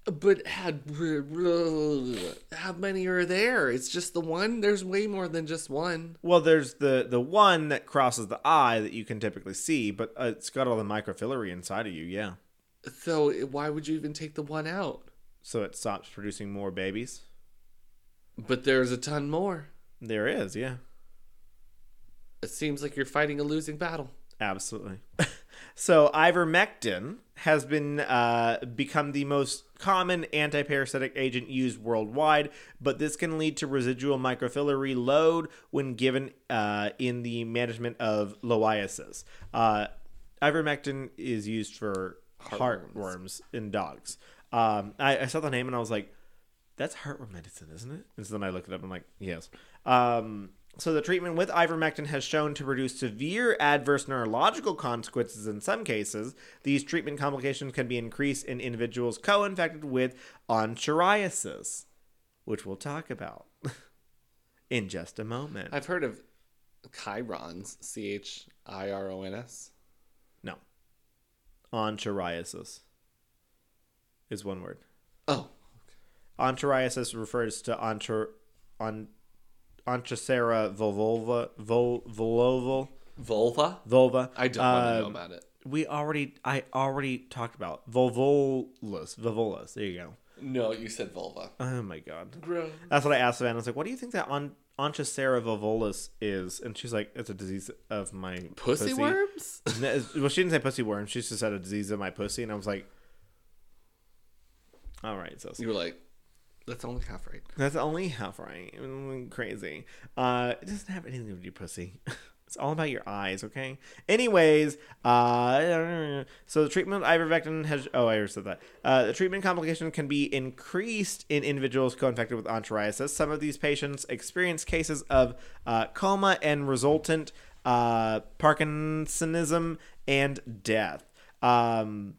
But had how many are there? It's just the one. There's way more than just one. Well, there's the the one that crosses the eye that you can typically see, but uh, it's got all the microfilary inside of you. Yeah, So why would you even take the one out? so it stops producing more babies. But there's a ton more. There is, yeah. It seems like you're fighting a losing battle. Absolutely. so ivermectin has been uh, become the most common antiparasitic agent used worldwide, but this can lead to residual microfilary load when given uh, in the management of loiasis. Uh, ivermectin is used for Heartworms. heartworms in dogs. Um, I, I saw the name and I was like, that's heartworm medicine, isn't it? And so then I looked it up. And I'm like, yes. Um, so the treatment with ivermectin has shown to produce severe adverse neurological consequences in some cases. These treatment complications can be increased in individuals co-infected with onchoriasis, which we'll talk about in just a moment. I've heard of chirons, C H I R O N S. no. Onchoriasis is one word. Oh, Onchoriasis refers to onchor on Volvulva vol, vulva. vulva. I don't want to know Um, about it. We already I already talked about volvulus. Volvulus. There you go. No, you said vulva. Oh my god. Gross. That's what I asked Savannah. I was like, "What do you think that on volvulus is?" And she's like, "It's a disease of my Pussy, worms? No, well, she didn't say pussy worms. She just said a disease of my pussy, and I was like, "All right, so You were like, that's only half right. That's only half right. Crazy. Uh, it doesn't have anything to do with pussy. it's all about your eyes, okay? Anyways, uh, so the treatment of ivermectin has. Oh, I already said that. Uh, the treatment complication can be increased in individuals co-infected with onchoriasis. Some of these patients experience cases of uh, coma and resultant uh, Parkinsonism and death. Um,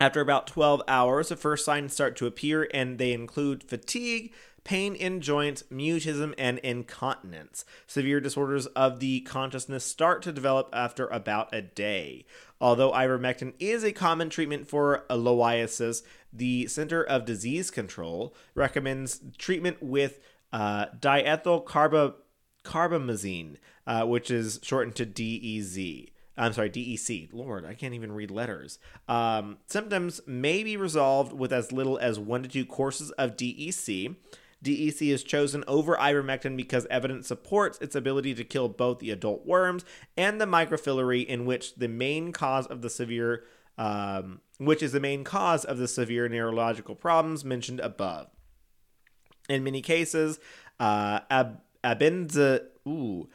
after about 12 hours, the first signs start to appear, and they include fatigue, pain in joints, mutism, and incontinence. Severe disorders of the consciousness start to develop after about a day. Although ivermectin is a common treatment for loiasis, the Center of Disease Control recommends treatment with uh, diethyl carbamazine, uh, which is shortened to DEZ. I'm sorry, DEC. Lord, I can't even read letters. Um, symptoms may be resolved with as little as one to two courses of DEC. DEC is chosen over ivermectin because evidence supports its ability to kill both the adult worms and the microfilary, in which the main cause of the severe, um, which is the main cause of the severe neurological problems mentioned above. In many cases, uh, ab- abenza, ooh,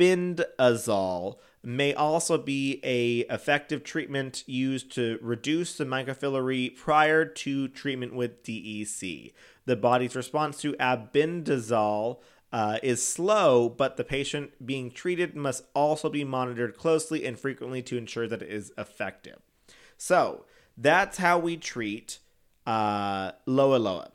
albendazole may also be a effective treatment used to reduce the microfilary prior to treatment with DEC. The body's response to albendazole uh, is slow, but the patient being treated must also be monitored closely and frequently to ensure that it is effective. So that's how we treat uh, Loa Loa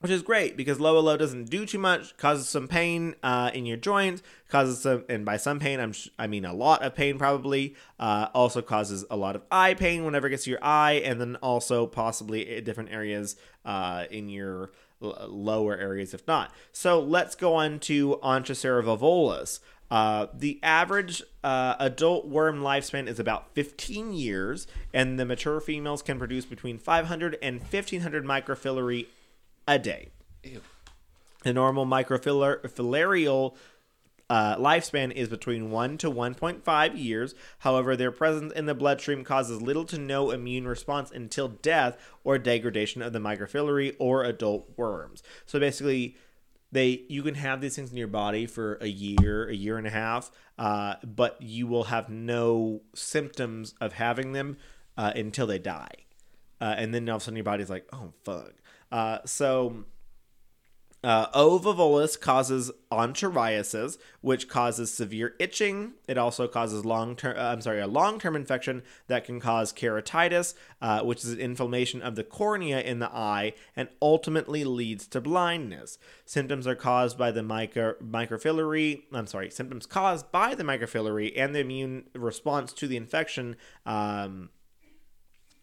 which is great because low low doesn't do too much causes some pain uh, in your joints causes some and by some pain i'm sh- i mean a lot of pain probably uh, also causes a lot of eye pain whenever it gets to your eye and then also possibly different areas uh, in your l- lower areas if not. So let's go on to onchocerca volvulus uh, the average uh, adult worm lifespan is about 15 years, and the mature females can produce between 500 and 1500 microfilary a day. Ew. The normal microfilarial uh, lifespan is between 1 to 1.5 years. However, their presence in the bloodstream causes little to no immune response until death or degradation of the microfilary or adult worms. So basically, they you can have these things in your body for a year, a year and a half, uh, but you will have no symptoms of having them uh, until they die, uh, and then all of a sudden your body's like, oh fuck. Uh, so uh, O. volvulus causes onchoriasis, which causes severe itching. It also causes long term. Uh, I'm sorry, a long term infection that can cause keratitis, uh, which is an inflammation of the cornea in the eye, and ultimately leads to blindness. Symptoms are caused by the micro, microfilary. I'm sorry, symptoms caused by the microfilary and the immune response to the infection. Um,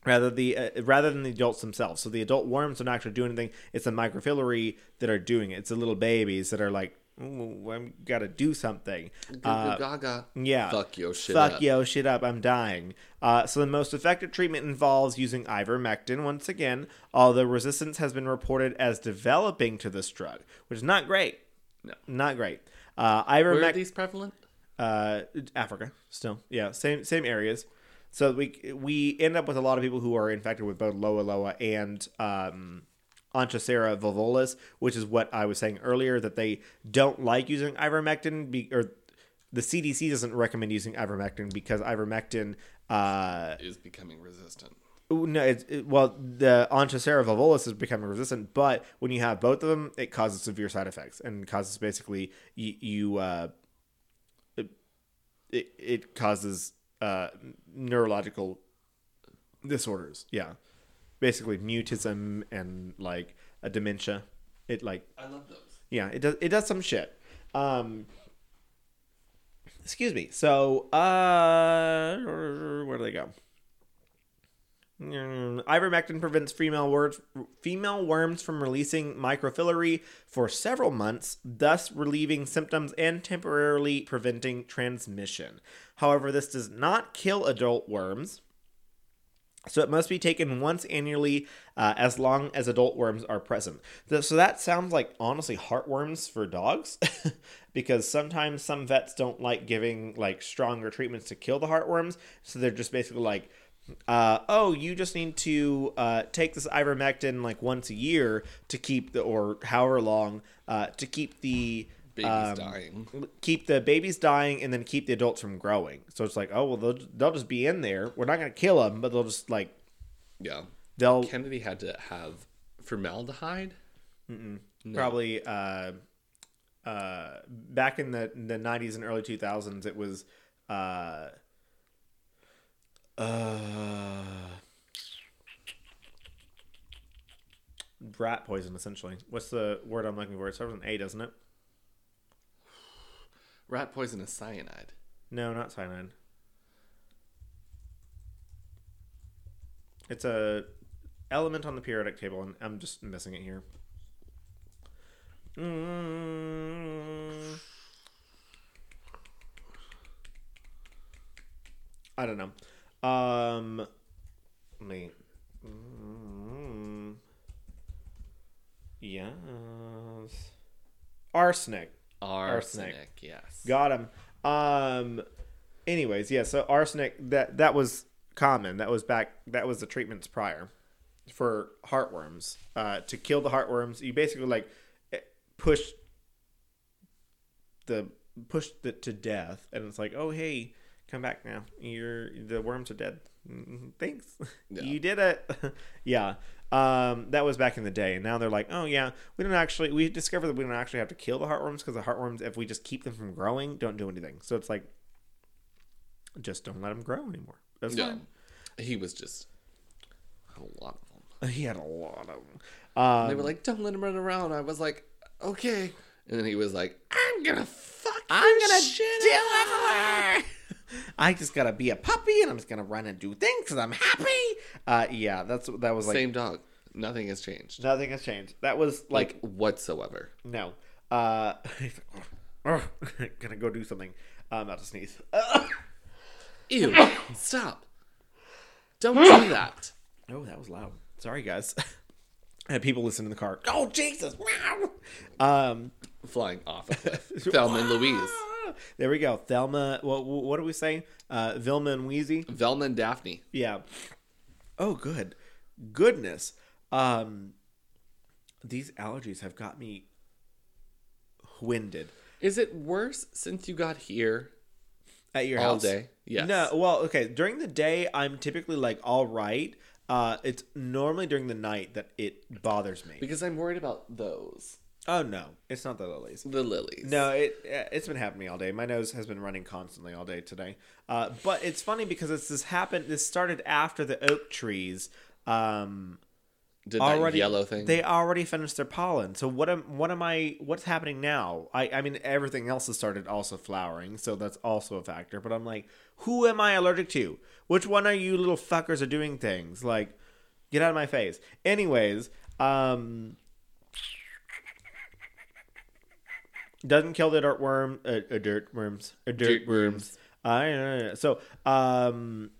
rather the uh, rather than the adults themselves. So the adult worms don't actually do anything. It's the microfilary that are doing it. It's the little babies that are like, Ooh, I've got to do something. Uh, Gaga. yeah. Fuck yo shit Fuck up. yo, shit up, I'm dying. Uh, so the most effective treatment involves using ivermectin once again, although resistance has been reported as developing to this drug, which is not great. No. Not great. Uh, Where are these prevalent? uh, Africa still. Yeah, same same areas. So we we end up with a lot of people who are infected with both Loa Loa and um, Onchocerca volvulus, which is what I was saying earlier that they don't like using ivermectin, be, or the CDC doesn't recommend using ivermectin because ivermectin uh, Is becoming resistant. No, it's it, well, the Onchocerca volvulus is becoming resistant, but when you have both of them, it causes severe side effects and causes basically you, you uh, it, it causes uh, neurological disorders. Yeah, basically mutism and like a dementia. It like I love those. yeah, it does it does some shit. Um excuse me. So uh where do they go? Mm, Ivermectin prevents female worms female worms from releasing microfilary for several months, thus relieving symptoms and temporarily preventing transmission. However, this does not kill adult worms. So it must be taken once annually uh, as long as adult worms are present. So that sounds like honestly heartworms for dogs because sometimes some vets don't like giving like stronger treatments to kill the heartworms. So they're just basically like, uh, oh, you just need to uh, take this ivermectin like once a year to keep the, or however long, uh, to keep the Baby's um, dying. keep the babies dying and then keep the adults from growing. So it's like, oh well, they'll, they'll just be in there. We're not gonna kill them, but they'll just like Yeah. they'll Kennedy had to have formaldehyde. No. probably uh, uh, back in the the nineties and early two thousands. It was uh, rat poison essentially. What's the word I'm looking for? It starts with an A, doesn't it? Rat poison is cyanide. No, not cyanide. It's a element on the periodic table, and I'm just missing it here. Mm. I don't know. Um, let me. Mm. Yes. Arsenic. Arsenic, yes. Got him. Um. Anyways, yeah. So arsenic that that was common. That was back. That was the treatments prior for heartworms. Uh, to kill the heartworms, you basically like eh, push the push it to death, and it's like, oh hey, come back now. You're the worms are dead. Mm, Thanks, Yeah. you did it. yeah. Um, that was back in the day, and now they're like, oh yeah, we don't actually. We discovered that we don't actually have to kill the heartworms because the heartworms, if we just keep them from growing, don't do anything. So it's like, just don't let them grow anymore. That's Yeah. fine. He was just a lot of them. He had a lot of them. Um, They were like, "Don't let him run around." I was like, "Okay," and then he was like, "I'm gonna fuck. I'm gonna shit do up." everywhere. I just gotta be a puppy, and I'm just gonna run and do things because I'm happy. Uh, yeah, that's that was like Same dog. Nothing has changed, nothing has changed. That was like, like whatsoever. no. Uh, oh, gonna go do something. I'm about to sneeze. Ew! Stop! Don't do that. oh, that was loud. Sorry, guys. I had people listening in the car. Oh Jesus! Wow. Um, Flying off a cliff. Thelma and Louise, there we go. Thelma. What what do we say? Uh, Vilma and Wheezy. Velma and Daphne. Yeah. Oh, good. Goodness. Um, these allergies have got me winded Is it worse since you got here at your all house. day? Yes. No, well, okay. During the day, I'm typically like all right. Uh, it's normally during the night that it bothers me. Because I'm worried about those. Oh no, it's not the lilies. The lilies. No, it it's been happening all day. My nose has been running constantly all day today. Uh, but it's funny because it's this happened. This started after the oak trees. Um, Did already that yellow thing? They already finished their pollen. So what am what am I? What's happening now? I I mean everything else has started also flowering, so that's also a factor. But I'm like, who am I allergic to? Which one are you little fuckers are doing things? Like, get out of my face. Anyways, um. Doesn't kill the dirt worm, uh, uh, dirt worms, uh, dirt, Dirt worms. I so um,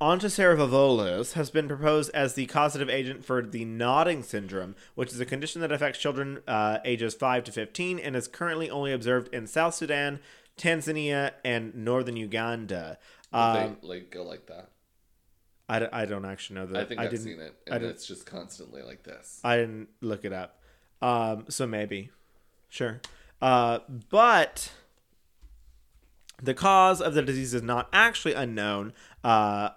volvulus has been proposed as the causative agent for the nodding syndrome, which is a condition that affects children uh, ages 5 to 15 and is currently only observed in South Sudan, Tanzania, and northern Uganda. Um, they like go like that. I, d- I don't actually know that. I think I I've didn't, seen it, I and it's just constantly like this. I didn't look it up. Um, so maybe. Sure. Uh, but The cause of the disease is not actually unknown. Uh,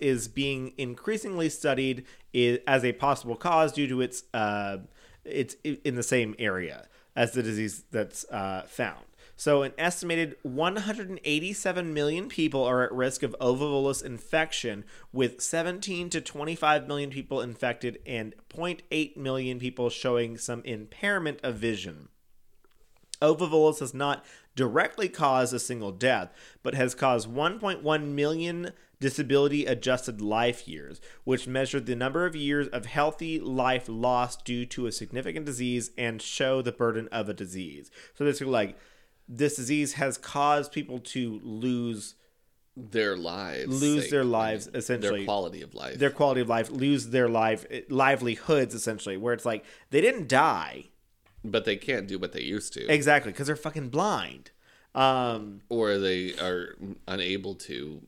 is being increasingly studied as a possible cause due to its uh, it's in the same area as the disease that's uh, found. So, an estimated 187 million people are at risk of O. volvulus infection, with 17 to 25 million people infected and 0.8 million people showing some impairment of vision. O. volvulus has not directly caused a single death, but has caused 1.1 million disability adjusted life years, which measure the number of years of healthy life lost due to a significant disease and show the burden of a disease. So basically, like, this disease has caused people to lose Their lives. Lose their I mean, lives, essentially. Their quality of life. their quality of life, lose their life eh, livelihoods, essentially, where it's like they didn't die. But they can't do what they used to. Exactly, because they're fucking blind. Um, or they are unable to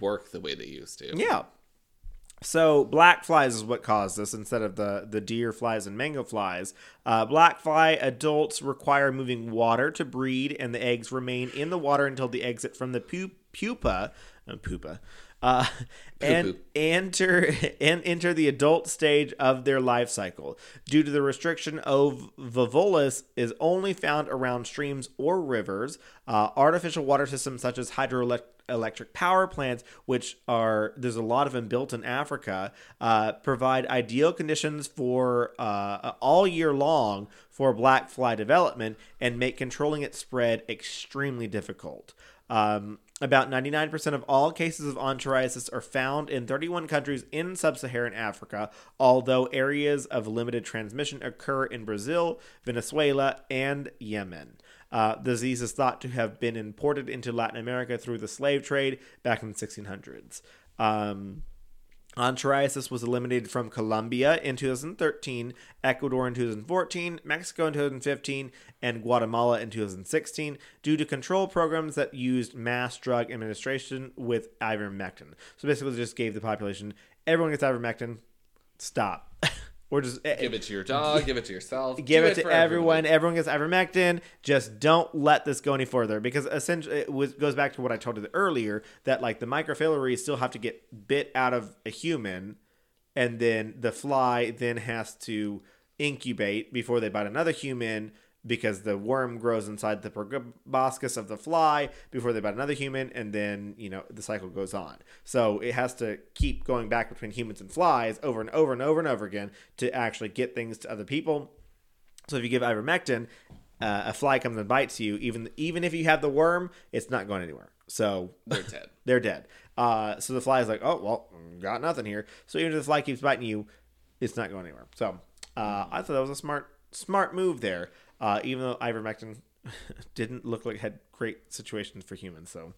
work the way they used to. Yeah. So black flies is what caused this instead of the the deer flies and mango flies. Uh, black fly adults require moving water to breed, and the eggs remain in the water until the exit from the pu- pupa, uh, pupa, uh, and enter and enter the adult stage of their life cycle. Due to the restriction, O. volvulus is only found around streams or rivers. Uh, artificial water systems such as hydroelectric electric power plants, which are there's a lot of them built in Africa, uh, provide ideal conditions for uh, all year long for black fly development and make controlling its spread extremely difficult. Um, about 99% of all cases of onchocerciasis are found in 31 countries in sub Saharan Africa, although areas of limited transmission occur in Brazil, Venezuela, and Yemen. Uh, the disease is thought to have been imported into Latin America through the slave trade back in the 1600s. Um, Onchocerciasis was eliminated from Colombia in 2013, Ecuador in 2014, Mexico in 2015, and Guatemala in 2016 due to control programs that used mass drug administration with ivermectin. So basically, just gave the population everyone gets ivermectin, stop. or just eh, Give it to your dog. give it to yourself. give do it, to everyone. Everyone gets ivermectin. Just don't let this go any further because essentially it was, goes back to what I told you earlier that like the microfilariae still have to get bit out of a human, and then the fly then has to incubate before they bite another human because the worm grows inside the proboscis of the fly before they bite another human and then you know the cycle goes on so it has to keep going back between humans and flies over and over and over and over again to actually get things to other people so if you give ivermectin, uh, a fly comes and bites you. Even even if you have the worm, it's not going anywhere. So They're dead. they're dead. Uh, so the fly is like, oh well, got nothing here. So even if the fly keeps biting you, it's not going anywhere. So uh, I thought that was a smart smart move there. Uh, even though ivermectin didn't look like had great situations for humans. So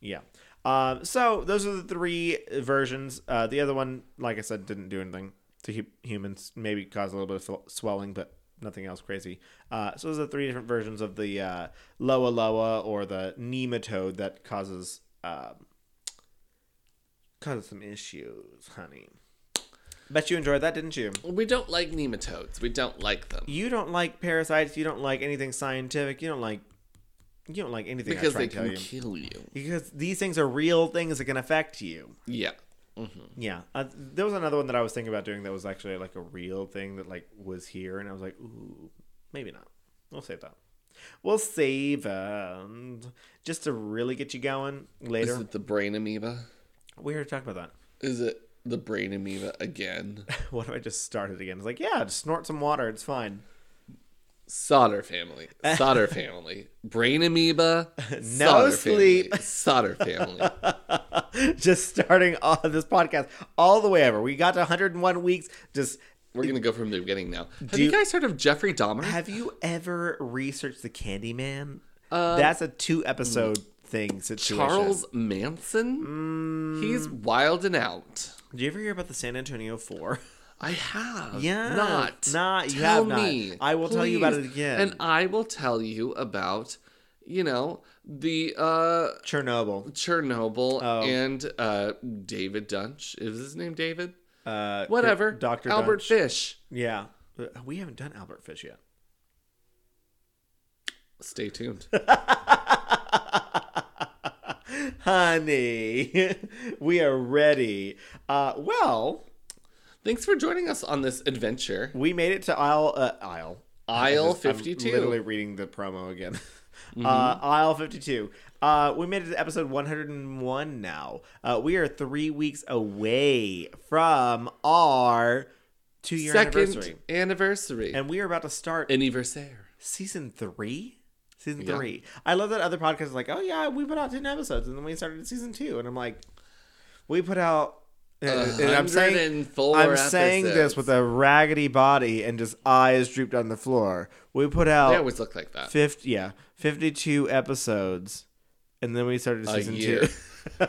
yeah. Um, so those are the three versions. Uh, the other one, like I said, didn't do anything to hu- humans. Maybe caused a little bit of swelling, but nothing else crazy. Uh, so those are the three different versions of the uh, Loa Loa or the nematode that causes um, causes some issues, honey. Bet you enjoyed that, didn't you? We don't like nematodes. We don't like them You don't like parasites. You don't like anything scientific. You don't like you don't like anything because they can you. kill you. Because these things are real things that can affect you. Yeah. Yeah, uh, there was another one that I was thinking about doing that was actually like a real thing that like was here, and I was like, ooh, maybe not. We'll save that. We'll save um, just to really get you going later. Is it the brain amoeba? We already talked about that. Is it the brain amoeba again? What if I just started again? It's like, yeah, just snort some water. It's fine. Solder family. Solder family. Brain amoeba. No sleep. Family. Solder family. just starting all this podcast all the way over. We got to 101 weeks. Just We're gonna go from the beginning now. Have Do- you guys heard of Jeffrey Dahmer? have you ever researched the Candyman? Uh, That's a two episode thing situation. Charles Manson. He's wilding out. Did you ever hear about the San Antonio Four? I have. Yeah, Not. not- you tell have not. me. I will tell you about it again. And I will tell you about, you know, the uh Chernobyl. Chernobyl Oh. and uh David Dunch. Is his name David? Uh, Whatever. Doctor Albert Dunch. Fish. Yeah, Uh, we haven't done Albert Fish yet. Stay tuned. honey, we are ready. Uh, well, Thanks for joining us on this adventure. we made it to aisle uh, aisle Aisle I'm 52. literally reading the promo again. Uh, aisle 52. Uh, we made it to episode 101 now. Uh, we are three weeks away from our two year Second anniversary. anniversary. And we are about to start Anniversaire. season three. Season Yeah. three. I love that other podcasts are like, oh yeah, we put out ten episodes, and then we started season two, and I'm like, we put out. and I'm saying, 104 I'm saying this with a raggedy body and just eyes drooped on the floor. We put out. They always look like that. 50, yeah, 52 episodes, and then we started season two.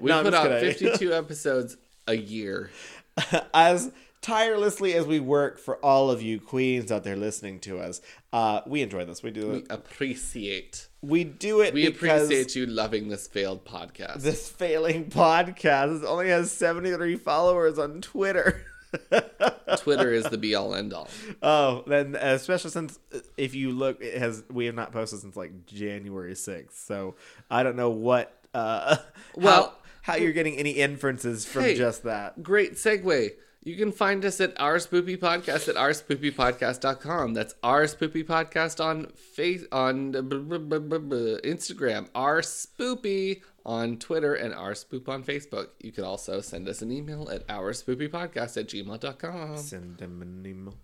We No, put out kidding. 52 episodes a year. as tirelessly as we work for all of you queens out there listening to us, uh, we enjoy this. We do We appreciate. We do it We appreciate you loving this failed podcast. this failing podcast only has 73 followers on Twitter. Twitter is the be all end all. oh, then especially since uh, if you look, it has we have not posted since like January 6th. So I don't know what uh Well- how, how you're getting any inferences from Hey. just that. Great segue. You can find us at our spoopy podcast at ourspoopypodcast.com. That's our spoopy podcast on face on Instagram, our spoopy on Twitter, and our spoop on Facebook. You can also send us an email at ourspoopypodcast at gmail.com. Send them an email.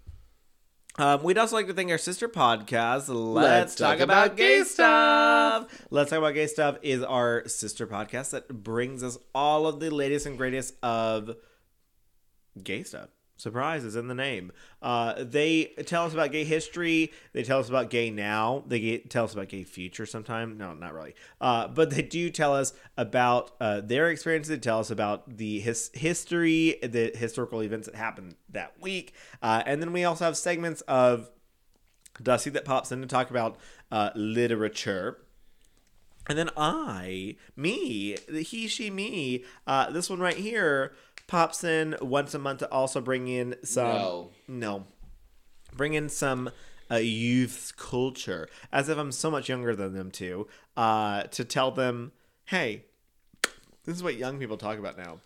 Um, we'd also like to thank our sister podcast, Let's, Talk, About, Gay Stuff. Let's Talk About Gay Stuff is our sister podcast that brings us all of the latest and greatest of gay stuff. Surprise is in the name. Uh, they tell us about gay history. They tell us about gay now. They get, tell us about gay future sometime. No, not really. Uh, but they do tell us about uh, their experiences. They tell us about the his- history, the historical events that happened that week. Uh, and then we also have segments of Dusty that pops in to talk about uh, literature. And then I, me, the he, she, me, uh, this one right here pops in once a month to also bring in some. No. No. Bring in some uh, youth's culture, as if I'm so much younger than them too, uh, to tell them, hey, this is what young people talk about now.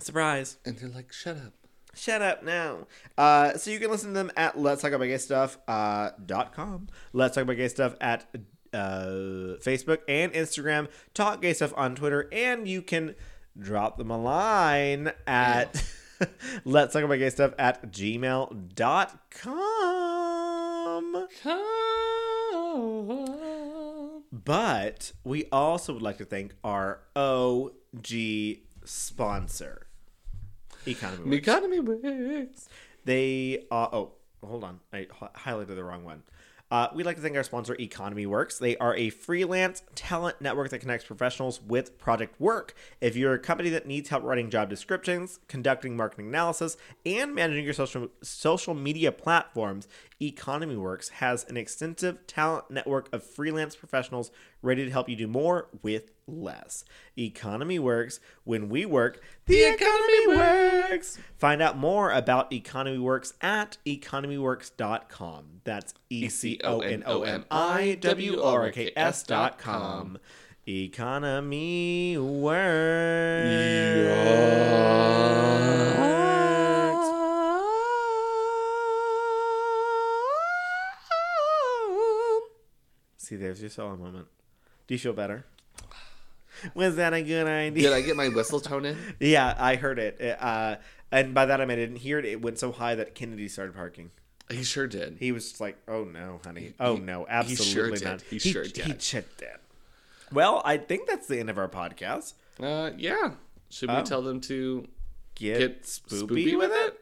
Surprise. And they're like, shut up. Shut up now. Uh, so you can listen to them at Let's Talk About Gay Stuff uh, dot com. Let's Talk About Gay Stuff at uh, Facebook and Instagram. Talk Gay Stuff on Twitter, and you can drop them a line at Let's Talk About Gay Stuff at gmail dot com. Come. But we also would like to thank our OG sponsor, Economy. Works. Economy works. They uh, oh hold on I highlighted the wrong one. Uh, we'd like to thank our sponsor, Economy Works. They are a freelance talent network that connects professionals with project work. If you're a company that needs help writing job descriptions, conducting marketing analysis, and managing your social social media platforms, Economy Works has an extensive talent network of freelance professionals ready to help you do more with less. Economy Works. When we work, the economy works. Find out more about Economy Works at economyworks.com. That's E C O N O M I W O R K S dot com. Economy Works. See, there's your solo moment. Do you feel better? Was that a good idea? Did I get my whistle tone in? Yeah, I heard it. Uh, and by that I mean I didn't hear it. It went so high that Kennedy started parking. He sure did. He was like, "Oh no, honey. Oh no, absolutely not." He sure did. He did. sure did. Well, I think that's the end of our podcast. Uh, yeah. Should we Oh. tell them to Get, get spoopy, spoopy with with it? it?